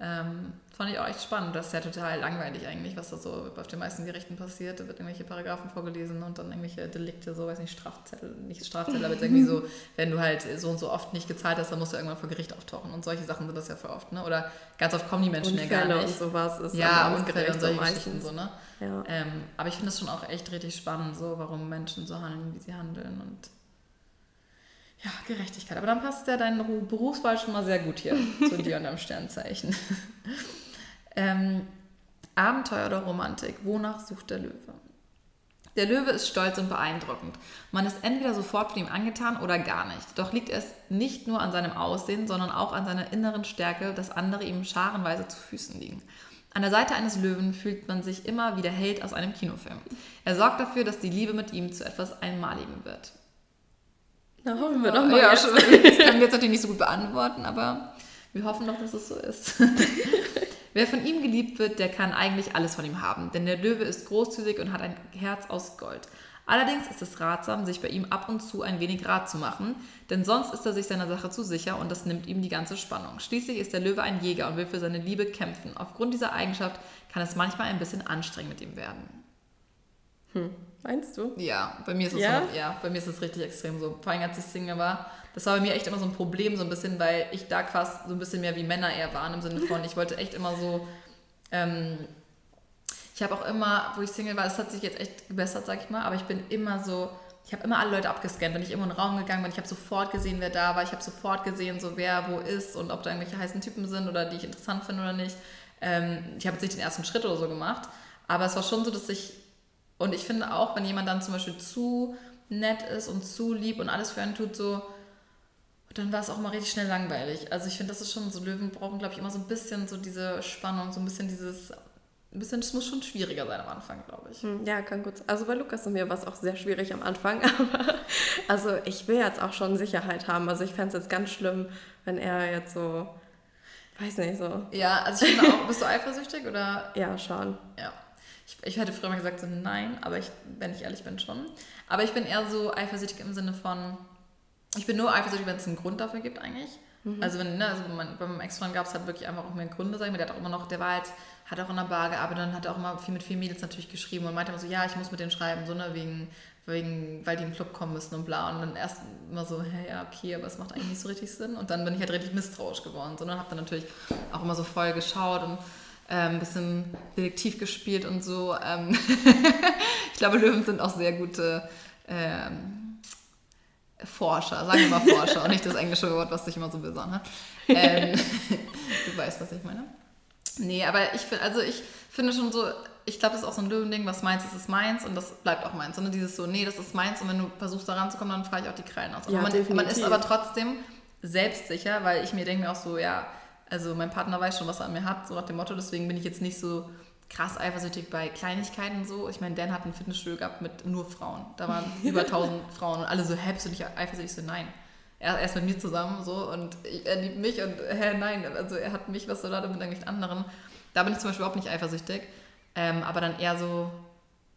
Speaker 1: Ähm, fand ich auch echt spannend. Das ist ja total langweilig eigentlich, was da so auf den meisten Gerichten passiert. Da wird irgendwelche Paragraphen vorgelesen und dann irgendwelche Delikte, so weiß nicht, Strafzettel, nicht Strafzettel, aber jetzt irgendwie so, wenn du halt so und so oft nicht gezahlt hast, dann musst du irgendwann vor Gericht auftauchen. Und solche Sachen sind das ja für oft, ne? Oder ganz oft kommen die Menschen ja
Speaker 2: Unfälle
Speaker 1: gar
Speaker 2: und
Speaker 1: nicht.
Speaker 2: sowas ist
Speaker 1: ja, Unfälle und solche
Speaker 2: so
Speaker 1: Geschichten so, ne?
Speaker 2: Ja.
Speaker 1: Ähm, aber ich finde es schon auch echt richtig spannend, so warum Menschen so handeln, wie sie handeln und ja, Gerechtigkeit. Aber dann passt ja deine Ru- Berufswahl schon mal sehr gut hier zu dir und deinem Sternzeichen. ähm, Abenteuer oder Romantik? Wonach sucht der Löwe? Der Löwe ist stolz und beeindruckend. Man ist entweder sofort von ihm angetan oder gar nicht. Doch liegt es nicht nur an seinem Aussehen, sondern auch an seiner inneren Stärke, dass andere ihm scharenweise zu Füßen liegen. An der Seite eines Löwen fühlt man sich immer wie der Held aus einem Kinofilm. Er sorgt dafür, dass die Liebe mit ihm zu etwas Einmaligem wird.
Speaker 2: Na, hoffen wir doch mal
Speaker 1: ja,
Speaker 2: jetzt.
Speaker 1: Das können wir jetzt natürlich nicht so gut beantworten, aber wir hoffen doch, dass es so ist. Wer von ihm geliebt wird, der kann eigentlich alles von ihm haben, denn der Löwe ist großzügig und hat ein Herz aus Gold. Allerdings ist es ratsam, sich bei ihm ab und zu ein wenig Rat zu machen, denn sonst ist er sich seiner Sache zu sicher und das nimmt ihm die ganze Spannung. Schließlich ist der Löwe ein Jäger und will für seine Liebe kämpfen. Aufgrund dieser Eigenschaft kann es manchmal ein bisschen anstrengend mit ihm werden.
Speaker 2: Meinst du?
Speaker 1: Ja, bei mir ist es
Speaker 2: Ja?
Speaker 1: so, ja, bei mir ist es richtig extrem so. Vor allem als ich Single war, das war bei mir echt immer so ein Problem, so ein bisschen, weil ich da quasi so ein bisschen mehr wie Männer eher waren, im Sinne von, ich wollte echt immer so, ähm, ich habe auch immer, wo ich Single war, das hat sich jetzt echt gebessert, sag ich mal, aber ich bin immer so, ich habe immer alle Leute abgescannt, wenn ich irgendwo in den Raum gegangen bin, ich habe sofort gesehen, wer da war, ich habe sofort gesehen, so wer wo ist und ob da irgendwelche heißen Typen sind oder die ich interessant finde oder nicht. Ähm, ich habe jetzt nicht den ersten Schritt oder so gemacht, aber es war schon so, dass ich und ich finde auch, wenn jemand dann zum Beispiel zu nett ist und zu lieb und alles für einen tut, so, dann war es auch mal richtig schnell langweilig. Also ich finde, das ist schon so, Löwen brauchen, glaube ich, immer so ein bisschen so diese Spannung, so ein bisschen dieses, ein bisschen, das muss schon schwieriger sein am Anfang, glaube ich.
Speaker 2: Hm, Ja, kann gut. Also bei Lukas und mir war es auch sehr schwierig am Anfang, aber also ich will jetzt auch schon Sicherheit haben. Also ich fände es jetzt ganz schlimm, wenn er jetzt so, weiß nicht, so,
Speaker 1: Ja, also ich finde auch, bist du eifersüchtig oder?
Speaker 2: ja, schon.
Speaker 1: Ja. Ich, ich hätte früher mal gesagt so nein, aber ich, wenn ich ehrlich bin, schon. Aber ich bin eher so eifersüchtig im Sinne von, ich bin nur eifersüchtig, wenn es einen Grund dafür gibt eigentlich. Also wenn, ne, also mein, bei meinem Ex-Freund gab es halt wirklich einfach auch mehr Gründe, sag ich mal. Der hat auch immer noch, der war halt, hat auch in der Bar gearbeitet und hat auch immer viel mit vielen Mädels natürlich geschrieben und meinte immer so, ja, ich muss mit denen schreiben, so ne, wegen, wegen, weil die in den Club kommen müssen und bla. Und dann erst immer so, hey, ja, okay, aber es macht eigentlich nicht so richtig Sinn. Und dann bin ich halt richtig misstrauisch geworden. So, und habe dann natürlich auch immer so voll geschaut und ähm, ein bisschen Detektiv gespielt und so. Ähm ich glaube, Löwen sind auch sehr gute ähm, Forscher, sagen wir mal Forscher und nicht das englische Wort, was sich immer so besonders. Ähm, du weißt, was ich meine. Nee, aber ich finde, also ich finde schon so, ich glaube, das ist auch so ein Löwending, was meins ist, ist meins und das bleibt auch meins. Sondern dieses so, nee, das ist meins und wenn du versuchst da ranzukommen, dann fahre ich auch die Krallen aus.
Speaker 2: Ja,
Speaker 1: man, man ist aber trotzdem selbstsicher, weil ich mir denke mir auch so, ja, also mein Partner weiß schon, was er an mir hat, so nach dem Motto, deswegen bin ich jetzt nicht so krass eifersüchtig bei Kleinigkeiten so. Ich meine, Dan hat ein Fitnessstudio gehabt mit nur Frauen. Da waren über 1000 Frauen und alle so, hä, bist du nicht eifersüchtig? So, nein. Er, er ist mit mir zusammen so und ich, er liebt mich und hä, nein. Also er hat mich, was soll er mit eigentlich anderen? Da bin ich zum Beispiel überhaupt nicht eifersüchtig. Ähm, aber dann eher so,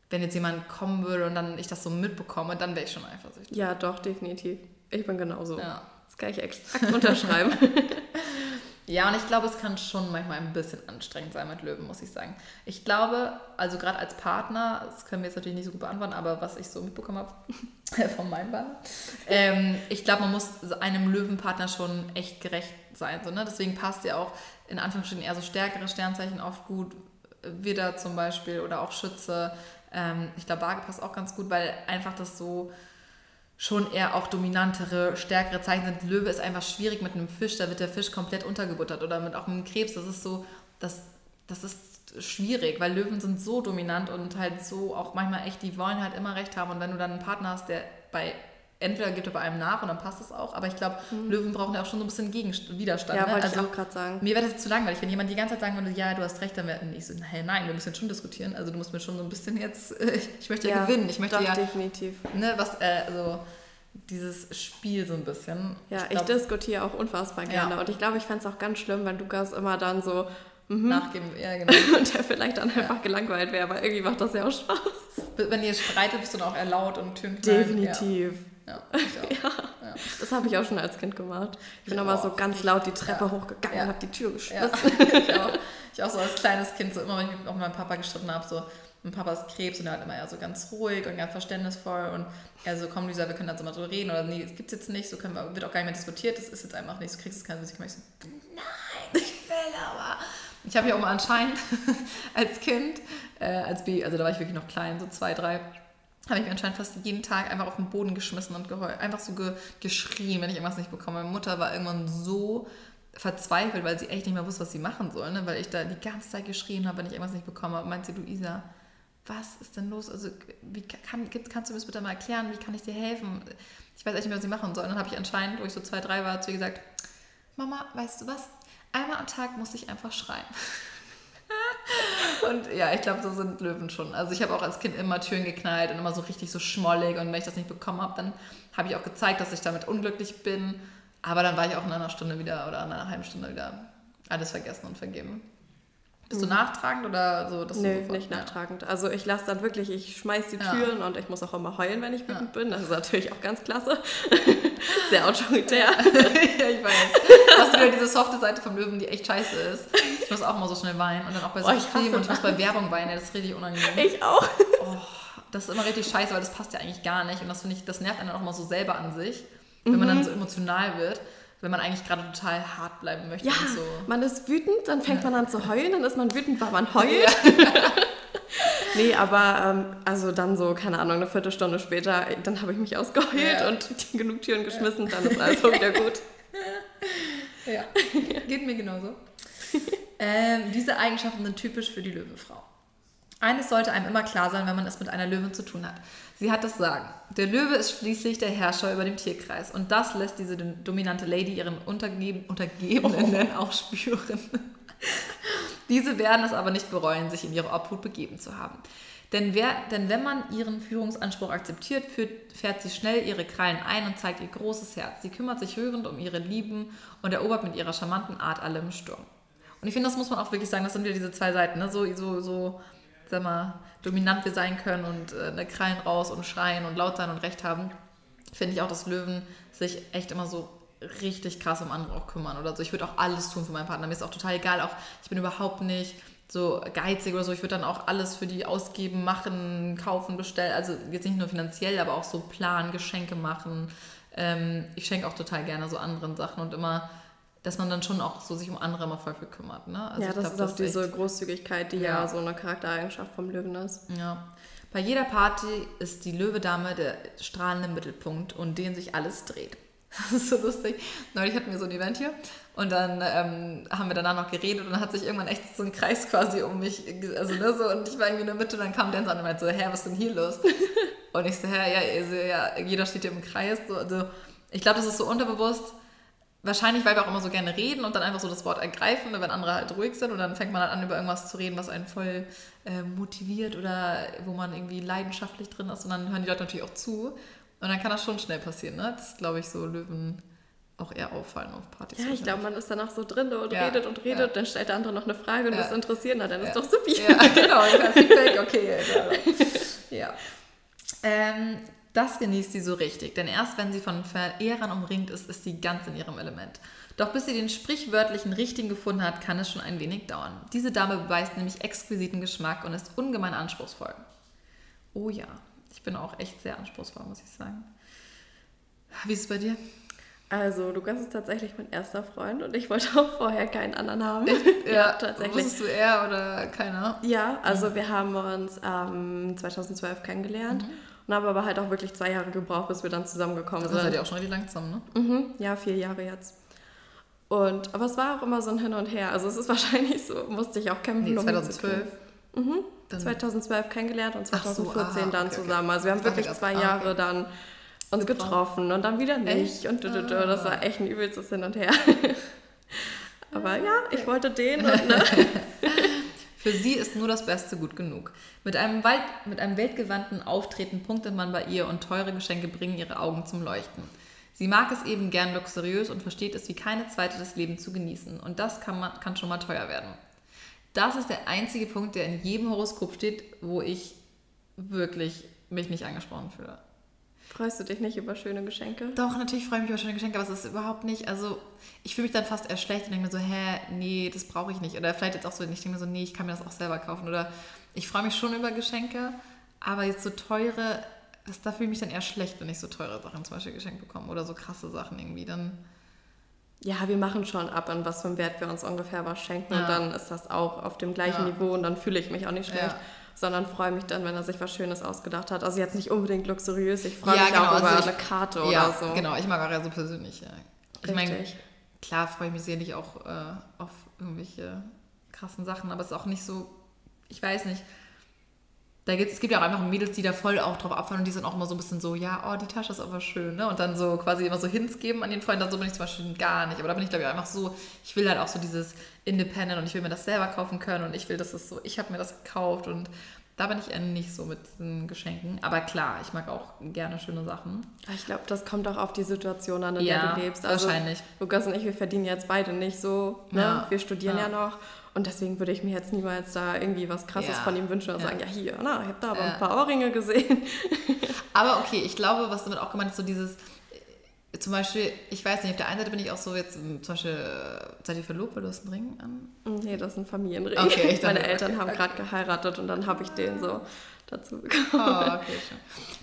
Speaker 1: wenn jetzt jemand kommen würde und dann ich das so mitbekomme, dann wäre ich schon eifersüchtig.
Speaker 2: Ja, doch, definitiv. Ich bin genauso. Ja. Das kann ich exakt unterschreiben.
Speaker 1: ja, und ich glaube, es kann schon manchmal ein bisschen anstrengend sein mit Löwen, muss ich sagen. Ich glaube, also gerade als Partner, das können wir jetzt natürlich nicht so gut beantworten, aber was ich so mitbekommen habe von meinem Partner, ähm, ich glaube, man muss einem Löwenpartner schon echt gerecht sein. So, ne? Deswegen passt ja auch in Anführungsstrichen eher so stärkere Sternzeichen oft gut. Widder zum Beispiel oder auch Schütze. Ähm, ich glaube, Waage passt auch ganz gut, weil einfach das so schon eher auch dominantere, stärkere Zeichen sind. Löwe ist einfach schwierig mit einem Fisch, da wird der Fisch komplett untergebuttert oder mit auch einem Krebs, das ist so, das, das ist schwierig, weil Löwen sind so dominant und halt so auch manchmal echt, die wollen halt immer recht haben und wenn du dann einen Partner hast, der bei entweder gibt er bei einem nach und dann passt es auch, aber ich glaube, mhm. Löwen brauchen ja auch schon so ein bisschen Gegen Widerstand.
Speaker 2: Ja, ne? wollte also, ich auch gerade sagen.
Speaker 1: Mir wäre das jetzt zu langweilig, wenn jemand die ganze Zeit sagen würde, ja, du hast recht, dann wäre ich so, hey, nein, wir müssen schon diskutieren. Also du musst mir schon so ein bisschen jetzt, ich möchte ja, ja gewinnen. Ich möchte
Speaker 2: doch,
Speaker 1: ja,
Speaker 2: definitiv.
Speaker 1: Ne, was, äh, also dieses Spiel so ein bisschen.
Speaker 2: Ja, ich, glaub, ich diskutiere auch unfassbar gerne ja. und ich glaube, ich fände es auch ganz schlimm, wenn Lukas immer dann so
Speaker 1: Mhm. nachgeben. Ja, genau.
Speaker 2: und der vielleicht dann einfach gelangweilt wäre, aber irgendwie macht das ja auch Spaß.
Speaker 1: Wenn ihr streitet, bist du dann auch erlaut und Türen
Speaker 2: Definitiv.
Speaker 1: Ja. Ja, ich
Speaker 2: auch. ja. Das habe ich auch schon als Kind gemacht. Ich bin immer so ganz laut die Treppe ja. hochgegangen und habe die Tür geschlossen.
Speaker 1: ich, auch. ich auch so als kleines Kind, so immer, wenn ich mit meinem Papa gestritten habe, so, mein Papa ist Krebs und er hat immer eher so ganz ruhig und ganz verständnisvoll und er so, komm Lisa, wir können da so mal drüber reden oder nee, das gibt es jetzt nicht, so können wir, wird auch gar nicht mehr diskutiert, das ist jetzt einfach nicht, du kriegst es keine Musik. Ich so, nein, ich will aber. Ich habe ja auch mal anscheinend als Kind, äh, als Baby, also da war ich wirklich noch klein, so zwei, drei, habe ich mir anscheinend fast jeden Tag einfach auf den Boden geschmissen und geheult. Einfach so ge geschrien, wenn ich irgendwas nicht bekomme. Meine Mutter war irgendwann so verzweifelt, weil sie echt nicht mehr wusste, was sie machen soll, ne? weil ich da die ganze Zeit geschrien habe, wenn ich irgendwas nicht bekomme. Und meint sie, Luisa, was ist denn los? Also, wie kann, kannst du mir das bitte mal erklären? Wie kann ich dir helfen? Ich weiß echt nicht mehr, was ich machen soll. Und dann habe ich anscheinend, wo ich so zwei, drei war, zu ihr gesagt, Mama, weißt du was? Einmal am Tag muss ich einfach schreien. Und ja, ich glaube, so sind Löwen schon. Also ich habe auch als Kind immer Türen geknallt und immer so richtig so schmollig. Und wenn ich das nicht bekommen habe, dann habe ich auch gezeigt, dass ich damit unglücklich bin. Aber dann war ich auch in einer Stunde wieder oder in einer halben Stunde wieder alles vergessen und vergeben. Bist du mhm. nachtragend oder so?
Speaker 2: Dass Nö, nicht nachtragend. Also ich lasse dann wirklich, ich schmeiß die Türen ja. und ich muss auch immer heulen, wenn ich wütend ja. bin. Das ist natürlich auch ganz klasse. Sehr autoritär. ja,
Speaker 1: ich weiß. Hast du wieder diese softe Seite vom Löwen, die echt scheiße ist. Ich muss auch mal so schnell weinen und dann auch bei so oh, Filmen und ich muss bei Werbung weinen. Das ist richtig unangenehm.
Speaker 2: Ich auch.
Speaker 1: Oh, das ist immer richtig scheiße, weil das passt ja eigentlich gar nicht. Und das finde ich, das nervt einen auch mal so selber an sich, wenn mhm. man dann so emotional wird wenn man eigentlich gerade total hart bleiben möchte.
Speaker 2: Ja, so. man ist wütend, dann fängt man an zu heulen, dann ist man wütend, weil man heult. Ja. nee, aber ähm, also dann so, keine Ahnung, eine Viertelstunde später, dann habe ich mich ausgeheult ja. und die genug Türen geschmissen, dann ist alles wieder gut.
Speaker 1: Ja, geht mir genauso. Ähm, diese Eigenschaften sind typisch für die Löwefrau. Eines sollte einem immer klar sein, wenn man es mit einer Löwin zu tun hat. Sie hat das Sagen. Der Löwe ist schließlich der Herrscher über dem Tierkreis. Und das lässt diese dominante Lady ihren Untergeben, Untergebenen oh. auch spüren. Diese werden es aber nicht bereuen, sich in ihre Obhut begeben zu haben. Denn, wer, denn wenn man ihren Führungsanspruch akzeptiert, führt, fährt sie schnell ihre Krallen ein und zeigt ihr großes Herz. Sie kümmert sich hörend um ihre Lieben und erobert mit ihrer charmanten Art alle im Sturm. Und ich finde, das muss man auch wirklich sagen, das sind wieder diese zwei Seiten, ne? so, so, so sag mal, dominant wir sein können und äh, eine Krallen raus und schreien und laut sein und Recht haben, finde ich auch, dass Löwen sich echt immer so richtig krass um andere auch kümmern oder so. Ich würde auch alles tun für meinen Partner. Mir ist auch total egal, auch ich bin überhaupt nicht so geizig oder so. Ich würde dann auch alles für die ausgeben, machen, kaufen, bestellen. Also jetzt nicht nur finanziell, aber auch so planen, Geschenke machen. Ähm, ich schenke auch total gerne so anderen Sachen und immer dass man dann schon auch so sich um andere immer voll viel kümmert. Ne?
Speaker 2: Also ja, das glaub, ist auch das diese echt, Großzügigkeit, die ja. ja. so eine Charaktereigenschaft vom Löwen ist.
Speaker 1: Ja. Bei jeder Party ist die Löwedame der strahlende Mittelpunkt und den sich alles dreht. Das ist so lustig. Neulich hatten wir so ein Event hier und dann ähm, haben wir danach noch geredet und dann hat sich irgendwann echt so ein Kreis quasi um mich, also ne, so und ich war irgendwie in der Mitte und dann kam an und meinte so, hä, was ist denn hier los? Und ich so, hä, ja, also, ja jeder steht hier im Kreis. So, also ich glaube, das ist so unterbewusst, wahrscheinlich, weil wir auch immer so gerne reden und dann einfach so das Wort ergreifen, wenn andere halt ruhig sind und dann fängt man halt an, über irgendwas zu reden, was einen voll äh, motiviert oder wo man irgendwie leidenschaftlich drin ist und dann hören die Leute natürlich auch zu und dann kann das schon schnell passieren, ne? Das ist, glaube ich, so Löwen auch eher auffallen auf Partys.
Speaker 2: Ja, ich glaube, man ist danach so drin und
Speaker 1: Ja,
Speaker 2: redet und redet,
Speaker 1: ja.
Speaker 2: dann stellt der andere noch eine Frage und
Speaker 1: Ja.
Speaker 2: das interessiert, na dann ist doch super.
Speaker 1: Ja, genau. Ja, Feedback, okay. Ja. ja. Ähm, das genießt sie so richtig, denn erst wenn sie von Verehrern umringt ist, ist sie ganz in ihrem Element. Doch bis sie den sprichwörtlichen Richtigen gefunden hat, kann es schon ein wenig dauern. Diese Dame beweist nämlich exquisiten Geschmack und ist ungemein anspruchsvoll. Oh ja, ich bin auch echt sehr anspruchsvoll, muss ich sagen. Wie ist es bei dir?
Speaker 2: Also, Lukas ist tatsächlich mein erster Freund und ich wollte auch vorher keinen anderen haben. tatsächlich.
Speaker 1: Wusstest du er oder keiner?
Speaker 2: Ja, also wir haben uns ähm, 2012 kennengelernt und haben aber halt auch wirklich zwei Jahre gebraucht, bis wir dann zusammengekommen
Speaker 1: Also seid
Speaker 2: sind.
Speaker 1: ihr auch schon richtig lang zusammen, ne?
Speaker 2: Mhm, ja, vier Jahre jetzt. Und, aber es war auch immer so ein Hin und Her. Also es ist wahrscheinlich so, musste ich auch kämpfen.
Speaker 1: Nee,
Speaker 2: um ihn zu
Speaker 1: 2012.
Speaker 2: kriegen. Mhm.
Speaker 1: Dann-
Speaker 2: 2012 kennengelernt und
Speaker 1: Ach so,
Speaker 2: 2014
Speaker 1: ah,
Speaker 2: dann
Speaker 1: okay,
Speaker 2: zusammen. Also wir haben wirklich zwei
Speaker 1: ah,
Speaker 2: Jahre
Speaker 1: okay.
Speaker 2: dann uns getroffen und dann wieder nicht
Speaker 1: Echt?
Speaker 2: und du, du, du. das war echt ein übelstes Hin und Her. Aber
Speaker 1: Ah,
Speaker 2: ja, ich wollte den und ne?
Speaker 1: Für sie ist nur das Beste gut genug. Mit einem, Wald, mit einem weltgewandten Auftreten punktet man bei ihr und teure Geschenke bringen ihre Augen zum Leuchten. Sie mag es eben gern luxuriös und versteht es wie keine zweite das Leben zu genießen. Und das kann, man, kann schon mal teuer werden. Das ist der einzige Punkt, der in jedem Horoskop steht, wo ich wirklich mich nicht angesprochen fühle.
Speaker 2: Freust du dich nicht über schöne Geschenke?
Speaker 1: Doch, natürlich freue ich mich über schöne Geschenke, aber es ist überhaupt nicht, also ich fühle mich dann fast eher schlecht und denke mir so, hä, nee, das brauche ich nicht. Oder vielleicht jetzt auch so, ich denke mir so, nee, ich kann mir das auch selber kaufen. Oder ich freue mich schon über Geschenke, aber jetzt so teure, das, da fühle ich mich dann eher schlecht, wenn ich so teure Sachen zum Beispiel geschenkt bekomme oder so krasse Sachen irgendwie. Dann,
Speaker 2: Ja, wir machen schon ab, an was für einem Wert wir uns ungefähr was schenken.
Speaker 1: Ja.
Speaker 2: Und dann ist das auch auf dem gleichen
Speaker 1: Ja.
Speaker 2: Niveau und dann fühle ich mich auch nicht schlecht.
Speaker 1: Ja.
Speaker 2: Sondern freue mich dann, wenn er sich was Schönes ausgedacht hat. Also jetzt nicht unbedingt luxuriös, ich freue
Speaker 1: Ja,
Speaker 2: mich
Speaker 1: genau,
Speaker 2: auch über
Speaker 1: also ich-
Speaker 2: eine Karte
Speaker 1: ja,
Speaker 2: oder so.
Speaker 1: genau, ich mag auch eher so persönlich. Ja. Ich meine, klar freue ich mich sicherlich auch äh, auf irgendwelche krassen Sachen, aber es ist auch nicht so, ich weiß nicht. Da gibt, es gibt ja auch einfach Mädels, die da voll auch drauf abfahren und die sind auch immer so ein bisschen so, ja, oh, die Tasche ist aber schön, ne? Und dann so quasi immer so Hints geben an den Freund, dann so bin ich zum Beispiel gar nicht. Aber da bin ich, glaube ich, einfach so, ich will halt auch so dieses Independent und ich will mir das selber kaufen können und ich will, dass es so, ich habe mir das gekauft und da bin ich eher nicht so mit diesen Geschenken. Aber klar, ich mag auch gerne schöne Sachen.
Speaker 2: Ich glaube, das kommt auch auf die Situation an, in
Speaker 1: Ja,
Speaker 2: der du lebst. Also,
Speaker 1: wahrscheinlich.
Speaker 2: Lukas und ich, wir verdienen jetzt beide nicht so. Ne?
Speaker 1: Ja,
Speaker 2: Wir studieren ja.
Speaker 1: ja.
Speaker 2: noch. Und deswegen würde ich mir jetzt niemals da irgendwie was Krasses von ihm wünschen und
Speaker 1: ja.
Speaker 2: sagen, ja hier, na, ich habe da aber ein paar Ohrringe gesehen.
Speaker 1: Aber okay, ich glaube, was damit auch gemeint ist, so dieses, zum Beispiel, ich weiß nicht, auf der einen Seite bin ich auch so jetzt, ähm, zum Beispiel, äh, seid ihr verlobt, weil du hast einen Ring an?
Speaker 2: nee, das ist ein Familienring.
Speaker 1: Okay, ich
Speaker 2: Meine Eltern
Speaker 1: okay,
Speaker 2: haben
Speaker 1: okay.
Speaker 2: gerade geheiratet und dann habe ich den so dazu bekommen.
Speaker 1: Oh, okay, schön.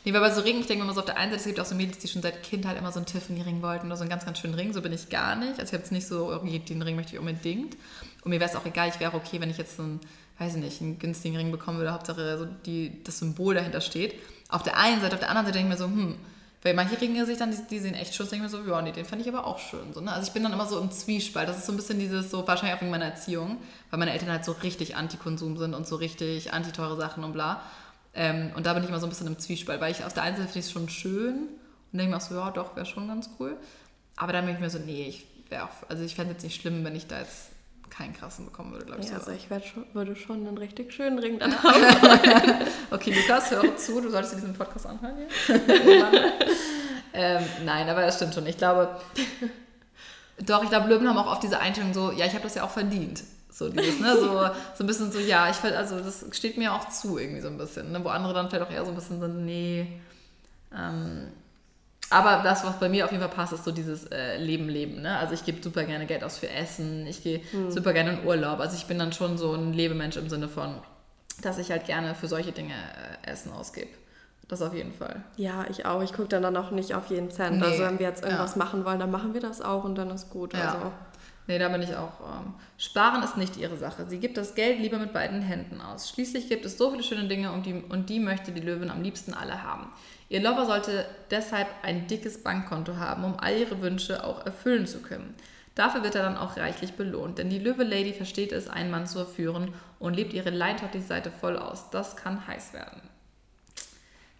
Speaker 1: Nee, weil bei so Ringen, ich denke immer so, auf der einen Seite, es gibt auch so Mädels, die schon seit Kindheit immer so einen Tiffany-Ring wollten oder so einen ganz, ganz schönen Ring, so bin ich gar nicht. Also ich habe jetzt nicht so, irgendwie, den Ring möchte ich unbedingt. Und mir wäre es auch egal, ich wäre okay, wenn ich jetzt so einen, weiß ich nicht, einen günstigen Ring bekommen würde, Hauptsache so die, das Symbol dahinter steht. Auf der einen Seite, auf der anderen Seite denke ich mir so, hm, weil manche Ringe sich dann, die, die sehen echt schön, denke ich mir so, ja, nee, den fand ich aber auch schön. So, ne? Also ich bin dann immer so im Zwiespalt. Das ist so ein bisschen dieses, so wahrscheinlich auch wegen meiner Erziehung, weil meine Eltern halt so richtig Anti-Konsum sind und so richtig anti-teure Sachen und bla. Ähm, und da bin ich immer so ein bisschen im Zwiespalt, weil ich auf der einen Seite finde ich es schon schön und denke mir auch so, ja, doch, wäre schon ganz cool. Aber dann bin ich mir so, nee, ich wäre auch, also ich fände es jetzt nicht schlimm, wenn ich da jetzt keinen krassen bekommen würde, glaube ich.
Speaker 2: Ja,
Speaker 1: so.
Speaker 2: also ich schon, würde schon einen richtig schönen Ring dann haben.
Speaker 1: Okay, Lukas, hör zu, du solltest dir diesen Podcast anhören hier. ähm, nein, aber das stimmt schon. Ich glaube, doch, ich glaube, Löwen haben auch oft diese Einstellung so, ja, ich habe das ja auch verdient. So dieses, ne, so, so ein bisschen so, ja, ich also das steht mir auch zu irgendwie so ein bisschen, ne, wo andere dann vielleicht auch eher so ein bisschen so, nee. Ähm, aber das, was bei mir auf jeden Fall passt, ist so dieses äh, Leben, Leben. Ne? Also ich gebe super gerne Geld aus für Essen, ich gehe super gerne in Urlaub. Also ich bin dann schon so ein Lebemensch im Sinne von, dass ich halt gerne für solche Dinge äh, Essen ausgebe. Das auf jeden Fall.
Speaker 2: Ja, ich auch. Ich gucke dann, dann auch nicht auf jeden Cent.
Speaker 1: Nee,
Speaker 2: Also wenn wir jetzt irgendwas
Speaker 1: ja.
Speaker 2: machen wollen, dann machen wir das auch und dann ist gut.
Speaker 1: Ja.
Speaker 2: Also.
Speaker 1: Nee, da bin ich auch. Ähm, Sparen ist nicht ihre Sache. Sie gibt das Geld lieber mit beiden Händen aus. Schließlich gibt es so viele schöne Dinge und die, und die möchte die Löwin am liebsten alle haben. Ihr Lover sollte deshalb ein dickes Bankkonto haben, um all ihre Wünsche auch erfüllen zu können. Dafür wird er dann auch reichlich belohnt, denn die Löwe-Lady versteht es, einen Mann zu verführen und lebt ihre leidenschaftliche Seite voll aus. Das kann heiß werden.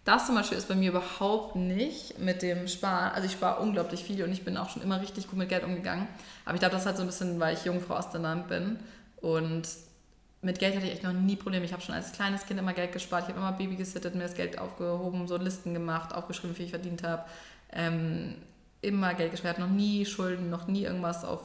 Speaker 1: Das zum Beispiel ist bei mir überhaupt nicht mit dem Sparen. Also ich spare unglaublich viel und ich bin auch schon immer richtig gut mit Geld umgegangen. Aber ich glaube, das ist halt so ein bisschen, weil ich Jungfrau aus dem Land bin. Und mit Geld hatte ich echt noch nie Probleme. Ich habe schon als kleines Kind immer Geld gespart. Ich habe immer Baby gesittet, mir das Geld aufgehoben, so Listen gemacht, aufgeschrieben, wie viel ich verdient habe. Ähm, immer Geld gespart, noch nie Schulden, noch nie irgendwas auf,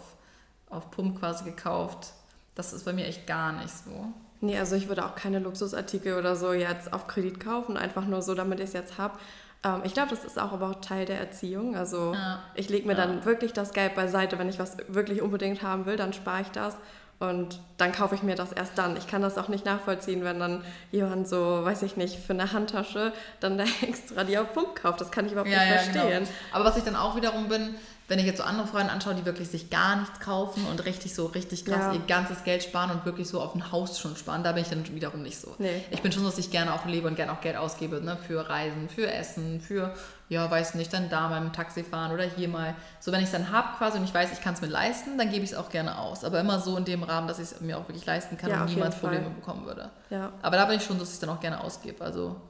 Speaker 1: auf Pump quasi gekauft. Das ist bei mir echt gar nicht so.
Speaker 2: Nee, also ich würde auch keine Luxusartikel oder so jetzt auf Kredit kaufen, einfach nur so, damit ich es jetzt habe. Ähm, ich glaube, das ist auch aber auch Teil der Erziehung. Also ja. ich lege mir ja. dann wirklich das Geld beiseite, wenn ich was wirklich unbedingt haben will, dann spare ich das. Und dann kaufe ich mir das erst dann. Ich kann das auch nicht nachvollziehen, wenn dann jemand so, weiß ich nicht, für eine Handtasche dann da extra die auf Pump kauft. Das kann ich überhaupt ja, nicht verstehen. Genau.
Speaker 1: Aber was ich dann auch wiederum bin, wenn ich jetzt so andere Freunde anschaue, die wirklich sich gar nichts kaufen und richtig so richtig krass ja. ihr ganzes Geld sparen und wirklich so auf ein Haus schon sparen, da bin ich dann wiederum nicht so. Nee. Ich bin schon so, dass ich gerne auch lebe und gerne auch Geld ausgebe, ne, für Reisen, für Essen, für, ja, weiß nicht, dann da mal im Taxi fahren oder hier mal. So, wenn ich es dann habe quasi und ich weiß, ich kann es mir leisten, dann gebe ich es auch gerne aus. Aber immer so in dem Rahmen, dass ich es mir auch wirklich leisten kann ja, und niemals Probleme bekommen würde. Ja. Aber da bin ich schon, dass ich es dann auch gerne ausgebe. Also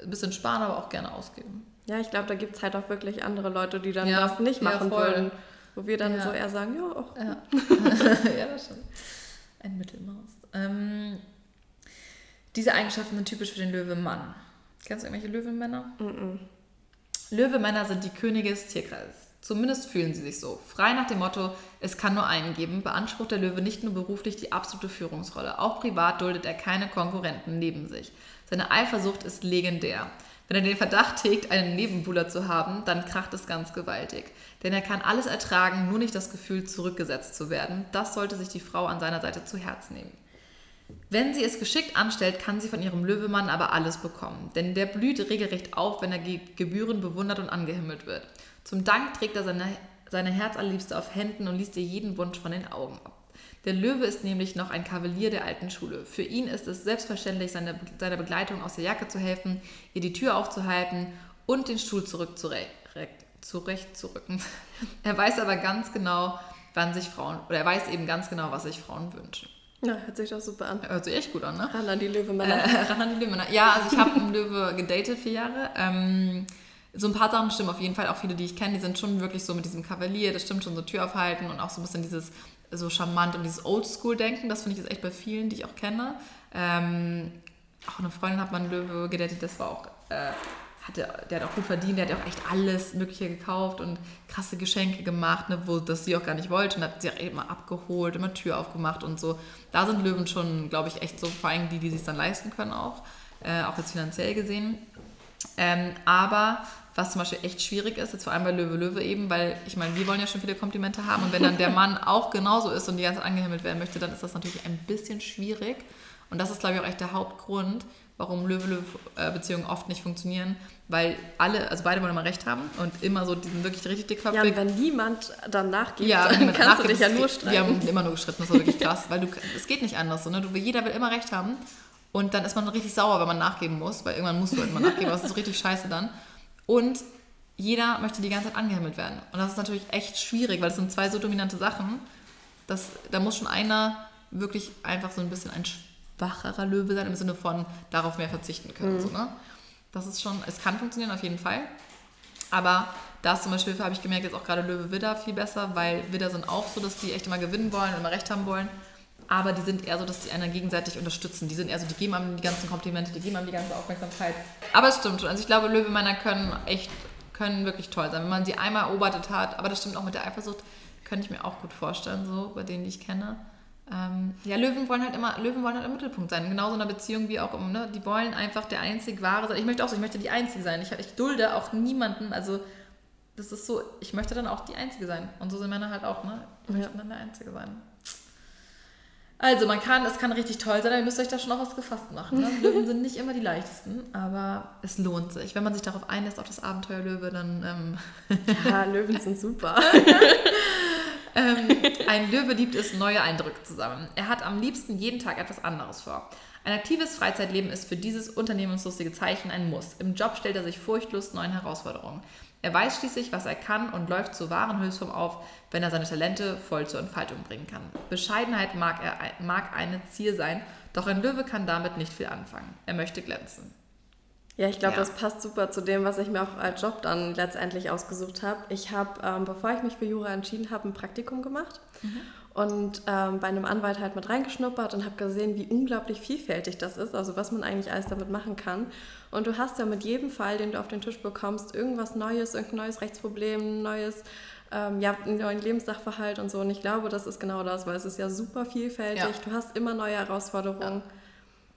Speaker 1: ein bisschen sparen, aber auch gerne ausgeben.
Speaker 2: Ja, ich glaube, da gibt es halt auch wirklich andere Leute, die dann ja, das nicht machen ja, würden. Wo wir dann so eher sagen, ja, auch. Ja,
Speaker 1: ja das stimmt. Ein Mittelmaß. Ähm, diese Eigenschaften sind typisch für den Löwe-Mann. Kennst du irgendwelche Löwenmänner? Mm, -mm. Löwemänner sind die Könige des Tierkreises. Zumindest fühlen sie sich so. Frei nach dem Motto, es kann nur einen geben, beansprucht der Löwe nicht nur beruflich die absolute Führungsrolle. Auch privat duldet er keine Konkurrenten neben sich. Seine Eifersucht ist legendär. Wenn er den Verdacht hegt, einen Nebenbuhler zu haben, dann kracht es ganz gewaltig. Denn er kann alles ertragen, nur nicht das Gefühl, zurückgesetzt zu werden. Das sollte sich die Frau an seiner Seite zu Herz nehmen. Wenn sie es geschickt anstellt, kann sie von ihrem Löwemann aber alles bekommen. Denn der blüht regelrecht auf, wenn er Gebühren bewundert und angehimmelt wird. Zum Dank trägt er seine, seine Herzallerliebste auf Händen und liest ihr jeden Wunsch von den Augen ab. Der Löwe ist nämlich noch ein Kavalier der alten Schule. Für ihn ist es selbstverständlich, seiner seine Begleitung aus der Jacke zu helfen, ihr die Tür aufzuhalten und den Stuhl zurechtzurücken. Er weiß aber ganz genau, wann sich Frauen, oder er weiß eben ganz genau, was sich Frauen wünschen.
Speaker 2: Ja, hört sich doch super an.
Speaker 1: Hört sich echt gut an, ne?
Speaker 2: Ran an die Löwemänner.
Speaker 1: Äh, ran an die Löwemänner. Ja, also ich habe einen Löwe gedatet vier Jahre. Ähm, so ein paar Sachen stimmen auf jeden Fall. Auch viele, die ich kenne, die sind schon wirklich so mit diesem Kavalier, das stimmt schon, so Tür aufhalten und auch so ein bisschen dieses so charmant und dieses Oldschool-Denken, das finde ich jetzt echt bei vielen, die ich auch kenne. Ähm, auch eine Freundin hat man Löwe gedatet, das war auch, äh, hatte, der hat auch gut verdient, der hat auch echt alles Mögliche gekauft und krasse Geschenke gemacht, ne, wo das sie auch gar nicht wollte und hat sie auch immer abgeholt, immer Tür aufgemacht und so. Da sind Löwen schon, glaube ich, echt so, vor allem die, die sich dann leisten können auch, äh, auch jetzt finanziell gesehen. Ähm, aber was zum Beispiel echt schwierig ist, jetzt vor allem bei Löwe Löwe eben, weil ich meine, wir wollen ja schon viele Komplimente haben und wenn dann der Mann auch genauso ist und die ganze Zeit angehimmelt werden möchte, dann ist das natürlich ein bisschen schwierig. Und das ist, glaube ich, auch echt der Hauptgrund, warum Löwe-Löwe-Beziehungen oft nicht funktionieren, weil alle, also beide wollen immer recht haben und immer so diesen wirklich richtig dickköpfig.
Speaker 2: Ja, und wenn niemand dann nachgibt, ja, dann kannst nachgibt, du dich ja nur streiten.
Speaker 1: Wir haben immer nur gestritten, das war wirklich krass, weil du, es geht nicht anders. So, ne? du, jeder will immer recht haben und dann ist man richtig sauer, wenn man nachgeben muss, weil irgendwann musst du halt immer nachgeben, das ist so richtig scheiße dann. Und jeder möchte die ganze Zeit angehimmelt werden. Und das ist natürlich echt schwierig, weil es sind zwei so dominante Sachen. Dass, da muss schon einer wirklich einfach so ein bisschen ein schwacherer Löwe sein, im Sinne von darauf mehr verzichten können. Mhm. So, ne? Das ist schon, es kann funktionieren auf jeden Fall. Aber da ist zum Beispiel, habe ich gemerkt, jetzt auch gerade Löwe Widder viel besser, weil Widder sind auch so, dass die echt immer gewinnen wollen und immer recht haben wollen. Aber die sind eher so, dass die einen gegenseitig unterstützen. Die sind eher so, die geben einem die ganzen Komplimente, die geben einem die ganze Aufmerksamkeit. Aber es stimmt schon. Also ich glaube, Löwemänner können echt können wirklich toll sein, wenn man sie einmal erobert hat. Aber das stimmt auch mit der Eifersucht, könnte ich mir auch gut vorstellen, so bei denen, die ich kenne. Ähm, ja, Löwen wollen halt immer, Löwen wollen halt im Mittelpunkt sein. Genauso in einer Beziehung wie auch immer. Ne? Die wollen einfach der einzig wahre sein. Ich möchte auch so, ich möchte die Einzige sein. Ich, ich dulde auch niemanden. Also, das ist so, ich möchte dann auch die Einzige sein. Und so sind Männer halt auch, ne? Ich möchte ja. dann der Einzige sein. Also man kann, es kann richtig toll sein, aber ihr müsst euch da schon auch was gefasst machen. Ne? Löwen sind nicht immer die leichtesten, aber es lohnt sich. Wenn man sich darauf einlässt, auf das Abenteuer Löwe, dann... Ähm
Speaker 2: ja, Löwen sind super.
Speaker 1: ähm, ein Löwe liebt es, neue Eindrücke zu sammeln. Er hat am liebsten jeden Tag etwas anderes vor. Ein aktives Freizeitleben ist für dieses unternehmenslustige Zeichen ein Muss. Im Job stellt er sich furchtlos neuen Herausforderungen. Er weiß schließlich, was er kann und läuft zur wahren Höchstform auf, wenn er seine Talente voll zur Entfaltung bringen kann. Bescheidenheit mag, er, mag eine Ziel sein, doch ein Löwe kann damit nicht viel anfangen. Er möchte glänzen.
Speaker 2: Ja, ich glaube, ja. das passt super zu dem, was ich mir auch als Job dann letztendlich ausgesucht habe. Ich habe, ähm, bevor ich mich für Jura entschieden habe, ein Praktikum gemacht mhm. und ähm, bei einem Anwalt halt mit reingeschnuppert und habe gesehen, wie unglaublich vielfältig das ist, also was man eigentlich alles damit machen kann. Und du hast ja mit jedem Fall, den du auf den Tisch bekommst, irgendwas Neues, irgendein neues Rechtsproblem, neues ähm, ja, einen neuen Lebenssachverhalt und so. Und ich glaube, das ist genau das, weil es ist ja super vielfältig. Ja. Du hast immer neue Herausforderungen.
Speaker 1: Ja.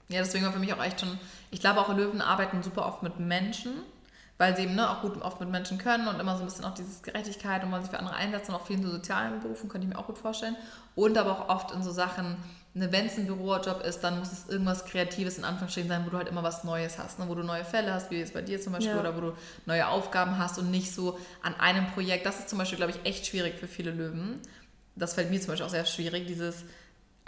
Speaker 1: Ja, deswegen war für mich auch echt schon, ich glaube auch Löwen arbeiten super oft mit Menschen, weil sie eben ne, auch gut oft mit Menschen können und immer so ein bisschen auch diese Gerechtigkeit und wollen sich für andere einsetzen und auch viel in so sozialen Berufen, könnte ich mir auch gut vorstellen. Und aber auch oft in so Sachen, ne, wenn es ein Bürojob ist, dann muss es irgendwas Kreatives in Anführungsstrichen sein, wo du halt immer was Neues hast, ne? wo du neue Fälle hast, wie jetzt bei dir zum Beispiel, ja. oder wo du neue Aufgaben hast und nicht so an einem Projekt. Das ist zum Beispiel, glaube ich, echt schwierig für viele Löwen. Das fällt mir zum Beispiel auch sehr schwierig, dieses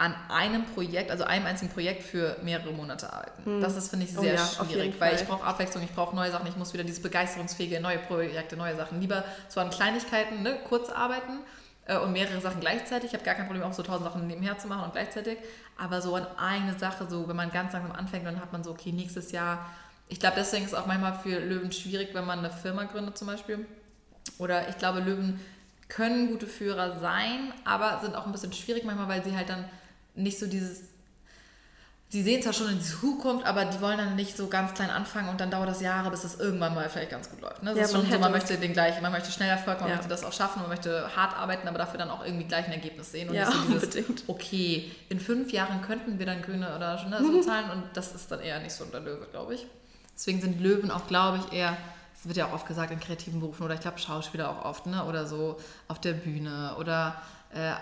Speaker 1: an einem Projekt, also einem einzigen Projekt für mehrere Monate arbeiten. Hm. Das ist, finde ich, sehr oh ja, schwierig, weil ich brauche Abwechslung, ich brauche neue Sachen, ich muss wieder dieses begeisterungsfähige, neue Projekte, neue Sachen. Lieber so an Kleinigkeiten, ne, kurz arbeiten äh, und mehrere Sachen gleichzeitig. Ich habe gar kein Problem, auch so tausend Sachen nebenher zu machen und gleichzeitig. Aber so an eine Sache, so wenn man ganz langsam anfängt, dann hat man so, okay, nächstes Jahr. Ich glaube, deswegen ist es auch manchmal für Löwen schwierig, wenn man eine Firma gründet zum Beispiel. Oder ich glaube, Löwen können gute Führer sein, aber sind auch ein bisschen schwierig manchmal, weil sie halt dann nicht so dieses sie sehen zwar schon in die Zukunft, aber die wollen dann nicht so ganz klein anfangen und dann dauert das Jahre, bis es irgendwann mal vielleicht ganz gut läuft. Ne? Das ja, ist schon so, man möchte den gleichen, man möchte schnell Erfolg, man ja. möchte das auch schaffen, man möchte hart arbeiten, aber dafür dann auch irgendwie gleich ein Ergebnis sehen. Und ja, so dieses, unbedingt. okay, in fünf Jahren könnten wir dann grüne oder ne, so zahlen und das ist dann eher nicht so unter Löwe, glaube ich. Deswegen sind Löwen auch, glaube ich, eher, das wird ja auch oft gesagt in kreativen Berufen oder ich glaube Schauspieler auch oft, ne? oder so auf der Bühne oder äh,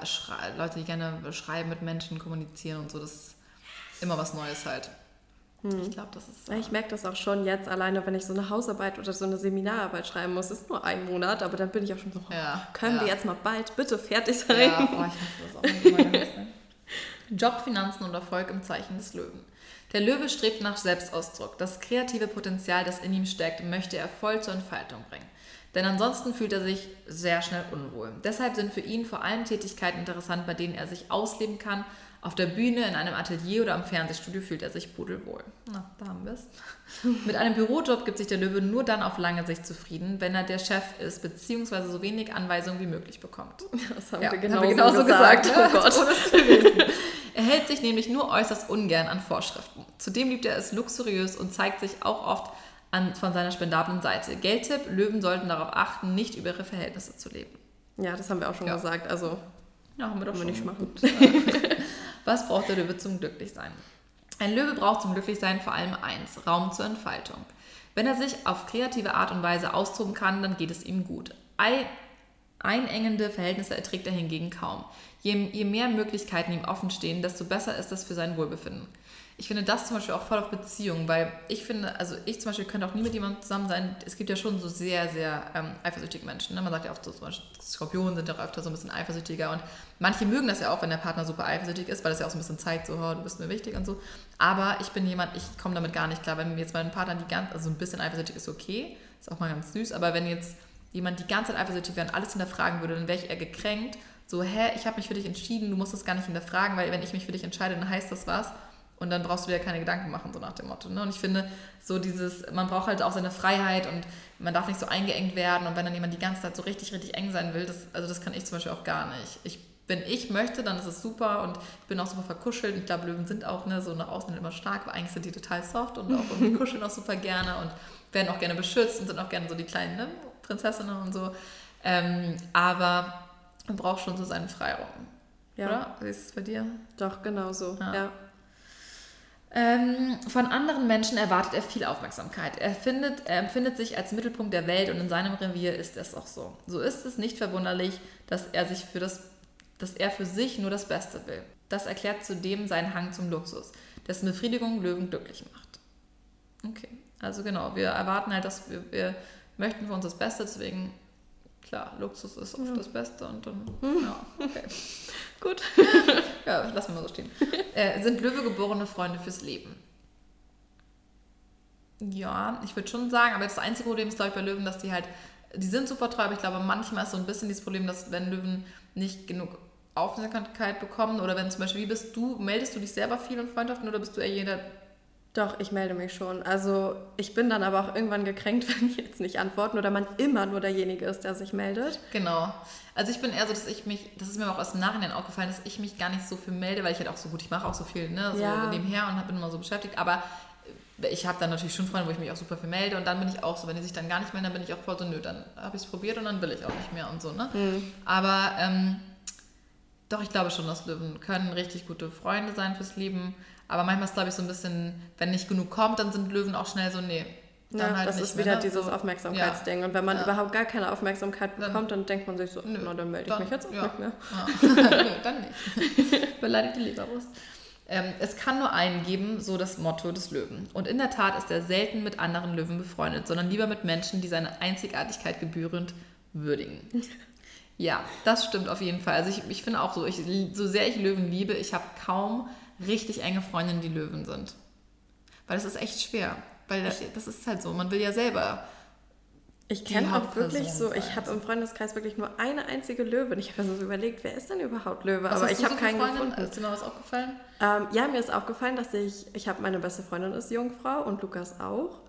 Speaker 1: Leute, die gerne schreiben, mit Menschen kommunizieren und so, das immer was Neues halt.
Speaker 2: Hm. Ich glaube, das ist. Äh ich merke das auch schon jetzt alleine, wenn ich so eine Hausarbeit oder so eine Seminararbeit schreiben muss. Ist nur ein Monat, aber dann bin ich auch schon so, ja, können ja. wir jetzt mal bald bitte fertig sein? Ja, oh, ich das auch
Speaker 1: immer Job, Finanzen und Erfolg im Zeichen des Löwen. Der Löwe strebt nach Selbstausdruck. Das kreative Potenzial, das in ihm steckt, möchte er voll zur Entfaltung bringen. Denn ansonsten fühlt er sich sehr schnell unwohl. Deshalb sind für ihn vor allem Tätigkeiten interessant, bei denen er sich ausleben kann auf der Bühne, in einem Atelier oder am Fernsehstudio fühlt er sich pudelwohl. Na, da haben wir es. Mit einem Bürojob gibt sich der Löwe nur dann auf lange Sicht zufrieden, wenn er der Chef ist, beziehungsweise so wenig Anweisungen wie möglich bekommt. Das haben ja, wir genauso, haben wir genauso gesagt. gesagt. Oh Gott. er hält sich nämlich nur äußerst ungern an Vorschriften. Zudem liebt er es luxuriös und zeigt sich auch oft an, von seiner spendablen Seite. Geldtipp, Löwen sollten darauf achten, nicht über ihre Verhältnisse zu leben.
Speaker 2: Ja, das haben wir auch schon ja. gesagt. Also
Speaker 1: ja, haben wir doch schon nicht machen. Was braucht der Löwe zum Glücklichsein? Ein Löwe braucht zum Glücklichsein vor allem eins, Raum zur Entfaltung. Wenn er sich auf kreative Art und Weise austoben kann, dann geht es ihm gut. Einengende Verhältnisse erträgt er hingegen kaum. Je, je mehr Möglichkeiten ihm offen stehen, desto besser ist das für sein Wohlbefinden ich finde das zum Beispiel auch voll auf Beziehungen, weil ich finde, also ich zum Beispiel könnte auch nie mit jemandem zusammen sein. Es gibt ja schon so sehr, sehr ähm, eifersüchtige Menschen. Ne? Man sagt ja oft so, zum Beispiel Skorpionen sind auch öfter so ein bisschen eifersüchtiger und manche mögen das ja auch, wenn der Partner super eifersüchtig ist, weil das ja auch so ein bisschen zeigt, so, oh, du bist mir wichtig und so. Aber ich bin jemand, ich komme damit gar nicht klar. Wenn jetzt mein Partner die ganz, also ein bisschen eifersüchtig ist, okay, ist auch mal ganz süß, aber wenn jetzt jemand die ganze Zeit eifersüchtig wäre und alles hinterfragen würde, dann wäre ich eher gekränkt. So, hä, ich habe mich für dich entschieden, du musst das gar nicht hinterfragen, weil wenn ich mich für dich entscheide, dann heißt das was und dann brauchst du dir keine Gedanken machen, so nach dem Motto. Ne? Und ich finde, so dieses, man braucht halt auch seine Freiheit und man darf nicht so eingeengt werden. Und wenn dann jemand die ganze Zeit so richtig, richtig eng sein will, das, also das kann ich zum Beispiel auch gar nicht. Ich, wenn ich möchte, dann ist es super und ich bin auch super verkuschelt. Ich glaube, Löwen sind auch ne, so nach außen immer stark, aber eigentlich sind die total soft und auch irgendwie kuscheln auch super gerne und werden auch gerne beschützt und sind auch gerne so die kleinen ne, Prinzessinnen und so. Ähm, aber man braucht schon so seinen Freiraum. Ja. Oder? Wie ist es bei dir?
Speaker 2: Doch, genau so. ja. ja.
Speaker 1: Ähm, von anderen Menschen erwartet er viel Aufmerksamkeit. Er, findet, er empfindet sich als Mittelpunkt der Welt und in seinem Revier ist es auch so. So ist es nicht verwunderlich, dass er, sich für das, dass er für sich nur das Beste will. Das erklärt zudem seinen Hang zum Luxus, dessen Befriedigung Löwen glücklich macht. Okay, also genau, wir erwarten halt, dass wir, wir möchten für uns das Beste, deswegen klar, Luxus ist oft ja. das Beste und dann, ja, okay. Gut. ja, lassen wir mal so stehen. Äh, sind Löwe Freunde fürs Leben? Ja, ich würde schon sagen, aber das einzige Problem ist, glaube ich, bei Löwen, dass die halt, die sind super treu, aber ich glaube, manchmal ist so ein bisschen dieses Problem, dass wenn Löwen nicht genug Aufmerksamkeit bekommen oder wenn zum Beispiel, wie bist du, meldest du dich selber viel in Freundschaften oder bist du eher jeder,
Speaker 2: Doch, ich melde mich schon. Also ich bin dann aber auch irgendwann gekränkt, wenn die jetzt nicht antworten oder man immer nur derjenige ist, der sich meldet.
Speaker 1: Genau. Also ich bin eher so, dass ich mich, das ist mir auch aus dem Nachhinein aufgefallen, dass ich mich gar nicht so viel melde, weil ich halt auch so gut, ich mache auch so viel, ne, so
Speaker 2: Ja.
Speaker 1: nebenher und bin immer so beschäftigt. Aber ich habe dann natürlich schon Freunde, wo ich mich auch super viel melde und dann bin ich auch so, wenn die sich dann gar nicht melden, dann bin ich auch voll so, nö, dann habe ich es probiert und dann will ich auch nicht mehr und so, ne. Aber ähm, doch, ich glaube schon, dass Löwen können richtig gute Freunde sein fürs Leben. Aber manchmal ist, glaube ich, so ein bisschen, wenn nicht genug kommt, dann sind Löwen auch schnell so, nee. Dann
Speaker 2: Ja,
Speaker 1: halt
Speaker 2: das
Speaker 1: nicht
Speaker 2: ist
Speaker 1: mehr,
Speaker 2: wieder
Speaker 1: ne?
Speaker 2: dieses
Speaker 1: So,
Speaker 2: Aufmerksamkeitsding. Und wenn man
Speaker 1: Ja.
Speaker 2: überhaupt gar keine Aufmerksamkeit
Speaker 1: Dann-
Speaker 2: bekommt, dann denkt man sich so,
Speaker 1: Nö,
Speaker 2: na, dann melde ich
Speaker 1: dann-
Speaker 2: mich jetzt auch
Speaker 1: ja.
Speaker 2: nicht mehr.
Speaker 1: Ja. Nö, dann nicht. Beleidigt die Leberwurst. Ähm, es kann nur einen geben, so das Motto des Löwen. Und in der Tat ist er selten mit anderen Löwen befreundet, sondern lieber mit Menschen, die seine Einzigartigkeit gebührend würdigen. Ja, das stimmt auf jeden Fall. Also ich, ich finde auch so, ich, so sehr ich Löwen liebe, ich habe kaum richtig enge Freundinnen, die Löwen sind. Weil das ist echt schwer. Weil das, das ist halt so, man will ja selber.
Speaker 2: Ich kenne auch wirklich so, ich habe im Freundeskreis wirklich nur eine einzige Löwin. Ich habe mir so überlegt, wer ist denn überhaupt Löwe?
Speaker 1: Was
Speaker 2: Aber ich habe
Speaker 1: so für
Speaker 2: keinen
Speaker 1: Freundinnen?
Speaker 2: gefunden.
Speaker 1: Ist dir mal was aufgefallen?
Speaker 2: Ähm, ja, mir ist aufgefallen, dass ich, ich habe meine beste Freundin ist Jungfrau und Lukas auch.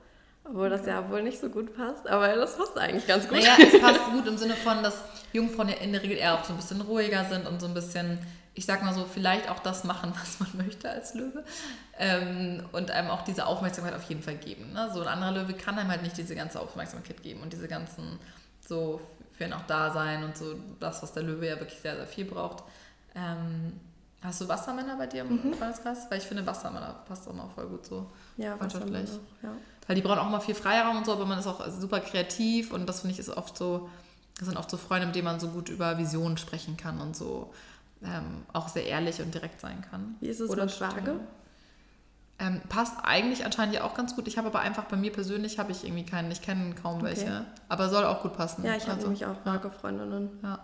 Speaker 2: Obwohl das ja wohl nicht so gut passt, aber das passt eigentlich ganz gut.
Speaker 1: Naja, es passt gut im Sinne von, dass Jungfrauen ja in der Regel eher auch so ein bisschen ruhiger sind und so ein bisschen, ich sag mal so, vielleicht auch das machen, was man möchte als Löwe. Ähm, und einem auch diese Aufmerksamkeit auf jeden Fall geben. Ne? So ein anderer Löwe kann einem halt nicht diese ganze Aufmerksamkeit geben und diese ganzen, so für ihn auch da sein und so das, was der Löwe ja wirklich sehr, sehr viel braucht. Ähm, hast du Wassermänner bei dir im
Speaker 2: Mhm.
Speaker 1: Freundeskreis? Weil ich finde, Wassermänner passt auch mal voll gut so.
Speaker 2: Ja,
Speaker 1: Freundschaftlich.
Speaker 2: Ja.
Speaker 1: Weil die brauchen auch immer viel Freiraum und so, aber man ist auch super kreativ und das finde ich ist oft so, das sind oft so Freunde, mit denen man so gut über Visionen sprechen kann und so ähm, auch sehr ehrlich und direkt sein kann.
Speaker 2: Wie ist es
Speaker 1: Oder
Speaker 2: mit Waage?
Speaker 1: Ähm, passt eigentlich anscheinend ja auch ganz gut. Ich habe aber einfach bei mir persönlich habe ich irgendwie keinen, ich kenne kaum
Speaker 2: Okay.
Speaker 1: welche, aber soll auch gut passen.
Speaker 2: Ja, ich habe
Speaker 1: Also,
Speaker 2: nämlich auch Waage-Freundinnen.
Speaker 1: ja.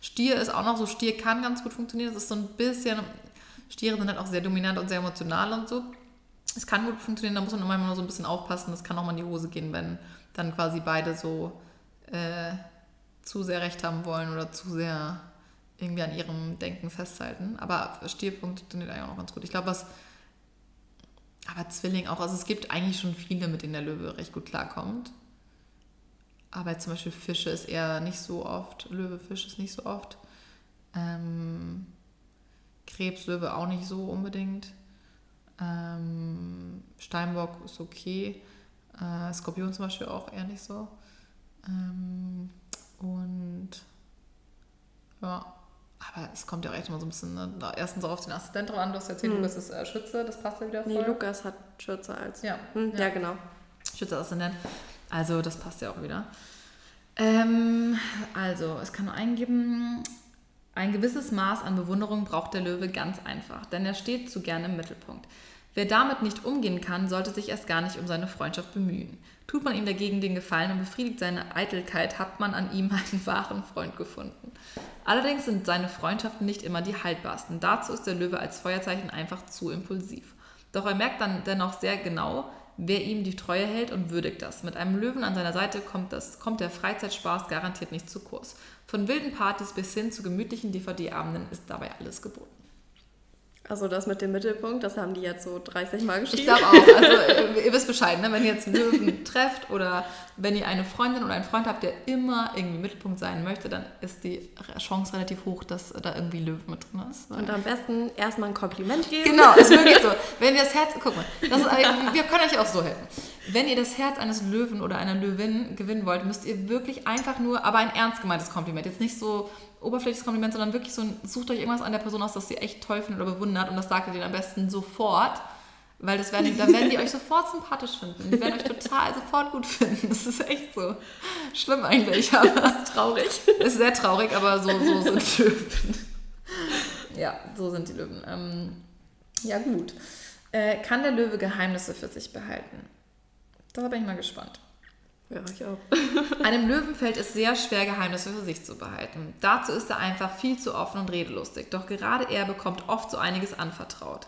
Speaker 1: Stier ist auch noch so, Stier kann ganz gut funktionieren. Das ist so ein bisschen, Stiere sind halt auch sehr dominant und sehr emotional und so. Es kann gut funktionieren, da muss man immer nur so ein bisschen aufpassen. Das kann auch mal in die Hose gehen, wenn dann quasi beide so äh, zu sehr recht haben wollen oder zu sehr irgendwie an ihrem Denken festhalten. Aber Stier funktioniert eigentlich auch ganz gut. Ich glaube, was. Aber Zwilling auch. Also es gibt eigentlich schon viele, mit denen der Löwe recht gut klarkommt. Aber zum Beispiel Fische ist eher nicht so oft. Löwe, Fisch ist nicht so oft. Ähm, Krebs, Löwe auch nicht so unbedingt. Ähm, Steinbock ist okay. Äh, Skorpion zum Beispiel auch eher nicht so. Ähm, und ja, aber es kommt ja auch echt immer so ein bisschen, ne? erstens auch auf den Assistent drauf an. Du hast erzählt,
Speaker 2: Hm.
Speaker 1: Lukas ist äh, Schütze, das passt ja wieder voll.
Speaker 2: Nee, Lukas hat Schürze als.
Speaker 1: Ja,
Speaker 2: Hm, ja. genau.
Speaker 1: Schütze-Aszendent. Also, das passt ja auch wieder. Ähm, also, es kann nur eingeben, ein gewisses Maß an Bewunderung braucht der Löwe ganz einfach, denn er steht zu gerne im Mittelpunkt. Wer damit nicht umgehen kann, sollte sich erst gar nicht um seine Freundschaft bemühen. Tut man ihm dagegen den Gefallen und befriedigt seine Eitelkeit, hat man an ihm einen wahren Freund gefunden. Allerdings sind seine Freundschaften nicht immer die haltbarsten. Dazu ist der Löwe als Feuerzeichen einfach zu impulsiv. Doch er merkt dann dennoch sehr genau, wer ihm die Treue hält und würdigt das. Mit einem Löwen an seiner Seite kommt, das, kommt der Freizeitspaß garantiert nicht zu kurz. Von wilden Partys bis hin zu gemütlichen DVD-Abenden ist dabei alles geboten.
Speaker 2: Also das mit dem Mittelpunkt, das haben die jetzt so 30 Mal geschrieben.
Speaker 1: Ich glaube auch. Also äh, ihr wisst Bescheid, ne? wenn ihr jetzt einen Löwen trefft oder wenn ihr eine Freundin oder einen Freund habt, der immer irgendwie im Mittelpunkt sein möchte, dann ist die Chance relativ hoch, dass da irgendwie Löwen mit drin ist.
Speaker 2: Und am besten erstmal ein Kompliment geben.
Speaker 1: Genau, ist wirklich so. Wenn ihr das Herz, guck mal, das ist, wir können euch auch so helfen. Wenn ihr das Herz eines Löwen oder einer Löwin gewinnen wollt, müsst ihr wirklich einfach nur, aber ein ernst gemeintes Kompliment, jetzt nicht so oberflächliches Kompliment, sondern wirklich so ein, sucht euch irgendwas an der Person aus, das ihr echt toll findet oder bewundert und das sagt ihr denen am besten sofort, weil das werden, dann werden die euch sofort sympathisch finden. Die werden euch total sofort gut finden. Das ist echt so schlimm eigentlich, aber
Speaker 2: Das ist traurig.
Speaker 1: ist sehr traurig, aber so, so sind Löwen. Ja, so sind die Löwen. Ähm, ja, gut. Äh, kann der Löwe Geheimnisse für sich behalten? Da bin ich mal gespannt.
Speaker 2: Ja, ich auch.
Speaker 1: Einem Löwen fällt es sehr schwer, Geheimnisse für sich zu behalten. Dazu ist er einfach viel zu offen und redelustig. Doch gerade er bekommt oft so einiges anvertraut.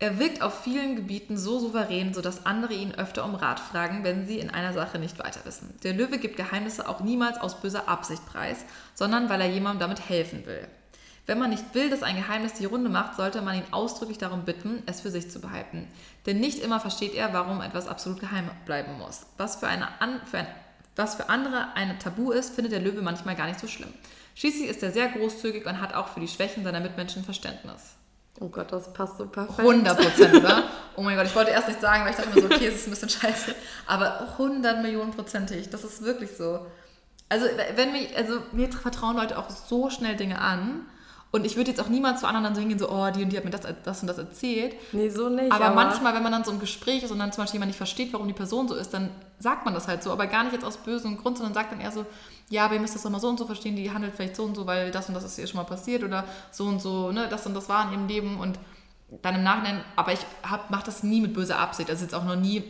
Speaker 1: Er wirkt auf vielen Gebieten so souverän, sodass andere ihn öfter um Rat fragen, wenn sie in einer Sache nicht weiter wissen. Der Löwe gibt Geheimnisse auch niemals aus böser Absicht preis, sondern weil er jemandem damit helfen will. Wenn man nicht will, dass ein Geheimnis die Runde macht, sollte man ihn ausdrücklich darum bitten, es für sich zu behalten. Denn nicht immer versteht er, warum etwas absolut geheim bleiben muss. Was für, eine an, für, ein, was für andere ein Tabu ist, findet der Löwe manchmal gar nicht so schlimm. Schließlich ist er sehr großzügig und hat auch für die Schwächen seiner Mitmenschen Verständnis.
Speaker 2: Oh Gott, das passt so perfekt.
Speaker 1: 100 Prozent, oder? Oh mein Gott, ich wollte erst nicht sagen, weil ich dachte mir so, okay, es ist ein bisschen scheiße. Aber 100 Millionen prozentig, das ist wirklich so. Also, wenn mich, also mir vertrauen Leute auch so schnell Dinge an. Und ich würde jetzt auch niemals zu anderen dann so hingehen, so, oh, die und die hat mir das, das und das erzählt.
Speaker 2: Nee, so nicht.
Speaker 1: Aber, aber, manchmal, wenn man dann so im Gespräch ist und dann zum Beispiel jemand nicht versteht, warum die Person so ist, dann sagt man das halt so. Aber gar nicht jetzt aus bösem Grund, sondern sagt dann eher so, ja, aber ihr müsst das doch mal so und so verstehen, die handelt vielleicht so und so, weil das und das ist ihr schon mal passiert oder so und so, ne, das und das war in ihrem Leben und dann im Nachhinein, aber ich mache das nie mit böser Absicht, also jetzt auch noch nie,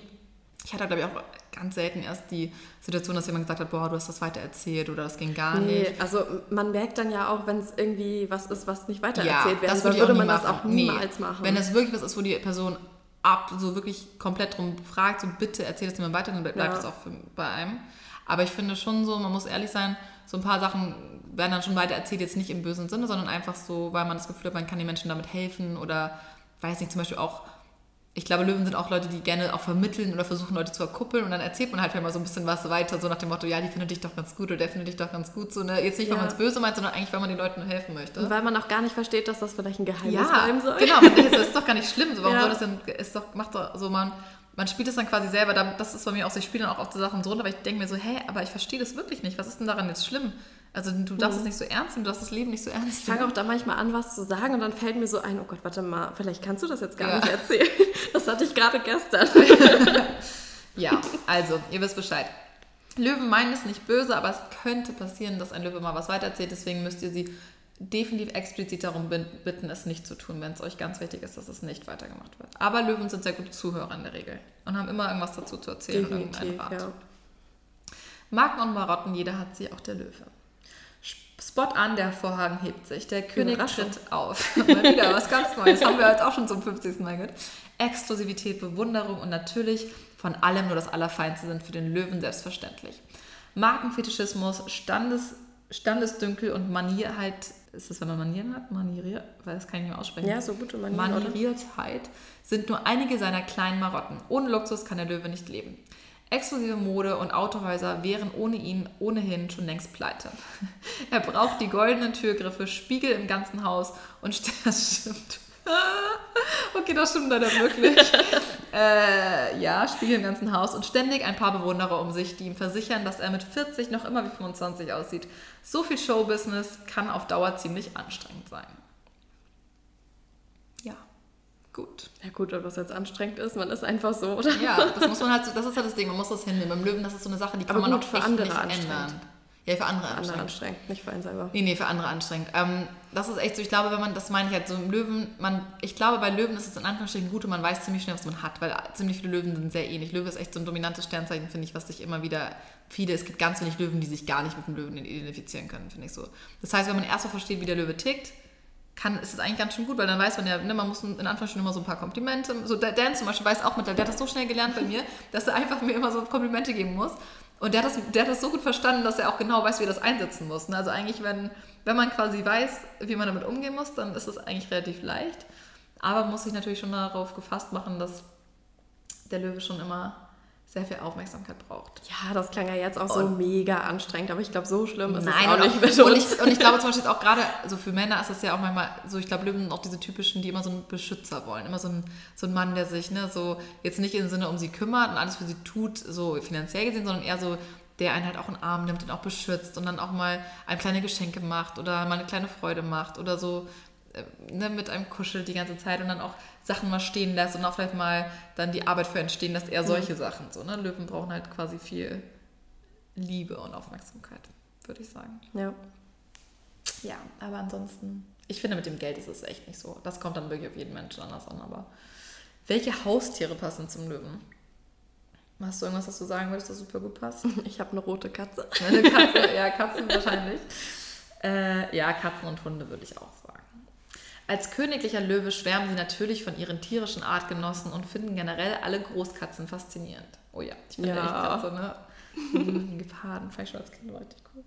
Speaker 1: ich hatte glaube ich auch ganz selten erst die Situation, dass jemand gesagt hat, boah, du hast das weiter erzählt oder das ging gar nee, nicht.
Speaker 2: also man merkt dann ja auch, wenn es irgendwie was ist, was nicht weiter ja, erzählt werden soll, würde man machen. das auch niemals nee. machen.
Speaker 1: Wenn es wirklich was ist, wo die Person ab, so wirklich komplett drum fragt, so bitte erzähl das mir weiter, dann bleibt ja. das auch für, bei einem. Aber ich finde schon so, man muss ehrlich sein, so ein paar Sachen werden dann schon weiter erzählt, jetzt nicht im bösen Sinne, sondern einfach so, weil man das Gefühl hat, man kann den Menschen damit helfen oder weiß nicht, zum Beispiel auch, ich glaube, Löwen sind auch Leute, die gerne auch vermitteln oder versuchen, Leute zu verkuppeln und dann erzählt man halt mal so ein bisschen was weiter, so nach dem Motto, ja, die findet dich doch ganz gut oder der findet dich doch ganz gut. So, ne? Jetzt nicht, weil ja. man es böse meint, sondern eigentlich, weil man den Leuten helfen möchte.
Speaker 2: Und weil man auch gar nicht versteht, dass das vielleicht ein Geheimnis
Speaker 1: ja,
Speaker 2: bleiben soll.
Speaker 1: Genau, man denkt, das ist doch gar nicht schlimm. So, warum ja. soll das denn, ist doch, macht doch so, man, man spielt es dann quasi selber, das ist bei mir auch so, ich spiele dann auch auf die Sachen so runter, weil ich denke mir so, hä, aber ich verstehe das wirklich nicht. Was ist denn daran jetzt schlimm? Also du darfst mhm. es nicht so ernst nehmen, du darfst das Leben nicht so ernst nehmen.
Speaker 2: Ich fange auch da manchmal an, was zu sagen und dann fällt mir so ein, oh Gott, warte mal, vielleicht kannst du das jetzt gar ja. nicht erzählen. Das hatte ich gerade gestern.
Speaker 1: ja, also, ihr wisst Bescheid. Löwen meinen es nicht böse, aber es könnte passieren, dass ein Löwe mal was weitererzählt. Deswegen müsst ihr sie definitiv explizit darum bitten, es nicht zu tun, wenn es euch ganz wichtig ist, dass es nicht weitergemacht wird. Aber Löwen sind sehr gute Zuhörer in der Regel und haben immer irgendwas dazu zu erzählen
Speaker 2: definitiv,
Speaker 1: und
Speaker 2: irgendeinen Rat. Ja.
Speaker 1: Marken und Marotten, jeder hat sie, auch der Löwe. Spot an, der Vorhang hebt sich. Der König tritt auf. Mal wieder was ganz Neues. Haben wir jetzt auch schon zum 50. Mal gehört. Exklusivität, Bewunderung und natürlich von allem nur das Allerfeinste sind für den Löwen selbstverständlich. Markenfetischismus, Standes, Standesdünkel und Manierheit, ist das, wenn man Manieren hat? Manieriert, weil das kann ich nicht mehr aussprechen.
Speaker 2: Ja, so gute
Speaker 1: Manieren. Manieriertheit sind nur einige seiner kleinen Marotten. Ohne Luxus kann der Löwe nicht leben. Exklusive Mode und Autohäuser wären ohne ihn ohnehin schon längst pleite. Er braucht die goldenen Türgriffe, Spiegel im ganzen Haus und das stimmt. Okay, das stimmt leider wirklich. äh, ja, Spiegel im ganzen Haus und ständig ein paar Bewunderer um sich, die ihm versichern, dass er mit 40 noch immer wie 25 aussieht. So viel Showbusiness kann auf Dauer ziemlich anstrengend sein. gut.
Speaker 2: Ja gut, ob das jetzt anstrengend ist, man ist einfach so, oder?
Speaker 1: Ja, das muss man halt, das ist halt das Ding, man muss das hinnehmen. Beim Löwen, das ist so eine Sache, die kann Aber man gut, auch für andere nicht ändern. Ja, für andere, für
Speaker 2: andere anstrengend. nicht für einen selber.
Speaker 1: Nee, nee, für andere anstrengend. Ähm, das ist echt so, ich glaube, wenn man, das meine ich halt so im Löwen, man, ich glaube, bei Löwen ist es in Anführungsstrichen gut und man weiß ziemlich schnell, was man hat, weil ziemlich viele Löwen sind sehr ähnlich. Löwe ist echt so ein dominantes Sternzeichen, finde ich, was sich immer wieder, viele, es gibt ganz wenig Löwen, die sich gar nicht mit dem Löwen identifizieren können, finde ich so. Das heißt, wenn man erst mal versteht, wie der Löwe tickt, kann, ist es eigentlich ganz schön gut, weil dann weiß man ja, ne, man muss in Anführungsstrichen immer so ein paar Komplimente. So Dan zum Beispiel weiß auch mit, der hat das so schnell gelernt bei mir, dass er einfach mir immer so Komplimente geben muss. Und der hat, das, der hat das so gut verstanden, dass er auch genau weiß, wie er das einsetzen muss. Ne? Also eigentlich, wenn, wenn man quasi weiß, wie man damit umgehen muss, dann ist das eigentlich relativ leicht. Aber man muss sich natürlich schon darauf gefasst machen, dass der Löwe schon immer sehr viel Aufmerksamkeit braucht.
Speaker 2: Ja, das klang ja jetzt auch so und mega anstrengend, aber ich glaube, so schlimm ist
Speaker 1: nein,
Speaker 2: es auch nicht
Speaker 1: mit und ich, und ich glaube zum Beispiel auch gerade, also für Männer ist das ja auch manchmal so, ich glaube, Löwen sind auch diese typischen, die immer so einen Beschützer wollen. Immer so ein, so ein Mann, der sich ne, so jetzt nicht im Sinne um sie kümmert und alles für sie tut, so finanziell gesehen, sondern eher so, der einen halt auch in den Arm nimmt und auch beschützt und dann auch mal ein kleine Geschenke macht oder mal eine kleine Freude macht oder so ne, mit einem kuschelt die ganze Zeit und dann auch Sachen mal stehen lässt und auch vielleicht mal dann die Arbeit für entstehen lässt, eher solche mhm. Sachen. So, ne? Löwen brauchen halt quasi viel Liebe und Aufmerksamkeit, würde ich sagen.
Speaker 2: Ja.
Speaker 1: Ja, aber ansonsten, ich finde, mit dem Geld ist es echt nicht so. Das kommt dann wirklich auf jeden Menschen anders an. Aber welche Haustiere passen zum Löwen? Hast du irgendwas, was du sagen würdest, das super gut passt?
Speaker 2: Ich habe eine rote Katze.
Speaker 1: Eine Katze, ja, Katzen wahrscheinlich. Äh, ja, Katzen und Hunde würde ich auch sagen. Als königlicher Löwe schwärmen sie natürlich von ihren tierischen Artgenossen und finden generell alle Großkatzen faszinierend. Oh ja, ich finde ja. echt Katze, ne? Geparden, ich schon als Kind war richtig cool.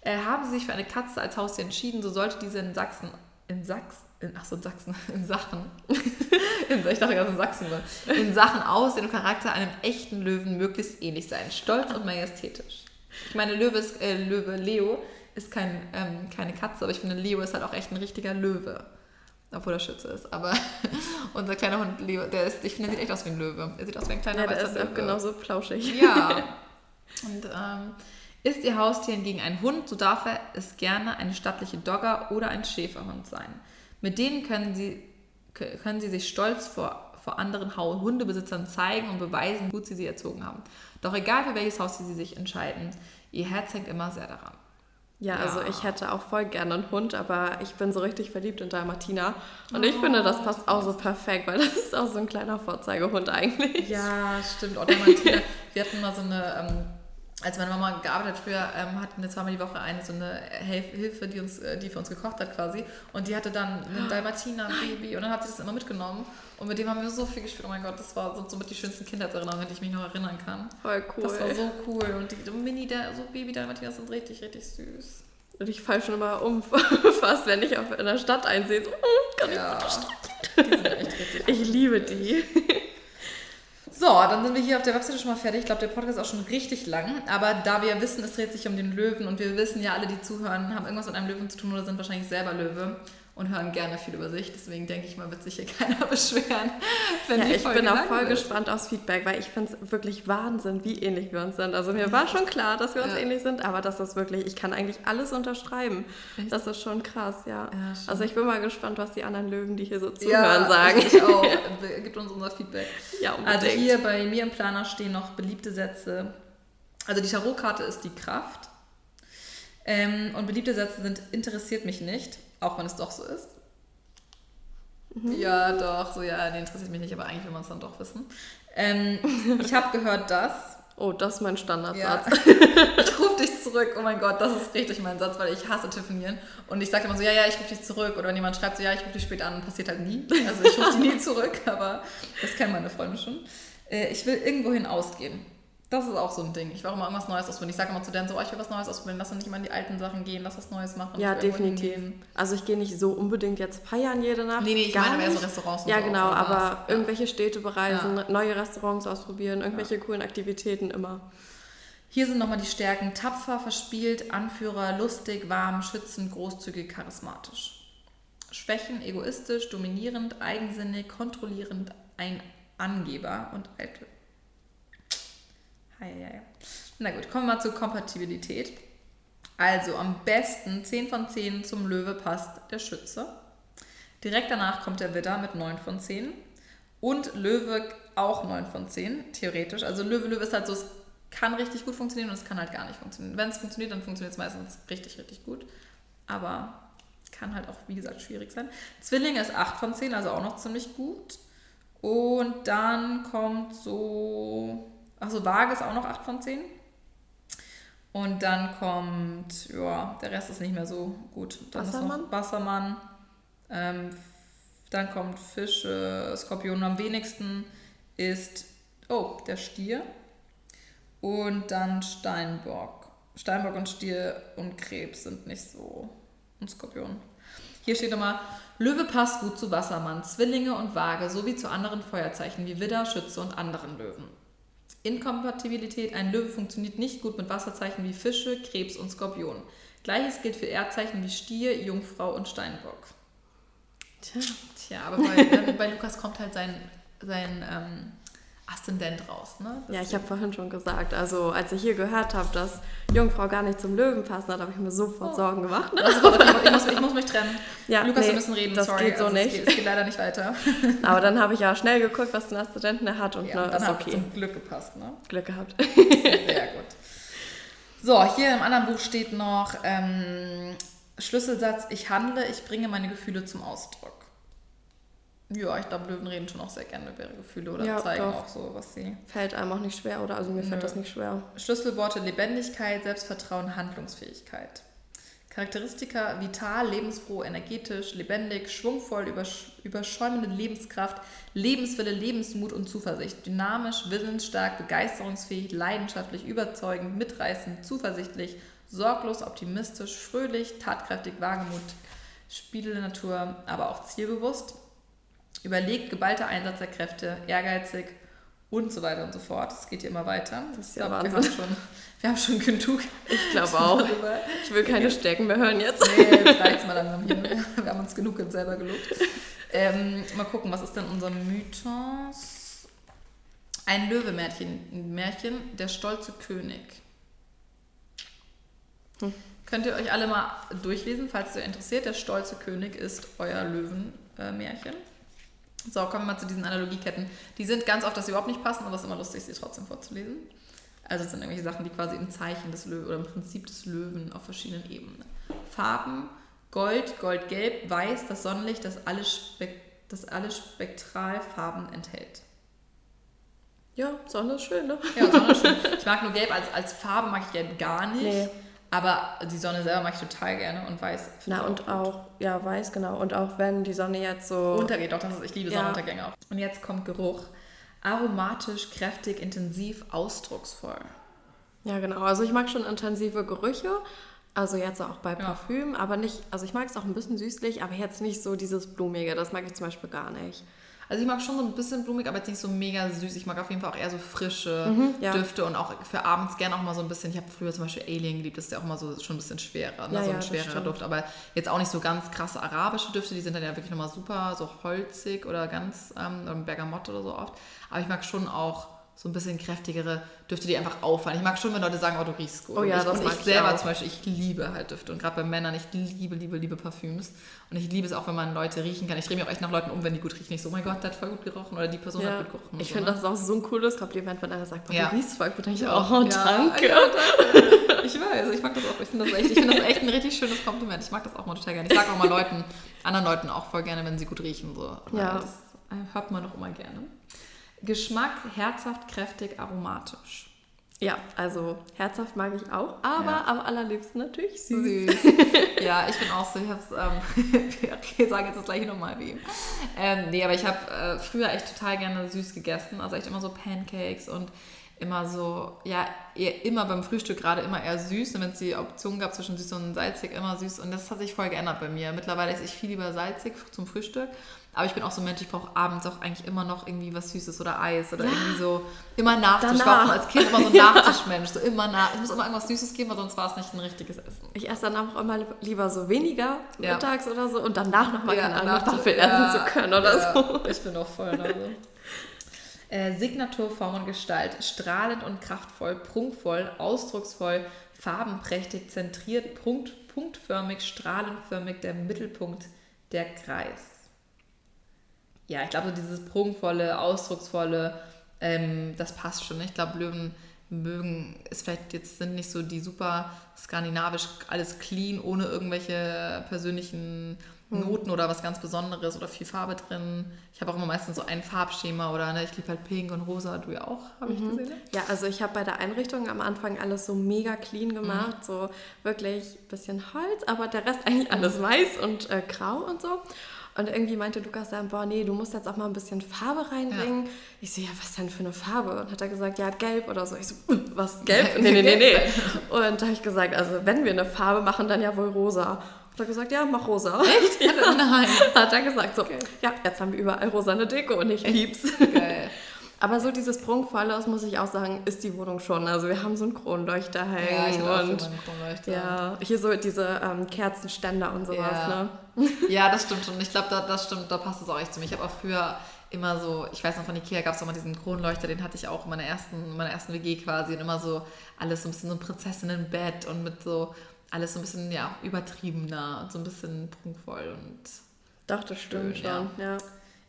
Speaker 1: Äh, haben sie sich für eine Katze als Haustier entschieden, so sollte diese in Sachsen in Sachsen, in, ach so, in Sachsen, in Sachen, in, ich dachte gerade in Sachsen, in Sachen Aussehen und Charakter einem echten Löwen möglichst ähnlich sein. Stolz und majestätisch. Ich meine, Löwe, ist, äh, Löwe Leo ist kein, ähm, keine Katze, aber ich finde, Leo ist halt auch echt ein richtiger Löwe. Obwohl er Schütze ist. Aber unser kleiner Hund Leo, der ist, ich finde, er sieht echt aus wie ein Löwe. Er sieht aus wie ein kleiner
Speaker 2: ja,
Speaker 1: weißer
Speaker 2: ist
Speaker 1: Löwe.
Speaker 2: auch genauso plauschig.
Speaker 1: Ja. Und ähm, ist Ihr Haustier hingegen ein Hund, so darf er es gerne eine stattliche Dogger oder ein Schäferhund sein. Mit denen können Sie, können Sie sich stolz vor, vor anderen Hundebesitzern zeigen und beweisen, wie gut Sie sie erzogen haben. Doch egal für welches Haustier Sie sich entscheiden, Ihr Herz hängt immer sehr daran.
Speaker 2: Ja,
Speaker 1: Ja.
Speaker 2: also ich hätte auch voll gerne einen Hund, aber ich bin so richtig verliebt in Dalmatina. Und ich finde, das passt auch so perfekt, weil das ist auch so ein kleiner Vorzeigehund eigentlich.
Speaker 1: Ja, stimmt. Oder Martina, wir hatten mal so eine, ähm, als meine Mama gearbeitet hat früher, ähm, hatten wir zweimal die Woche eine so eine Hilfe, die, uns, äh, die für uns gekocht hat quasi. Und die hatte dann ein Dalmatiner-Baby und dann hat sie das immer mitgenommen. Und mit dem haben wir so viel gespielt. Oh mein Gott, das war so, somit die schönsten Kindheitserinnerungen, an die ich mich noch erinnern kann.
Speaker 2: Voll cool.
Speaker 1: Das war so cool. Und die Mini, der, so Baby-Dalmatiner sind richtig, richtig süß.
Speaker 2: Und ich fall schon immer um, fast wenn ich auf, in der Stadt einsehe. So, oh, kann
Speaker 1: Ja, die sind echt richtig
Speaker 2: ich, ich liebe die.
Speaker 1: So, dann sind wir hier auf der Webseite schon mal fertig. Ich glaube, der Podcast ist auch schon richtig lang. Aber da wir wissen, es dreht sich um den Löwen und wir wissen ja, alle, die zuhören, haben irgendwas mit einem Löwen zu tun oder sind wahrscheinlich selber Löwe und hören gerne viel über sich. Deswegen denke ich mal, wird sich hier keiner beschweren, wenn
Speaker 2: Ja,
Speaker 1: die
Speaker 2: ich
Speaker 1: Folge
Speaker 2: bin auch voll
Speaker 1: wird.
Speaker 2: gespannt aufs Feedback, weil ich finde es wirklich Wahnsinn, wie ähnlich wir uns sind. Also mir war schon klar, dass wir uns
Speaker 1: Ja.
Speaker 2: ähnlich sind, aber das ist wirklich, ich kann eigentlich alles unterschreiben.
Speaker 1: Echt?
Speaker 2: Das ist schon krass, ja.
Speaker 1: Ja, schon.
Speaker 2: also ich bin mal gespannt, was die anderen Löwen, die hier so zuhören,
Speaker 1: Ja,
Speaker 2: sagen.
Speaker 1: Ich auch. Gibt uns unser Feedback.
Speaker 2: Ja, unbedingt.
Speaker 1: Also hier bei mir im Planer stehen noch beliebte Sätze. Also die Tarotkarte ist die Kraft. Ähm, und beliebte Sätze sind interessiert mich nicht, auch wenn es doch so ist. Ja, doch, so ja, nee, interessiert mich nicht, aber eigentlich will man es dann doch wissen. Ähm, ich habe gehört, dass.
Speaker 2: Oh, das ist mein
Speaker 1: Ja,
Speaker 2: Standardsatz.
Speaker 1: ich rufe dich zurück. Oh mein Gott, das ist richtig mein Satz, weil ich hasse telefonieren. Und ich sage immer so, ja, ja, ich rufe dich zurück. Oder wenn jemand schreibt so, ja, ich rufe dich später an, passiert halt nie. Also ich rufe die nie zurück, aber das kennen meine Freunde schon. Äh, ich will irgendwohin ausgehen. Das ist auch so ein Ding. Ich will auch immer irgendwas Neues ausprobieren. Ich sage immer zu denen so, oh, ich will was Neues ausprobieren. Lass uns nicht mal in die alten Sachen gehen, lass was Neues machen.
Speaker 2: Ja, definitiv. Also ich gehe nicht so unbedingt jetzt feiern jede Nacht.
Speaker 1: Nee, nee, ich
Speaker 2: gar
Speaker 1: meine eher so. Restaurants und
Speaker 2: Ja, genau, aber.
Speaker 1: Ja.
Speaker 2: irgendwelche Städte bereisen, neue Restaurants ausprobieren, irgendwelche coolen Aktivitäten immer.
Speaker 1: Hier sind nochmal die Stärken. Tapfer, verspielt, Anführer, lustig, warm, schützend, großzügig, charismatisch. Schwächen, egoistisch, dominierend, eigensinnig, kontrollierend, ein Angeber und eitel. Hei. Na gut, kommen wir mal zur Kompatibilität. Also am besten 10 von 10 zum Löwe passt der Schütze. Direkt danach kommt der Widder mit 9 von 10. Und Löwe auch 9 von 10, theoretisch. Also Löwe, Löwe ist halt so, es kann richtig gut funktionieren und es kann halt gar nicht funktionieren. Wenn es funktioniert, dann funktioniert es meistens richtig, richtig gut. Aber kann halt auch, wie gesagt, schwierig sein. Zwillinge ist 8 von 10, also auch noch ziemlich gut. Und dann kommt so, achso, Waage ist auch noch 8 von 10. Und dann kommt, ja, der Rest ist nicht mehr so gut. Dann ist
Speaker 2: Wassermann?
Speaker 1: noch Wassermann. Ähm, dann kommt Fische, Skorpion. Am wenigsten ist, oh, der Stier. Und dann Steinbock. Steinbock und Stier und Krebs sind nicht so. Und Skorpion. Hier steht nochmal, Löwe passt gut zu Wassermann, Zwillinge und Waage sowie zu anderen Feuerzeichen wie Widder, Schütze und anderen Löwen. Inkompatibilität, ein Löwe funktioniert nicht gut mit Wasserzeichen wie Fische, Krebs und Skorpion. Gleiches gilt für Erdzeichen wie Stier, Jungfrau und Steinbock.
Speaker 2: Tja.
Speaker 1: Tja, aber bei, bei Lukas kommt halt sein, sein ähm, Aszendent raus, ne? Das
Speaker 2: Ja, ich habe vorhin schon gesagt, also als ich hier gehört habe, dass Jungfrau gar nicht zum Löwen passen hat, habe ich mir sofort
Speaker 1: Oh.
Speaker 2: Sorgen gemacht.
Speaker 1: Okay, ich, muss, ich muss mich trennen.
Speaker 2: Ja,
Speaker 1: Lukas,
Speaker 2: nee,
Speaker 1: wir müssen reden,
Speaker 2: das
Speaker 1: sorry.
Speaker 2: geht so
Speaker 1: also
Speaker 2: nicht.
Speaker 1: Es geht, es geht leider nicht weiter.
Speaker 2: Aber dann habe ich ja schnell geguckt, was den Aszendenten er hat und
Speaker 1: Ja,
Speaker 2: ne,
Speaker 1: dann
Speaker 2: ist okay.
Speaker 1: zum Glück gepasst, ne?
Speaker 2: Glück gehabt.
Speaker 1: Sehr gut. So, hier im anderen Buch steht noch ähm, Schlüsselsatz, ich handle, ich bringe meine Gefühle zum Ausdruck. Ja, ich glaube, Löwen reden schon auch sehr gerne über ihre Gefühle oder
Speaker 2: Ja,
Speaker 1: zeigen
Speaker 2: doch.
Speaker 1: auch so, was sie.
Speaker 2: Fällt einem auch nicht schwer, oder? Also mir fällt
Speaker 1: Nö.
Speaker 2: das nicht schwer.
Speaker 1: Schlüsselworte Lebendigkeit, Selbstvertrauen, Handlungsfähigkeit. Charakteristika vital, lebensfroh, energetisch, lebendig, schwungvoll, übersch überschäumende Lebenskraft, Lebenswille, Lebensmut und Zuversicht. Dynamisch, willensstark, begeisterungsfähig, leidenschaftlich, überzeugend, mitreißend, zuversichtlich, sorglos, optimistisch, fröhlich, tatkräftig, wagemut, spielende Natur, aber auch zielbewusst. Überlegt, geballter Einsatz der Kräfte, ehrgeizig und so weiter und so fort. Es geht hier immer weiter.
Speaker 2: Das ist ja
Speaker 1: glaub, wir
Speaker 2: Wahnsinn.
Speaker 1: haben, schon, wir haben schon genug.
Speaker 2: Ich glaube auch. Ich will keine Stärken mehr hören jetzt.
Speaker 1: Nee, jetzt reicht's mal langsam hier. Wir haben uns genug selber gelobt. Ähm, mal gucken, was ist denn unser Mythos? Ein Löwemärchen, ein Märchen, der stolze König.
Speaker 2: Hm.
Speaker 1: Könnt ihr euch alle mal durchlesen, falls euch interessiert. Der stolze König ist euer Löwenmärchen. So, kommen wir mal zu diesen Analogieketten. Die sind ganz oft, dass sie überhaupt nicht passen, aber es ist immer lustig, sie trotzdem vorzulesen. Also es sind irgendwelche Sachen, die quasi im Zeichen des Löwen oder im Prinzip des Löwen auf verschiedenen Ebenen. Farben, Gold, Goldgelb, Weiß, das Sonnenlicht, das alle, Spek das alle Spektralfarben enthält.
Speaker 2: Ja, Sonne ist schön, ne?
Speaker 1: Ja, Sonne ist schön. Ich mag nur Gelb als, als Farbe, mag ich Gelb gar nicht.
Speaker 2: Nee.
Speaker 1: Aber die Sonne selber mag ich total gerne und Weiß
Speaker 2: Na und
Speaker 1: gut.
Speaker 2: auch, ja, weiß, genau. Und auch wenn die Sonne jetzt so.
Speaker 1: Untergeht doch, das ist, ich liebe
Speaker 2: Ja.
Speaker 1: Sonnenuntergänge auch. Und jetzt kommt Geruch. Aromatisch, kräftig, intensiv, ausdrucksvoll.
Speaker 2: Ja, genau. Also ich mag schon intensive Gerüche. Also jetzt auch bei
Speaker 1: Ja.
Speaker 2: Parfüm, aber nicht, also ich mag es auch ein bisschen süßlich, aber jetzt nicht so dieses Blumige. Das mag ich zum Beispiel gar nicht.
Speaker 1: Also ich mag schon so ein bisschen blumig, aber jetzt nicht so mega süß. Ich mag auf jeden Fall auch eher so frische
Speaker 2: Mhm, ja.
Speaker 1: Düfte und auch für abends gerne auch mal so ein bisschen. Ich habe früher zum Beispiel Alien geliebt, das ist ja auch mal so schon ein bisschen schwerer, ne?
Speaker 2: Ja,
Speaker 1: so ein
Speaker 2: stimmt.
Speaker 1: Duft. Aber jetzt auch nicht so ganz krasse arabische Düfte, die sind dann ja wirklich nochmal super, so holzig oder ganz ähm, oder Bergamotte oder so oft. Aber ich mag schon auch so ein bisschen kräftigere Düfte, die einfach auffallen. Ich mag schon, wenn Leute sagen, oh, du riechst gut.
Speaker 2: Oh ja,
Speaker 1: und ich,
Speaker 2: das
Speaker 1: und
Speaker 2: mag
Speaker 1: ich
Speaker 2: ich
Speaker 1: selber
Speaker 2: auch.
Speaker 1: zum Beispiel, ich liebe halt Düfte. Und gerade bei Männern, ich liebe, liebe, liebe Parfüms. Und ich liebe es auch, wenn man Leute riechen kann. Ich drehe mich auch echt nach Leuten um, wenn die gut riechen. Ich so, oh mein Gott, der hat voll gut gerochen. Oder die Person
Speaker 2: Ja.
Speaker 1: hat gut gerochen.
Speaker 2: Ich
Speaker 1: so,
Speaker 2: finde,
Speaker 1: ne?
Speaker 2: das ist auch so ein cooles Kompliment, wenn einer sagt, boah,
Speaker 1: Ja.
Speaker 2: du riechst voll gut. Ich
Speaker 1: Ja.
Speaker 2: auch, oh, danke.
Speaker 1: Ja, danke. Ich weiß, ich mag das auch. Ich finde das, echt- ich finde das echt ein richtig schönes Kompliment. Ich mag das auch mal total gerne. Ich sage auch mal Leuten, anderen Leuten auch voll gerne, wenn sie gut riechen. So.
Speaker 2: Ja.
Speaker 1: Das hört man auch immer gerne. Geschmack, herzhaft, kräftig, aromatisch.
Speaker 2: Ja, also herzhaft mag ich auch, aber
Speaker 1: Ja.
Speaker 2: am allerliebsten natürlich süß.
Speaker 1: Süß. ja, ich bin auch so. Ich habe es, ähm, wir sagen jetzt das gleiche nochmal wie ihm. Ähm, nee, aber ich habe äh, früher echt total gerne süß gegessen. Also echt immer so Pancakes und immer so, ja, eher, immer beim Frühstück gerade immer eher süß. Und wenn es die Option gab zwischen süß und salzig, immer süß. Und das hat sich voll geändert bei mir. Mittlerweile esse ich viel lieber salzig zum Frühstück. Aber ich bin auch so ein Mensch, ich brauche abends auch eigentlich immer noch irgendwie was Süßes oder Eis oder
Speaker 2: Ja.
Speaker 1: irgendwie so. Immer Nachtisch. Ich war
Speaker 2: Danach.
Speaker 1: auch als Kind immer so ein Nachtischmensch. So immer nach, es muss immer irgendwas Süßes geben, weil sonst war es nicht ein richtiges Essen.
Speaker 2: Ich esse danach auch immer lieber so weniger
Speaker 1: Ja.
Speaker 2: mittags oder so und danach nochmal
Speaker 1: Ja,
Speaker 2: keine Ahnung,
Speaker 1: danach-
Speaker 2: Waffel
Speaker 1: ja,
Speaker 2: essen zu können oder so.
Speaker 1: Ich bin auch voll. Äh, Signatur, Form und Gestalt. Strahlend und kraftvoll, prunkvoll, ausdrucksvoll, farbenprächtig, zentriert, punkt, punktförmig, strahlenförmig, der Mittelpunkt, der Kreis. Ja, ich glaube, so dieses prunkvolle, ausdrucksvolle, ähm, das passt schon. Ich glaube, Löwen mögen, ist vielleicht jetzt sind nicht so die super skandinavisch, alles clean, ohne irgendwelche persönlichen Noten oder was ganz Besonderes oder viel Farbe drin. Ich habe auch immer meistens so ein Farbschema oder ne, ich liebe halt pink und rosa, du ja auch, habe ich gesehen. ne?
Speaker 2: Ja, also ich habe bei der Einrichtung am Anfang alles so mega clean
Speaker 1: Mhm.
Speaker 2: gemacht, so wirklich ein bisschen Holz, aber der Rest eigentlich alles weiß und äh, grau und so. Und irgendwie meinte Lukas dann, boah, nee, du musst jetzt auch mal ein bisschen Farbe reinbringen. Ich so, ja, was denn für eine Farbe? Und hat er gesagt, ja, gelb oder so. Ich so, "Uh, was, gelb? Nee, nee, nee, nee. Und da habe ich gesagt, also wenn wir eine Farbe machen, dann ja wohl rosa. Hat er gesagt, ja, mach rosa. Echt?
Speaker 1: Nein.
Speaker 2: Hat er gesagt, so, ja, jetzt haben wir überall rosane Deko und ich lieb's.
Speaker 1: Geil.
Speaker 2: Aber so dieses Prunkvolle, das muss ich auch sagen, ist die Wohnung schon. Also wir haben so einen Kronleuchter hängen
Speaker 1: Ja, ich auch
Speaker 2: und
Speaker 1: schon meinen Kronleuchter.
Speaker 2: ja, hier so diese ähm, Kerzenständer und sowas,
Speaker 1: Ja.
Speaker 2: ne?
Speaker 1: Ja, das stimmt schon. Ich glaube, da, das stimmt, da passt es auch echt zu mir. Ich habe auch früher immer so, ich weiß noch von Ikea gab es auch mal diesen Kronleuchter, den hatte ich auch in meiner ersten, in meiner ersten WG quasi und immer so alles so ein bisschen so ein Prinzessinnenbett und mit so alles so ein bisschen, ja, übertriebener und so ein bisschen prunkvoll und
Speaker 2: Doch, das stimmt
Speaker 1: Schön,
Speaker 2: schon, ja.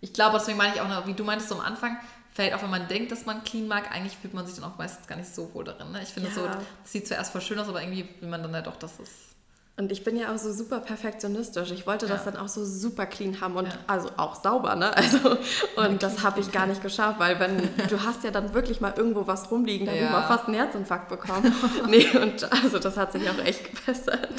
Speaker 1: ich glaube, deswegen meine ich auch, noch, wie du meintest so am Anfang, vielleicht auch wenn man denkt, dass man clean mag, eigentlich fühlt man sich dann auch meistens gar nicht so wohl darin. Ne? Ich finde
Speaker 2: Ja.
Speaker 1: so, das sieht zuerst voll schön aus, aber irgendwie will man dann ja doch, dass es
Speaker 2: Und ich bin ja auch so super perfektionistisch. Ich wollte das
Speaker 1: Ja.
Speaker 2: dann auch so super clean haben und
Speaker 1: Ja.
Speaker 2: also auch sauber, ne? Also und das habe ich gar nicht geschafft, weil wenn du hast ja dann wirklich mal irgendwo was rumliegen, da habe ich
Speaker 1: Ja.
Speaker 2: mal fast einen Herzinfarkt bekommen. nee, und also das hat sich auch echt gebessert.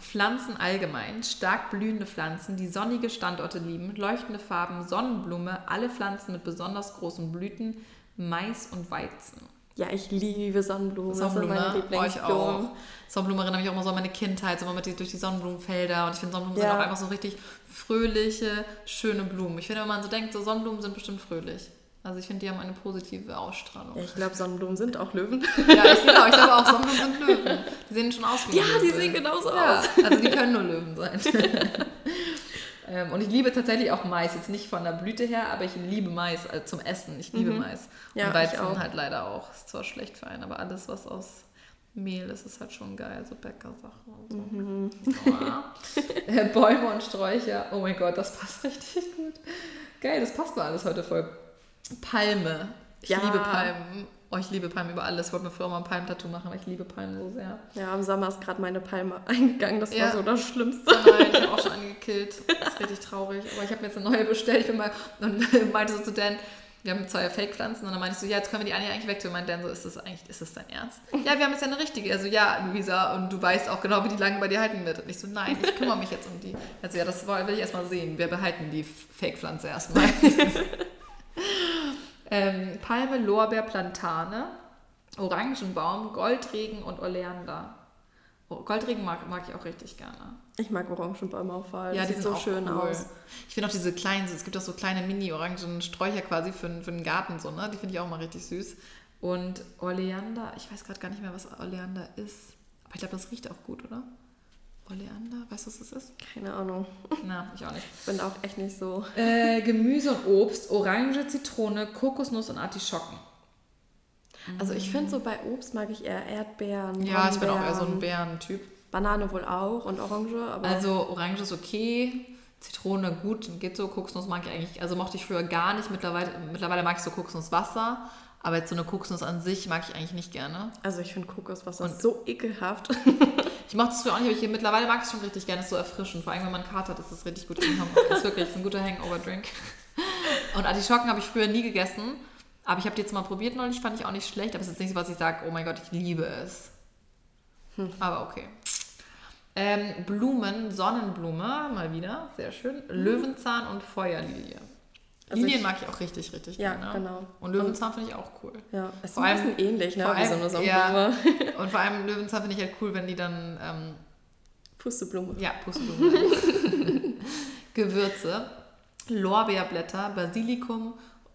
Speaker 1: Pflanzen allgemein, stark blühende Pflanzen, die sonnige Standorte lieben, leuchtende Farben, Sonnenblume, alle Pflanzen mit besonders großen Blüten, Mais und Weizen.
Speaker 2: Ja, ich liebe Sonnenblumen.
Speaker 1: Sonnenblumen,
Speaker 2: das sind meine
Speaker 1: ne? Euch auch. Sonnenblumen erinnern mich auch immer so an meine Kindheit, so immer mit die, durch die Sonnenblumenfelder. Und ich finde, Sonnenblumen
Speaker 2: Ja.
Speaker 1: sind auch einfach so richtig fröhliche, schöne Blumen. Ich finde, wenn man so denkt, so Sonnenblumen sind bestimmt fröhlich. Also ich finde, die haben eine positive Ausstrahlung.
Speaker 2: Ja, ich glaube, Sonnenblumen sind auch Löwen.
Speaker 1: Ja, ich, genau, ich glaube auch, Sonnenblumen sind Löwen. Die sehen schon aus wie
Speaker 2: Ja,
Speaker 1: eine
Speaker 2: die sehen genauso
Speaker 1: ja,
Speaker 2: aus.
Speaker 1: Also die können nur Löwen sein. ähm, und ich liebe tatsächlich auch Mais. Jetzt nicht von der Blüte her, aber ich liebe Mais also zum Essen. Ich liebe Mais.
Speaker 2: Mhm. Ja,
Speaker 1: und Weizen
Speaker 2: ich auch.
Speaker 1: halt leider auch. Ist zwar schlecht für einen, aber alles, was aus Mehl ist, ist halt schon geil. So Bäckersachen und so.
Speaker 2: Mhm.
Speaker 1: Ja. Äh, Bäume und Sträucher. Oh mein Gott, das passt richtig gut. Geil, das passt doch alles heute voll. Palme. Ich
Speaker 2: Ja.
Speaker 1: liebe Palmen. Oh, ich liebe Palmen über alles. Ich wollte mir früher mal ein Palmentattoo machen, aber ich liebe Palmen so sehr.
Speaker 2: Ja, im Sommer ist gerade meine Palme eingegangen. Das
Speaker 1: Ja.
Speaker 2: war so das Schlimmste.
Speaker 1: Oh nein, ich habe auch schon eine gekillt. Das ist richtig traurig. Aber ich habe mir jetzt eine neue bestellt. Ich bin mal und meinte so zu Dan, wir haben zwei Fake-Pflanzen und dann meinte ich so, ja, jetzt können wir die eine eigentlich wegtun. Und meinte Dan so, ist das eigentlich, ist das dein Ernst? Ja, wir haben jetzt ja eine richtige. Also ja, Luisa, und du weißt auch genau, wie die lange bei dir halten wird. Und ich so, nein, ich kümmere mich jetzt um die. Also ja, das will ich erstmal sehen. Wir behalten die Fake-Pflanze erstmal. ähm, Palme, Lorbeer, Plantane, Orangenbaum, Goldregen und Oleander. Oh, Goldregen mag, mag ich auch richtig gerne.
Speaker 2: Ich mag Orangenbäume auch voll.
Speaker 1: Ja, die
Speaker 2: sieht
Speaker 1: sind
Speaker 2: so schön
Speaker 1: cool.
Speaker 2: aus.
Speaker 1: Ich finde auch diese kleinen, es gibt auch so kleine Mini-orangen Sträucher quasi für, für den Garten, so, ne? Die finde ich auch mal richtig süß. Und Oleander, ich weiß gerade gar nicht mehr, was Oleander ist. Aber ich glaube, das riecht auch gut, oder? Oleander, weißt du, was das ist?
Speaker 2: Keine Ahnung.
Speaker 1: Na, ich auch nicht.
Speaker 2: Ich bin auch echt nicht so.
Speaker 1: Äh, Gemüse und Obst, Orange, Zitrone, Kokosnuss und Artischocken.
Speaker 2: Also ich finde so bei Obst mag ich eher Erdbeeren.
Speaker 1: Ja, ich bin auch eher so ein
Speaker 2: Brombeeren,
Speaker 1: Bärentyp.
Speaker 2: Banane wohl auch und Orange, aber
Speaker 1: Also Orange ist okay, Zitrone gut, geht so, Kokosnuss mag ich eigentlich, also mochte ich früher gar nicht, mittlerweile, mittlerweile mag ich so Kokosnusswasser, aber jetzt so eine Kokosnuss an sich mag ich eigentlich nicht gerne.
Speaker 2: also ich finde Kokoswasser
Speaker 1: Und-
Speaker 2: so ekelhaft.
Speaker 1: Ich mochte es früher auch nicht, aber ich, mittlerweile mag ich es schon richtig gerne, es ist so erfrischend, vor allem wenn man einen Kater hat, ist das richtig gut. Das ist wirklich ein guter Hangover-Drink. Und Artischocken habe ich früher nie gegessen, aber ich habe die jetzt mal probiert neulich, fand ich auch nicht schlecht, aber es ist jetzt nicht so, was ich sage, oh mein Gott, ich liebe es. Aber okay. Ähm, Blumen, Sonnenblume, mal wieder, sehr schön. Löwenzahn und Feuerlilie.
Speaker 2: Also
Speaker 1: Lilien
Speaker 2: ich-
Speaker 1: mag ich auch richtig, richtig
Speaker 2: Ja,
Speaker 1: gerne.
Speaker 2: genau.
Speaker 1: Und Löwenzahn finde ich auch cool.
Speaker 2: Ja, es ist
Speaker 1: Vor
Speaker 2: ein
Speaker 1: allem-
Speaker 2: bisschen ähnlich, ne?
Speaker 1: vor
Speaker 2: Wie so
Speaker 1: allem-
Speaker 2: eine
Speaker 1: ja. Und vor allem Löwenzahn finde ich halt cool, wenn die dann ähm,
Speaker 2: Pusteblume.
Speaker 1: Ja, Pusteblumen. Gewürze, Lorbeerblätter, Basilikum.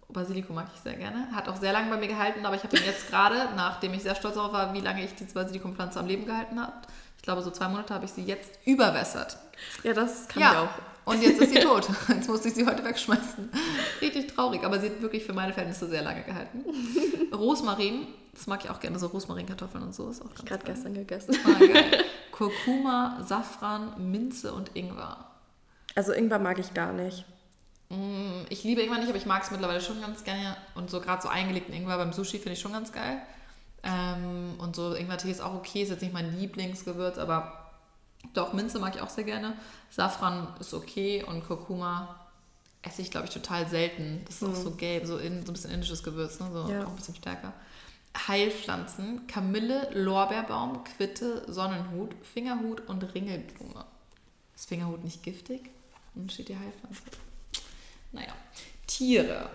Speaker 1: Basilikum mag ich sehr gerne. Hat auch sehr lange bei mir gehalten, aber ich habe ihn jetzt gerade, nachdem ich sehr stolz darauf war, wie lange ich diese Basilikumpflanze am Leben gehalten habe. Ich glaube, so zwei Monate habe ich sie jetzt überwässert.
Speaker 2: Ja, das kann ich
Speaker 1: Ja,
Speaker 2: auch.
Speaker 1: Und jetzt ist sie tot. Jetzt musste ich sie heute wegschmeißen. Richtig traurig, aber sie hat wirklich für meine Verhältnisse sehr lange gehalten. Rosmarin, das mag ich auch gerne, so Rosmarinkartoffeln und so ist auch ganz
Speaker 2: Gerade
Speaker 1: geil.
Speaker 2: gestern gegessen.
Speaker 1: Ah, geil. Kurkuma, Safran, Minze und Ingwer.
Speaker 2: Also Ingwer mag ich gar nicht.
Speaker 1: Mm, Ich liebe Ingwer nicht, aber ich mag es mittlerweile schon ganz gerne. Und so gerade so eingelegten Ingwer beim Sushi finde ich schon ganz geil. Ähm, und so Ingwertee ist auch okay, ist jetzt nicht mein Lieblingsgewürz, aber doch, Minze mag ich auch sehr gerne. Safran ist okay und Kurkuma esse ich, glaube ich, total selten. Das ist auch so gelb, so, in, so ein bisschen indisches Gewürz, ne? so
Speaker 2: Ja.
Speaker 1: auch ein bisschen stärker. Heilpflanzen, Kamille, Lorbeerbaum, Quitte, Sonnenhut, Fingerhut und Ringelblume. Ist Fingerhut nicht giftig? Und steht die Heilpflanze. Naja. Tiere.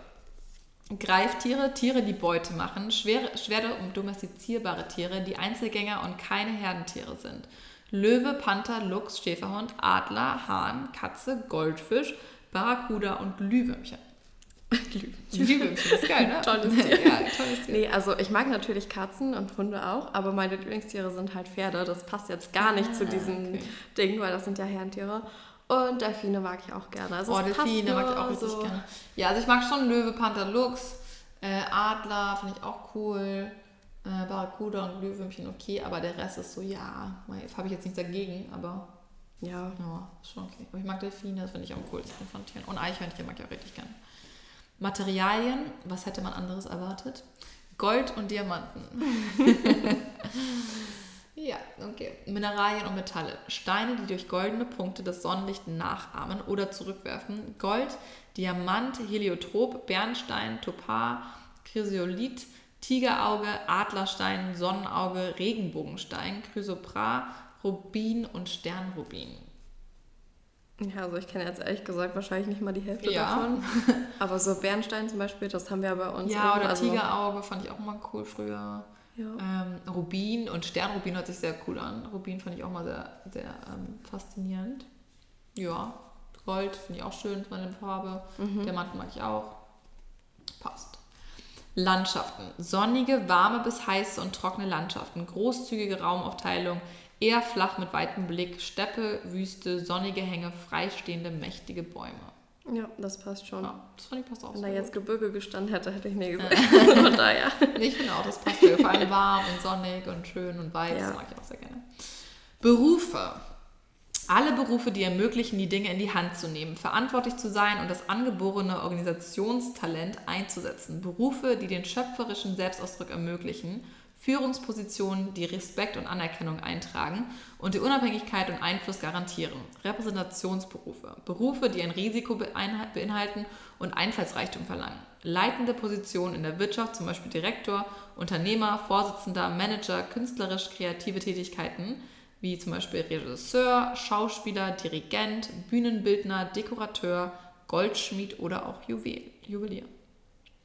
Speaker 1: Greiftiere, Tiere, die Beute machen, schwere, schwere und domestizierbare Tiere, die Einzelgänger und keine Herdentiere sind. Löwe, Panther, Luchs, Schäferhund, Adler, Hahn, Katze, Goldfisch, Barracuda und Glühwürmchen. Glühwürmchen ist geil, ne?
Speaker 2: Tolles Tier.
Speaker 1: Ja, tolles Tier.
Speaker 2: Nee, also ich mag natürlich Katzen und Hunde auch, aber meine Lieblingstiere sind halt Pferde. Das passt jetzt gar nicht zu diesem
Speaker 1: okay.
Speaker 2: Ding, weil das sind ja Herrentiere. Und Delfine mag ich auch gerne. Also
Speaker 1: Oh, Delfine mag ich auch richtig
Speaker 2: so.
Speaker 1: gerne. Ja, also ich mag schon Löwe, Panther, Luchs, äh, Adler finde ich auch cool, äh, Barracuda und Glühwürmchen okay, aber der Rest ist so, ja, habe ich jetzt nichts dagegen, aber
Speaker 2: Ja,
Speaker 1: ja, ist schon okay. Aber ich mag Delfine, das finde ich am coolsten von Tieren. Und Eichhörnchen mag ich auch richtig gerne. Materialien, was hätte man anderes erwartet? Gold und Diamanten. ja, okay. Mineralien und Metalle. Steine, die durch goldene Punkte das Sonnenlicht nachahmen oder zurückwerfen. Gold, Diamant, Heliotrop, Bernstein, Topar, Chrysolit, Tigerauge, Adlerstein, Sonnenauge, Regenbogenstein, Chrysopras, Rubin und Sternrubin.
Speaker 2: Ja, also ich kenne jetzt ehrlich gesagt wahrscheinlich nicht mal die Hälfte
Speaker 1: Ja.
Speaker 2: davon. Aber so Bernstein zum Beispiel, das haben wir bei uns.
Speaker 1: Ja, oder
Speaker 2: also,
Speaker 1: Tigerauge fand ich auch mal cool früher.
Speaker 2: Ja.
Speaker 1: Ähm, Rubin und Sternrubin hört sich sehr cool an. Rubin fand ich auch mal sehr, sehr ähm, faszinierend. Ja, Gold finde ich auch schön, meine Farbe. Diamanten mag ich auch. Passt. Landschaften. Sonnige, warme bis heiße und trockene Landschaften. Großzügige Raumaufteilung. Eher flach mit weitem Blick. Steppe, Wüste, sonnige Hänge, freistehende, mächtige Bäume.
Speaker 2: ja, das passt schon.
Speaker 1: Ja, das fand ich passt auch
Speaker 2: Wenn da
Speaker 1: sehr
Speaker 2: jetzt
Speaker 1: gut.
Speaker 2: Gebirge gestanden hätte, hätte ich nie gesagt. Von daher.
Speaker 1: Ich finde auch, das passt. Vor allem warm und sonnig und schön und weit.
Speaker 2: Ja.
Speaker 1: Das mag ich auch sehr gerne. Berufe. Alle Berufe, die ermöglichen, die Dinge in die Hand zu nehmen, verantwortlich zu sein und das angeborene Organisationstalent einzusetzen. Berufe, die den schöpferischen Selbstausdruck ermöglichen. Führungspositionen, die Respekt und Anerkennung eintragen und die Unabhängigkeit und Einfluss garantieren. Repräsentationsberufe. Berufe, die ein Risiko beinhalten und Einfallsreichtum verlangen. Leitende Positionen in der Wirtschaft, zum Beispiel Direktor, Unternehmer, Vorsitzender, Manager, künstlerisch kreative Tätigkeiten, wie zum Beispiel Regisseur, Schauspieler, Dirigent, Bühnenbildner, Dekorateur, Goldschmied oder auch Juwel, Juwelier.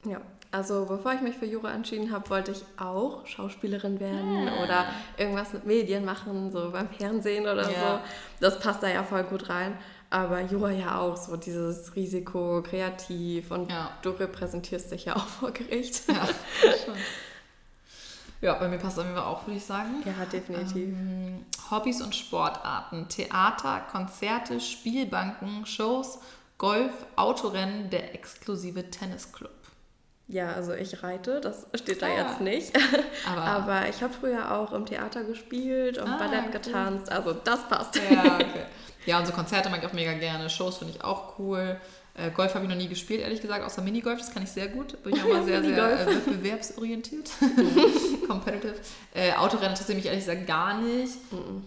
Speaker 2: Ja, also bevor ich mich für Jura entschieden habe, wollte ich auch Schauspielerin werden
Speaker 1: Ah.
Speaker 2: oder irgendwas mit Medien machen, so beim Fernsehen oder
Speaker 1: Ja.
Speaker 2: so. Das passt da ja voll gut rein. Aber Jura ja auch, so dieses Risiko, kreativ und
Speaker 1: Ja.
Speaker 2: du repräsentierst dich ja auch vor Gericht.
Speaker 1: Ja, schon. Ja, bei mir passt auf auch, würde ich sagen.
Speaker 2: Ja, definitiv.
Speaker 1: Ähm, Hobbys und Sportarten, Theater, Konzerte, Spielbanken, Shows, Golf, Autorennen, der exklusive Tennisclub.
Speaker 2: Ja, also ich reite, das steht da
Speaker 1: Ah.
Speaker 2: jetzt nicht.
Speaker 1: Aber,
Speaker 2: Aber ich habe früher auch im Theater gespielt und
Speaker 1: Ah,
Speaker 2: Ballett
Speaker 1: cool.
Speaker 2: getanzt, also das passt.
Speaker 1: ja, okay. Ja, und so Konzerte mag ich auch mega gerne. Shows finde ich auch cool. Äh, Golf habe ich noch nie gespielt, ehrlich gesagt, außer Minigolf. Das kann ich sehr gut. Bin ich auch mal sehr, sehr äh,
Speaker 2: Minigolf.
Speaker 1: wettbewerbsorientiert. Competitive. Äh, Autorennen interessiert mich ehrlich gesagt gar nicht.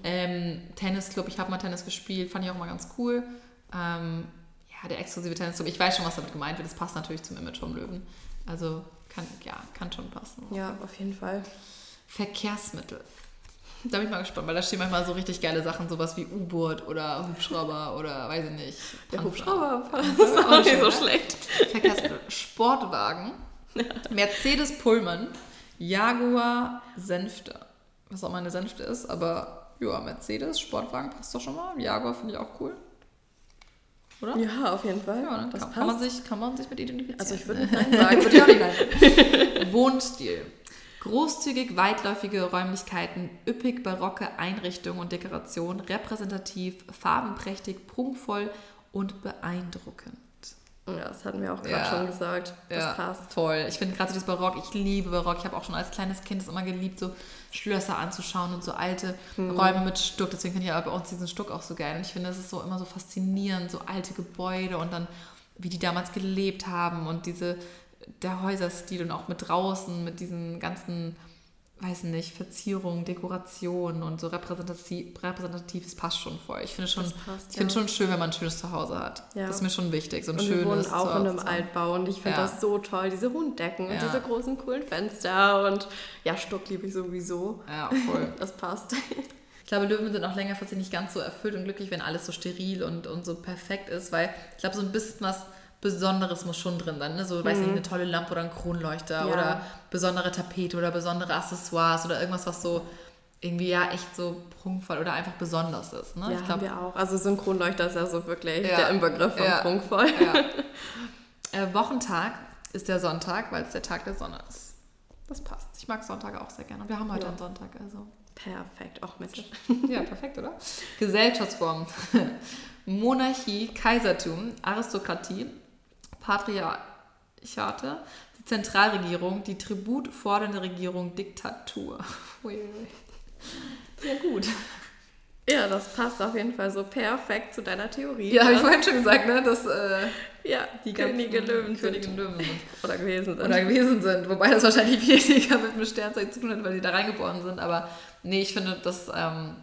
Speaker 1: Ähm, Tennisclub, ich habe mal Tennis gespielt, fand ich auch mal ganz cool. Ähm, ja, der exklusive Tennisclub, ich weiß schon, was damit gemeint wird. Das passt natürlich zum Image vom Löwen. Also kann, ja, kann schon passen.
Speaker 2: Ja, auf jeden Fall.
Speaker 1: Verkehrsmittel. Da bin ich mal gespannt, weil da stehen manchmal so richtig geile Sachen, sowas wie U-Boot oder Hubschrauber oder weiß ich nicht.
Speaker 2: Der. Hubschrauber das ist auch nicht so schlecht.
Speaker 1: Sportwagen. Mercedes Pullman. Jaguar Senfte. Was auch meine Senfte ist, aber ja, Mercedes, Sportwagen passt doch schon mal. Jaguar finde ich auch cool. Oder?
Speaker 2: Ja, auf jeden Fall.
Speaker 1: Ja,
Speaker 2: das
Speaker 1: kann,
Speaker 2: passt.
Speaker 1: kann, man sich, kann man sich mit identifizieren.
Speaker 2: also ich würde nicht nein sagen.
Speaker 1: Würde ich auch nicht. Wohnstil. Großzügig weitläufige Räumlichkeiten, üppig barocke Einrichtungen und Dekoration, repräsentativ, farbenprächtig, prunkvoll und beeindruckend.
Speaker 2: Ja, das hatten wir auch gerade
Speaker 1: Ja.
Speaker 2: schon gesagt. Das
Speaker 1: ja,
Speaker 2: passt.
Speaker 1: voll. Ich finde gerade so das Barock, ich liebe Barock. Ich habe auch schon als kleines Kind es immer geliebt, so Schlösser anzuschauen und so alte
Speaker 2: Mhm.
Speaker 1: Räume mit Stuck. Deswegen finde ich aber bei uns diesen Stuck auch so geil. Und ich finde, es ist so immer so faszinierend, so alte Gebäude und dann, wie die damals gelebt haben und diese, der Häuserstil und auch mit draußen, mit diesen ganzen, weiß nicht, Verzierungen, Dekorationen und so repräsentativ, es passt schon voll. Ich finde schon,
Speaker 2: passt,
Speaker 1: ich finde
Speaker 2: ja.
Speaker 1: schon schön, wenn man ein schönes Zuhause hat.
Speaker 2: Ja.
Speaker 1: Das ist mir schon wichtig, so ein
Speaker 2: Und
Speaker 1: schönes
Speaker 2: wir wohnen auch in einem. Altbau und ich finde
Speaker 1: Ja.
Speaker 2: das so toll, diese Runddecken und diese großen coolen Fenster und ja, Stuck liebe ich sowieso.
Speaker 1: Ja, voll.
Speaker 2: Das passt.
Speaker 1: Ich glaube, Löwen sind auch längerfristig nicht ganz so erfüllt und glücklich, wenn alles so steril und, und so perfekt ist, weil ich glaube, so ein bisschen was Besonderes muss schon drin sein. Ne? So, weiß nicht, eine tolle Lampe oder ein Kronleuchter
Speaker 2: Mhm. Ja.
Speaker 1: oder besondere Tapete oder besondere Accessoires oder irgendwas, was so irgendwie ja echt so prunkvoll oder einfach besonders ist. Ne?
Speaker 2: Ja,
Speaker 1: ich
Speaker 2: haben
Speaker 1: glaube,
Speaker 2: wir auch. Also Synchronleuchter ist ja so wirklich
Speaker 1: Ja.
Speaker 2: der Inbegriff von
Speaker 1: Ja.
Speaker 2: prunkvoll.
Speaker 1: äh, Wochentag ist der Sonntag, weil es der Tag der Sonne ist. Das passt. Ich mag Sonntage auch sehr gerne. Und wir haben heute einen Sonntag, also.
Speaker 2: Perfekt, auch mit.
Speaker 1: Ja, perfekt, oder? Gesellschaftsform. Monarchie, Kaisertum, Aristokratie, Patriarchate, die Zentralregierung, die Tribut fordernde Regierung, Diktatur. Uiuiui. Ja, gut.
Speaker 2: Ja, das passt auf jeden Fall so perfekt zu deiner Theorie.
Speaker 1: Ja, habe ich
Speaker 2: dass-
Speaker 1: vorhin schon gesagt, ne, dass äh,
Speaker 2: Ja, die Könige Löwen sind.
Speaker 1: Königin Löwen sind.
Speaker 2: Oder gewesen sind.
Speaker 1: Oder gewesen sind. Wobei das wahrscheinlich weniger mit dem Sternzeichen zu tun hat, weil die da reingeboren sind. Aber nee, ich finde, das ähm,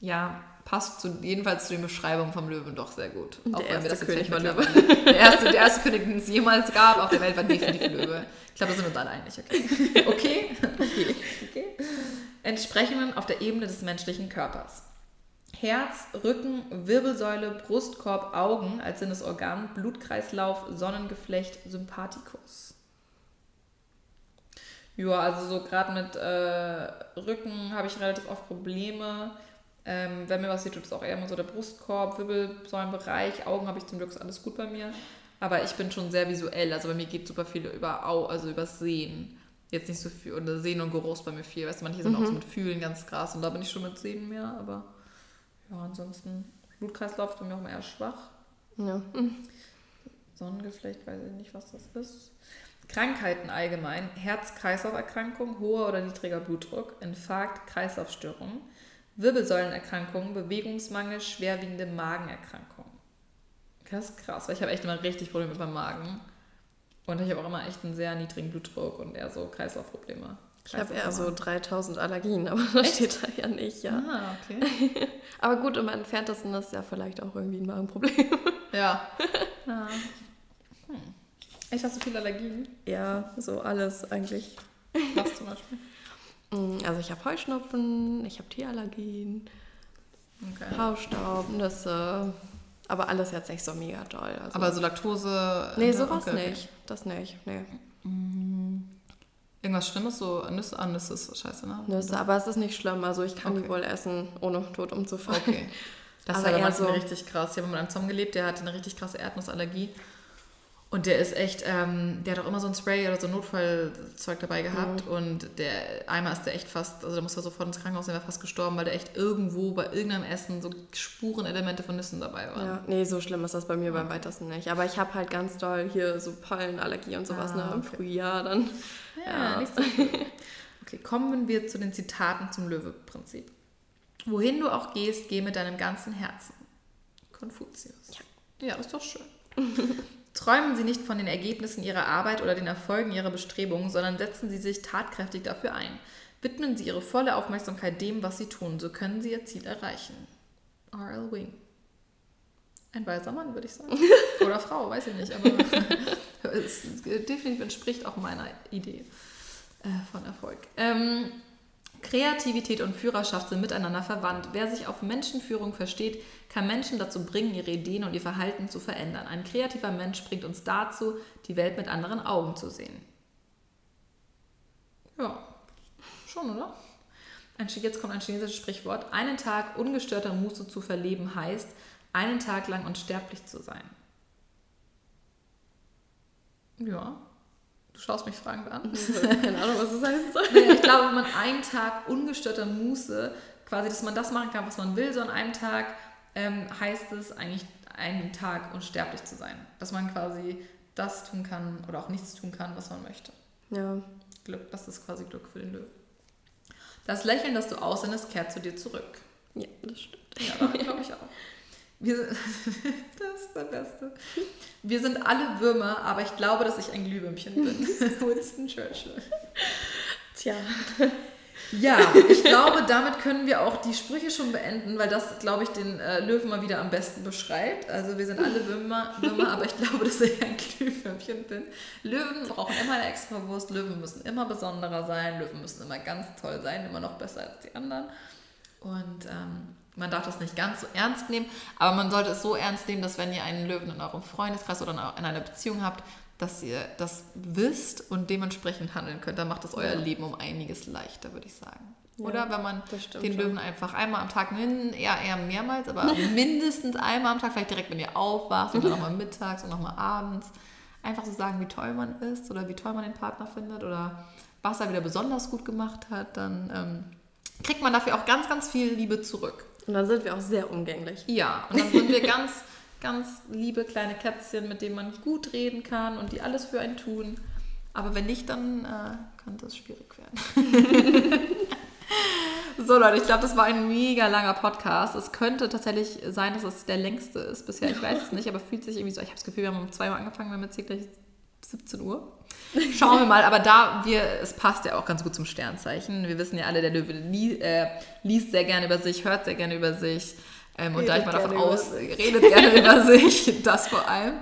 Speaker 1: ja, passt zu, jedenfalls zu den Beschreibungen vom Löwen doch sehr gut.
Speaker 2: Der
Speaker 1: wenn wir das
Speaker 2: König war
Speaker 1: mittlerweile- Der erste, der erste König, den es jemals gab auf der Welt, war definitiv Löwe. Ich glaube, da sind wir uns alle einig. Okay. Okay. okay. okay. Entsprechenden auf der Ebene des menschlichen Körpers. Herz, Rücken, Wirbelsäule, Brustkorb, Augen als Sinnesorgan, Blutkreislauf, Sonnengeflecht, Sympathikus. Ja, also so gerade mit äh, Rücken habe ich relativ oft Probleme. Ähm, wenn mir was sieht, tut es auch eher immer so der Brustkorb, Wirbelsäulenbereich. Augen habe ich zum Glück ist alles gut bei mir. Aber ich bin schon sehr visuell. Also bei mir geht super viel über Au, also übers Sehen. Jetzt nicht so viel. Und Sehen und Geruch bei mir viel. Weißt du, manche sind mhm. auch so mit Fühlen ganz krass. Und da bin ich schon mit Sehen mehr. Aber ja, ansonsten Blutkreislauf ist bei mir auch eher schwach. Ja. Sonnengeflecht, weiß ich nicht, was das ist. Krankheiten allgemein, Herz-Kreislauf-Erkrankung, hoher oder niedriger Blutdruck, Infarkt, Kreislaufstörung, Wirbelsäulenerkrankungen, Bewegungsmangel, schwerwiegende Magenerkrankungen. Das ist krass, weil ich habe echt immer richtig Probleme mit meinem Magen. Und ich habe auch immer echt einen sehr niedrigen Blutdruck und eher so Kreislaufprobleme.
Speaker 2: Ich habe eher so 3000 Allergien, aber das steht da ja nicht, ja. Ah, okay. aber gut, im entferntesten ist ja vielleicht auch irgendwie ein Magenproblem.
Speaker 1: Ja. ja. Hm. Echt, hast du viele Allergien?
Speaker 2: Ja, so alles eigentlich.
Speaker 1: Was zum Beispiel?
Speaker 2: Mm, also ich habe Heuschnupfen, ich habe Tierallergien, okay. Hausstaub, Nüsse, aber alles jetzt nicht so mega toll.
Speaker 1: Also aber so Laktose?
Speaker 2: Nee, sowas okay, nicht. Das nicht, nee.
Speaker 1: Mm. Irgendwas Schlimmes, so Nüsse, ah, Nüsse ist scheiße, ne?
Speaker 2: Nüsse, aber es ist nicht schlimm. Also ich kann okay. die wohl essen, ohne tot umzufallen. Okay.
Speaker 1: Das aber ist aber so richtig krass. Ich habe mit einem zusammen gelebt, der hatte eine richtig krasse Erdnussallergie. Und der ist echt, ähm, der hat auch immer so ein Spray oder so ein Notfallzeug dabei gehabt. Mhm. Und der einmal ist der echt fast, also da muss er sofort ins Krankenhaus, der war fast gestorben, weil der echt irgendwo bei irgendeinem Essen so Spurenelemente von Nüssen dabei waren.
Speaker 2: Ja, nee, so schlimm ist das bei mir okay. beim weitesten nicht. Aber ich habe halt ganz doll hier so Pollenallergie und sowas, ah, ne? Im okay. Frühjahr dann.
Speaker 1: Ja, ja. nicht so cool. Okay, kommen wir zu den Zitaten zum Löwe-Prinzip. Wohin du auch gehst, geh mit deinem ganzen Herzen. Konfuzius. Ja, ja das ist doch schön. Träumen Sie nicht von den Ergebnissen Ihrer Arbeit oder den Erfolgen Ihrer Bestrebungen, sondern setzen Sie sich tatkräftig dafür ein. Widmen Sie Ihre volle Aufmerksamkeit dem, was Sie tun, so können Sie Ihr Ziel erreichen. R.L. Wing. Ein weiser Mann, würde ich sagen. Oder Frau, weiß ich nicht, aber es definitiv entspricht auch meiner Idee äh, von Erfolg. Ähm, Kreativität und Führerschaft sind miteinander verwandt. Wer sich auf Menschenführung versteht, kann Menschen dazu bringen, ihre Ideen und ihr Verhalten zu verändern. Ein kreativer Mensch bringt uns dazu, die Welt mit anderen Augen zu sehen. Ja, schon, oder? jetzt kommt ein chinesisches Sprichwort. Einen Tag ungestörter Muße zu verleben heißt, einen Tag lang unsterblich zu sein. Ja, Du schaust mich fragend an.
Speaker 2: Keine Ahnung, was das heißt.
Speaker 1: Nee, ich glaube, wenn man einen Tag ungestörter Muße, quasi, dass man das machen kann, was man will, so an einem Tag, ähm, heißt es eigentlich, einen Tag unsterblich zu sein. Dass man quasi das tun kann oder auch nichts tun kann, was man möchte.
Speaker 2: Ja.
Speaker 1: Glück, das ist quasi Glück für den Löwen. Das Lächeln, das du aussendest, kehrt zu dir zurück.
Speaker 2: Ja, das stimmt.
Speaker 1: Ja, glaube ich auch. Wir sind, das ist der Beste. Wir sind alle Würmer, aber ich glaube, dass ich ein Glühwürmchen bin. Winston Churchill.
Speaker 2: Tja.
Speaker 1: Ja, ich glaube, damit können wir auch die Sprüche schon beenden, weil das, glaube ich, den äh, Löwen mal wieder am besten beschreibt. Also wir sind alle Würmer, Würmer aber ich glaube, dass ich ein Glühwürmchen bin. Löwen brauchen immer eine extra Wurst, Löwen müssen immer besonderer sein, Löwen müssen immer ganz toll sein, immer noch besser als die anderen. Und ähm, man darf das nicht ganz so ernst nehmen, aber man sollte es so ernst nehmen, dass wenn ihr einen Löwen in eurem Freundeskreis oder in einer Beziehung habt, dass ihr das wisst und dementsprechend handeln könnt. Dann macht das euer ja. Leben um einiges leichter, würde ich sagen. Ja, oder wenn man den Löwen schon. einfach einmal am Tag, eher, eher mehrmals, aber mindestens einmal am Tag, vielleicht direkt, wenn ihr aufwacht dann nochmal mittags und nochmal abends, einfach so sagen, wie toll man ist oder wie toll man den Partner findet oder was er wieder besonders gut gemacht hat, dann ähm, kriegt man dafür auch ganz, ganz viel Liebe zurück.
Speaker 2: Und dann sind wir auch sehr umgänglich.
Speaker 1: Ja, und dann sind wir ganz, ganz liebe kleine Kätzchen, mit denen man gut reden kann und die alles für einen tun. Aber wenn nicht, dann äh, könnte es schwierig werden. so Leute, ich glaube, das war ein mega langer Podcast. Es könnte tatsächlich sein, dass es der längste ist bisher. Ich weiß es nicht, aber fühlt sich irgendwie so. Ich habe das Gefühl, wir haben um zwei Uhr angefangen, wir haben jetzt hier gleich 17 Uhr. Schauen wir mal, aber da wir, es passt ja auch ganz gut zum Sternzeichen. Wir wissen ja alle, der Löwe li, äh, liest sehr gerne über sich, hört sehr gerne über sich. Ähm, und da ich mal davon aus, redet gerne über sich, das vor allem.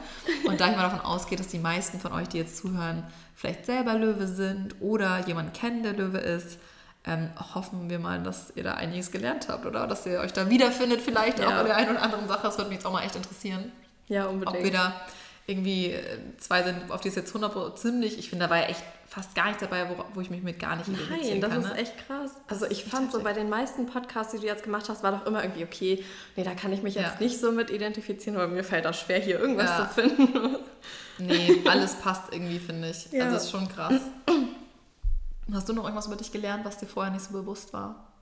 Speaker 1: Und da ich mal davon ausgehe, dass die meisten von euch, die jetzt zuhören, vielleicht selber Löwe sind oder jemanden kennen, der Löwe ist, ähm, hoffen wir mal, dass ihr da einiges gelernt habt, oder? Dass ihr euch da wiederfindet, vielleicht
Speaker 2: Ja.
Speaker 1: auch bei der einen oder anderen Sache. Das würde mich jetzt auch mal echt interessieren.
Speaker 2: Ja,
Speaker 1: Ob
Speaker 2: unbedingt.
Speaker 1: wir da irgendwie äh, zwei sind, auf die es jetzt 100% ziemlich, ich finde, da war ja echt fast gar nichts dabei, wo, wo ich mich mit gar nicht
Speaker 2: Nein,
Speaker 1: identifizieren
Speaker 2: das
Speaker 1: kann.
Speaker 2: ist
Speaker 1: ne?
Speaker 2: echt krass. Also ich fand so bei den meisten Podcasts, die du jetzt gemacht hast, war doch immer irgendwie okay, nee, da kann ich mich jetzt
Speaker 1: Ja.
Speaker 2: nicht so mit identifizieren, weil mir fällt das schwer, hier irgendwas
Speaker 1: Ja.
Speaker 2: zu finden.
Speaker 1: Nee, alles passt irgendwie, finde ich.
Speaker 2: Ja.
Speaker 1: Also das ist schon krass. Hast du noch irgendwas über dich gelernt, was dir vorher nicht so bewusst war?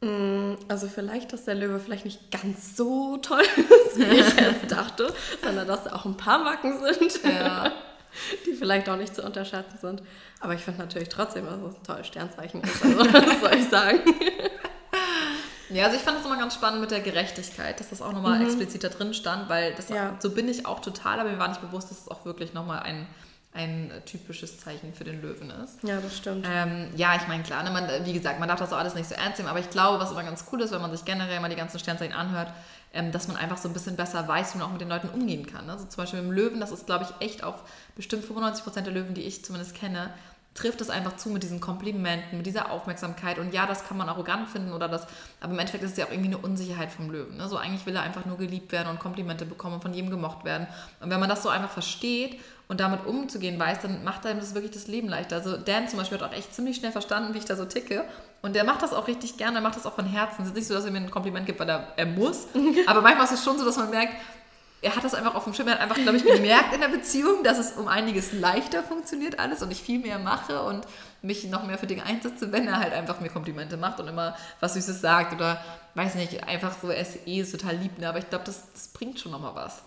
Speaker 2: Mm, Also vielleicht, dass der Löwe vielleicht nicht ganz so toll ist, wie ich jetzt dachte, sondern dass da auch ein paar Macken sind,
Speaker 1: Ja.
Speaker 2: die vielleicht auch nicht zu unterschätzen sind. Aber ich finde natürlich trotzdem, dass es ein tolles Sternzeichen ist. Also, was soll ich sagen?
Speaker 1: Ja, also ich fand es immer ganz spannend mit der Gerechtigkeit, dass das auch nochmal explizit da drin stand, weil das,
Speaker 2: Ja.
Speaker 1: so bin ich auch total, aber mir war nicht bewusst, dass es auch wirklich nochmal ein, ein typisches Zeichen für den Löwen ist.
Speaker 2: Ja, das stimmt.
Speaker 1: Ähm, ja, ich meine, klar, ne, man, wie gesagt, man darf das auch alles nicht so ernst nehmen, aber ich glaube, was immer ganz cool ist, wenn man sich generell mal die ganzen Sternzeichen anhört, ähm, dass man einfach so ein bisschen besser weiß, wie man auch mit den Leuten umgehen kann. Also zum Beispiel mit dem Löwen, das ist, glaube ich, echt auf bestimmt 95% der Löwen, die ich zumindest kenne, trifft es einfach zu mit diesen Komplimenten, mit dieser Aufmerksamkeit. Und ja, das kann man arrogant finden oder das, aber im Endeffekt ist es ja auch irgendwie eine Unsicherheit vom Löwen. Ne? So eigentlich will er einfach nur geliebt werden und Komplimente bekommen und von jedem gemocht werden. Und wenn man das so einfach versteht und damit umzugehen weiß, dann macht einem das wirklich das Leben leichter. Also Dan zum Beispiel hat auch echt ziemlich schnell verstanden, wie ich da so ticke. Und der macht das auch richtig gerne, er macht das auch von Herzen. Es ist nicht so, dass er mir ein Kompliment gibt, weil er, er muss. Aber manchmal ist es schon so, dass man merkt, er hat das einfach auf dem Schirm. Er hat einfach, glaube ich, gemerkt in der Beziehung, dass es um einiges leichter funktioniert alles und ich viel mehr mache und mich noch mehr für Dinge einsetze, wenn er halt einfach mir Komplimente macht und immer was Süßes sagt oder weiß nicht, einfach so, er ist eh total lieb. Ne? Aber ich glaube, das, das bringt schon nochmal was.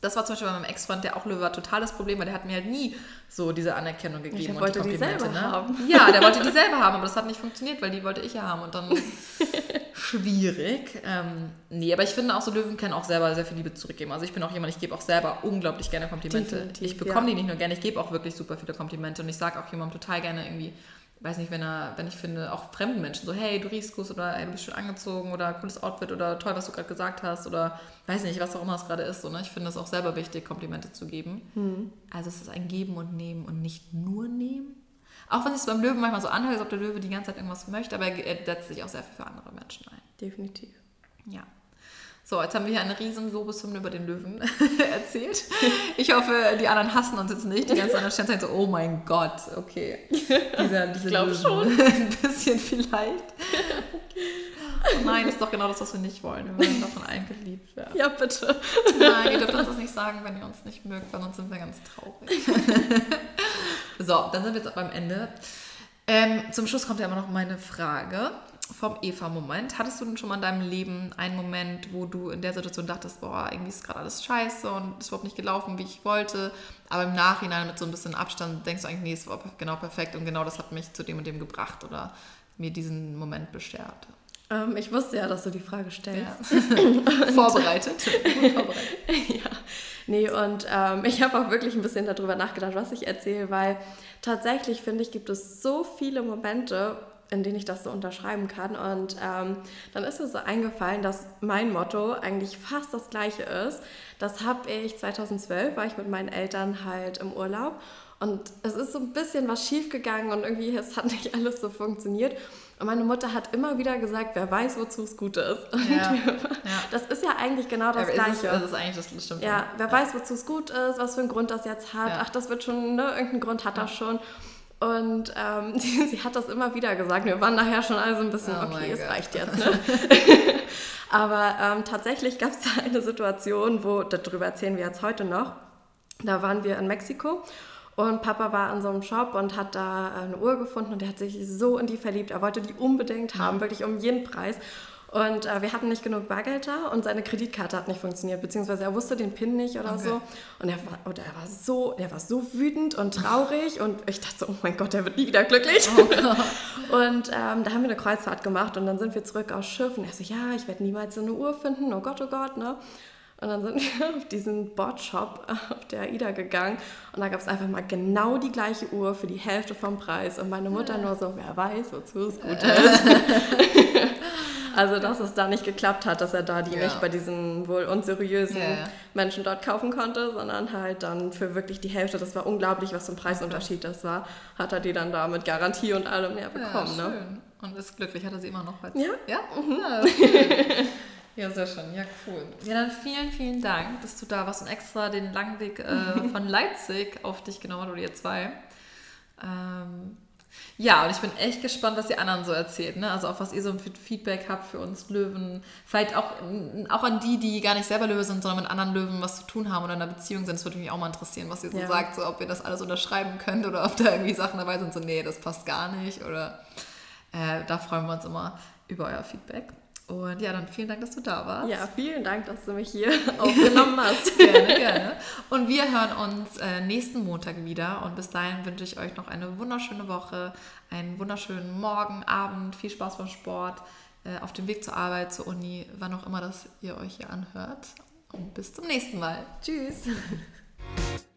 Speaker 1: Das war zum Beispiel bei meinem Ex-Freund, der auch Löwe war, totales Problem, weil der hat mir halt nie so diese Anerkennung gegeben.
Speaker 2: der
Speaker 1: und
Speaker 2: wollte die
Speaker 1: Komplimente,
Speaker 2: selber
Speaker 1: ne?
Speaker 2: haben.
Speaker 1: Ja, der wollte die selber haben, aber das hat nicht funktioniert, weil die wollte ich ja haben und dann schwierig. Ähm, nee, aber ich finde auch so Löwen können auch selber sehr viel Liebe zurückgeben. Also ich bin auch jemand, ich gebe auch selber unglaublich gerne Komplimente.
Speaker 2: Definitiv,
Speaker 1: ich bekomme
Speaker 2: ja.
Speaker 1: die nicht nur gerne, ich gebe auch wirklich super viele Komplimente und ich sage auch jemandem total gerne irgendwie, weiß nicht, wenn er, wenn ich finde, auch fremden Menschen so, hey, du riechst gut oder du bist schön angezogen oder cooles Outfit oder toll, was du gerade gesagt hast oder weiß nicht, was auch immer es gerade ist. So, ne? Ich finde es auch selber wichtig, Komplimente zu geben.
Speaker 2: Hm.
Speaker 1: Also es ist ein Geben und Nehmen und nicht nur Nehmen. Auch wenn es beim Löwen manchmal so anhört, als ob der Löwe die ganze Zeit irgendwas möchte, aber er setzt sich auch sehr viel für andere Menschen ein.
Speaker 2: Definitiv.
Speaker 1: Ja. So, jetzt haben wir hier eine riesen Lobeshymne über den Löwen erzählt. Ich hoffe, die anderen hassen uns jetzt nicht. Die ganzen anderen Sternzeichen so, oh mein Gott, okay. Dieser, diese
Speaker 2: glaub
Speaker 1: Löwen.
Speaker 2: schon.
Speaker 1: Ein bisschen vielleicht. Oh nein, ist doch genau das, was wir nicht wollen. Wir wollen davon allen geliebt werden.
Speaker 2: Ja, bitte.
Speaker 1: Nein, ihr dürft uns das nicht sagen, wenn ihr uns nicht mögt, weil sonst sind wir ganz traurig. so, dann sind wir jetzt beim Ende. Ähm, zum Schluss kommt ja immer noch meine Frage vom Eva-Moment. Hattest du denn schon mal in deinem Leben einen Moment, wo du in der Situation dachtest, boah, irgendwie ist gerade alles scheiße und ist überhaupt nicht gelaufen, wie ich wollte, aber im Nachhinein mit so ein bisschen Abstand denkst du eigentlich, nee, es war genau perfekt und genau das hat mich zu dem und dem gebracht oder mir diesen Moment beschert.
Speaker 2: Ähm, ich wusste ja, dass du die Frage stellst.
Speaker 1: Vorbereitet. Gut vorbereitet.
Speaker 2: ja. Nee, und ähm, ich habe auch wirklich ein bisschen darüber nachgedacht, was ich erzähle, weil tatsächlich finde ich, gibt es so viele Momente, in denen ich das so unterschreiben kann. Und ähm, dann ist mir so eingefallen, dass mein Motto eigentlich fast das gleiche ist. Das habe ich 2012, war ich mit meinen Eltern halt im Urlaub. Und es ist so ein bisschen was schiefgegangen und irgendwie es hat nicht alles so funktioniert. Und meine Mutter hat immer wieder gesagt, wer weiß, wozu es gut ist.
Speaker 1: Ja, ja.
Speaker 2: Das ist ja eigentlich genau das
Speaker 1: Aber
Speaker 2: Gleiche.
Speaker 1: Es, das ist eigentlich das, das stimmt.
Speaker 2: Ja, wer weiß, wozu es gut ist, was für einen Grund das jetzt hat.
Speaker 1: Ja.
Speaker 2: Ach, das wird schon, ne, irgendeinen Grund hat das schon. Und ähm, sie, sie hat das immer wieder gesagt. Wir waren nachher schon alle so ein bisschen,
Speaker 1: Oh
Speaker 2: okay, es
Speaker 1: Gott.
Speaker 2: reicht jetzt. Ne? Aber ähm, tatsächlich gab es da eine Situation, wo, darüber erzählen wir jetzt heute noch, da waren wir in Mexiko und Papa war in so einem Shop und hat da eine Uhr gefunden und er hat sich so in die verliebt. Er wollte die unbedingt haben, wirklich um jeden Preis. Und äh, wir hatten nicht genug Bargeld da und seine Kreditkarte hat nicht funktioniert, beziehungsweise er wusste den PIN nicht oder
Speaker 1: Okay.
Speaker 2: so. Und er war, und er war so, er war so wütend und traurig und ich dachte so, oh mein Gott, der wird nie wieder glücklich. Und ähm, da haben wir eine Kreuzfahrt gemacht und dann sind wir zurück aufs Schiff und er so, ja, ich werde niemals so eine Uhr finden, oh Gott, oh Gott, ne? Und dann sind wir auf diesen Bot-Shop auf der AIDA gegangen und da gab es einfach mal genau die gleiche Uhr für die Hälfte vom Preis. Und meine Mutter nur so, wer weiß, wozu es gut ist. also, dass es da nicht geklappt hat, dass er da die
Speaker 1: Ja.
Speaker 2: nicht bei diesen wohl unseriösen
Speaker 1: Ja.
Speaker 2: Menschen dort kaufen konnte, sondern halt dann für wirklich die Hälfte, das war unglaublich, was für ein Preisunterschied das war, hat er die dann da mit Garantie und allem mehr bekommen.
Speaker 1: ja,
Speaker 2: ne?
Speaker 1: schön. Und ist glücklich, hat er sie immer noch?
Speaker 2: Ja.
Speaker 1: Ja? Mhm. Ja, sehr schön. Ja, cool. Ja, dann vielen, vielen Dank, dass du da warst und extra den langen Weg äh, von Leipzig auf dich genommen hast, oder ihr zwei. Ähm, ja, und ich bin echt gespannt, was die anderen so erzählt. Ne? Also auch was ihr so für Feedback habt für uns Löwen. Vielleicht auch, auch an die, die gar nicht selber Löwe sind, sondern mit anderen Löwen was zu tun haben oder in einer Beziehung sind. Das würde mich auch mal interessieren, was ihr so
Speaker 2: Ja.
Speaker 1: sagt, so ob ihr das alles unterschreiben könnt oder ob da irgendwie Sachen dabei sind, so nee, das passt gar nicht. Oder äh, da freuen wir uns immer über euer Feedback. Und ja, dann vielen Dank, dass du da warst.
Speaker 2: Ja, vielen Dank, dass du mich hier aufgenommen hast.
Speaker 1: Gerne, gerne. Und wir hören uns äh, nächsten Montag wieder. Und bis dahin wünsche ich euch noch eine wunderschöne Woche, einen wunderschönen Morgen, Abend, viel Spaß beim Sport, äh, auf dem Weg zur Arbeit, zur Uni, wann auch immer das ihr euch hier anhört. Und bis zum nächsten Mal. Tschüss.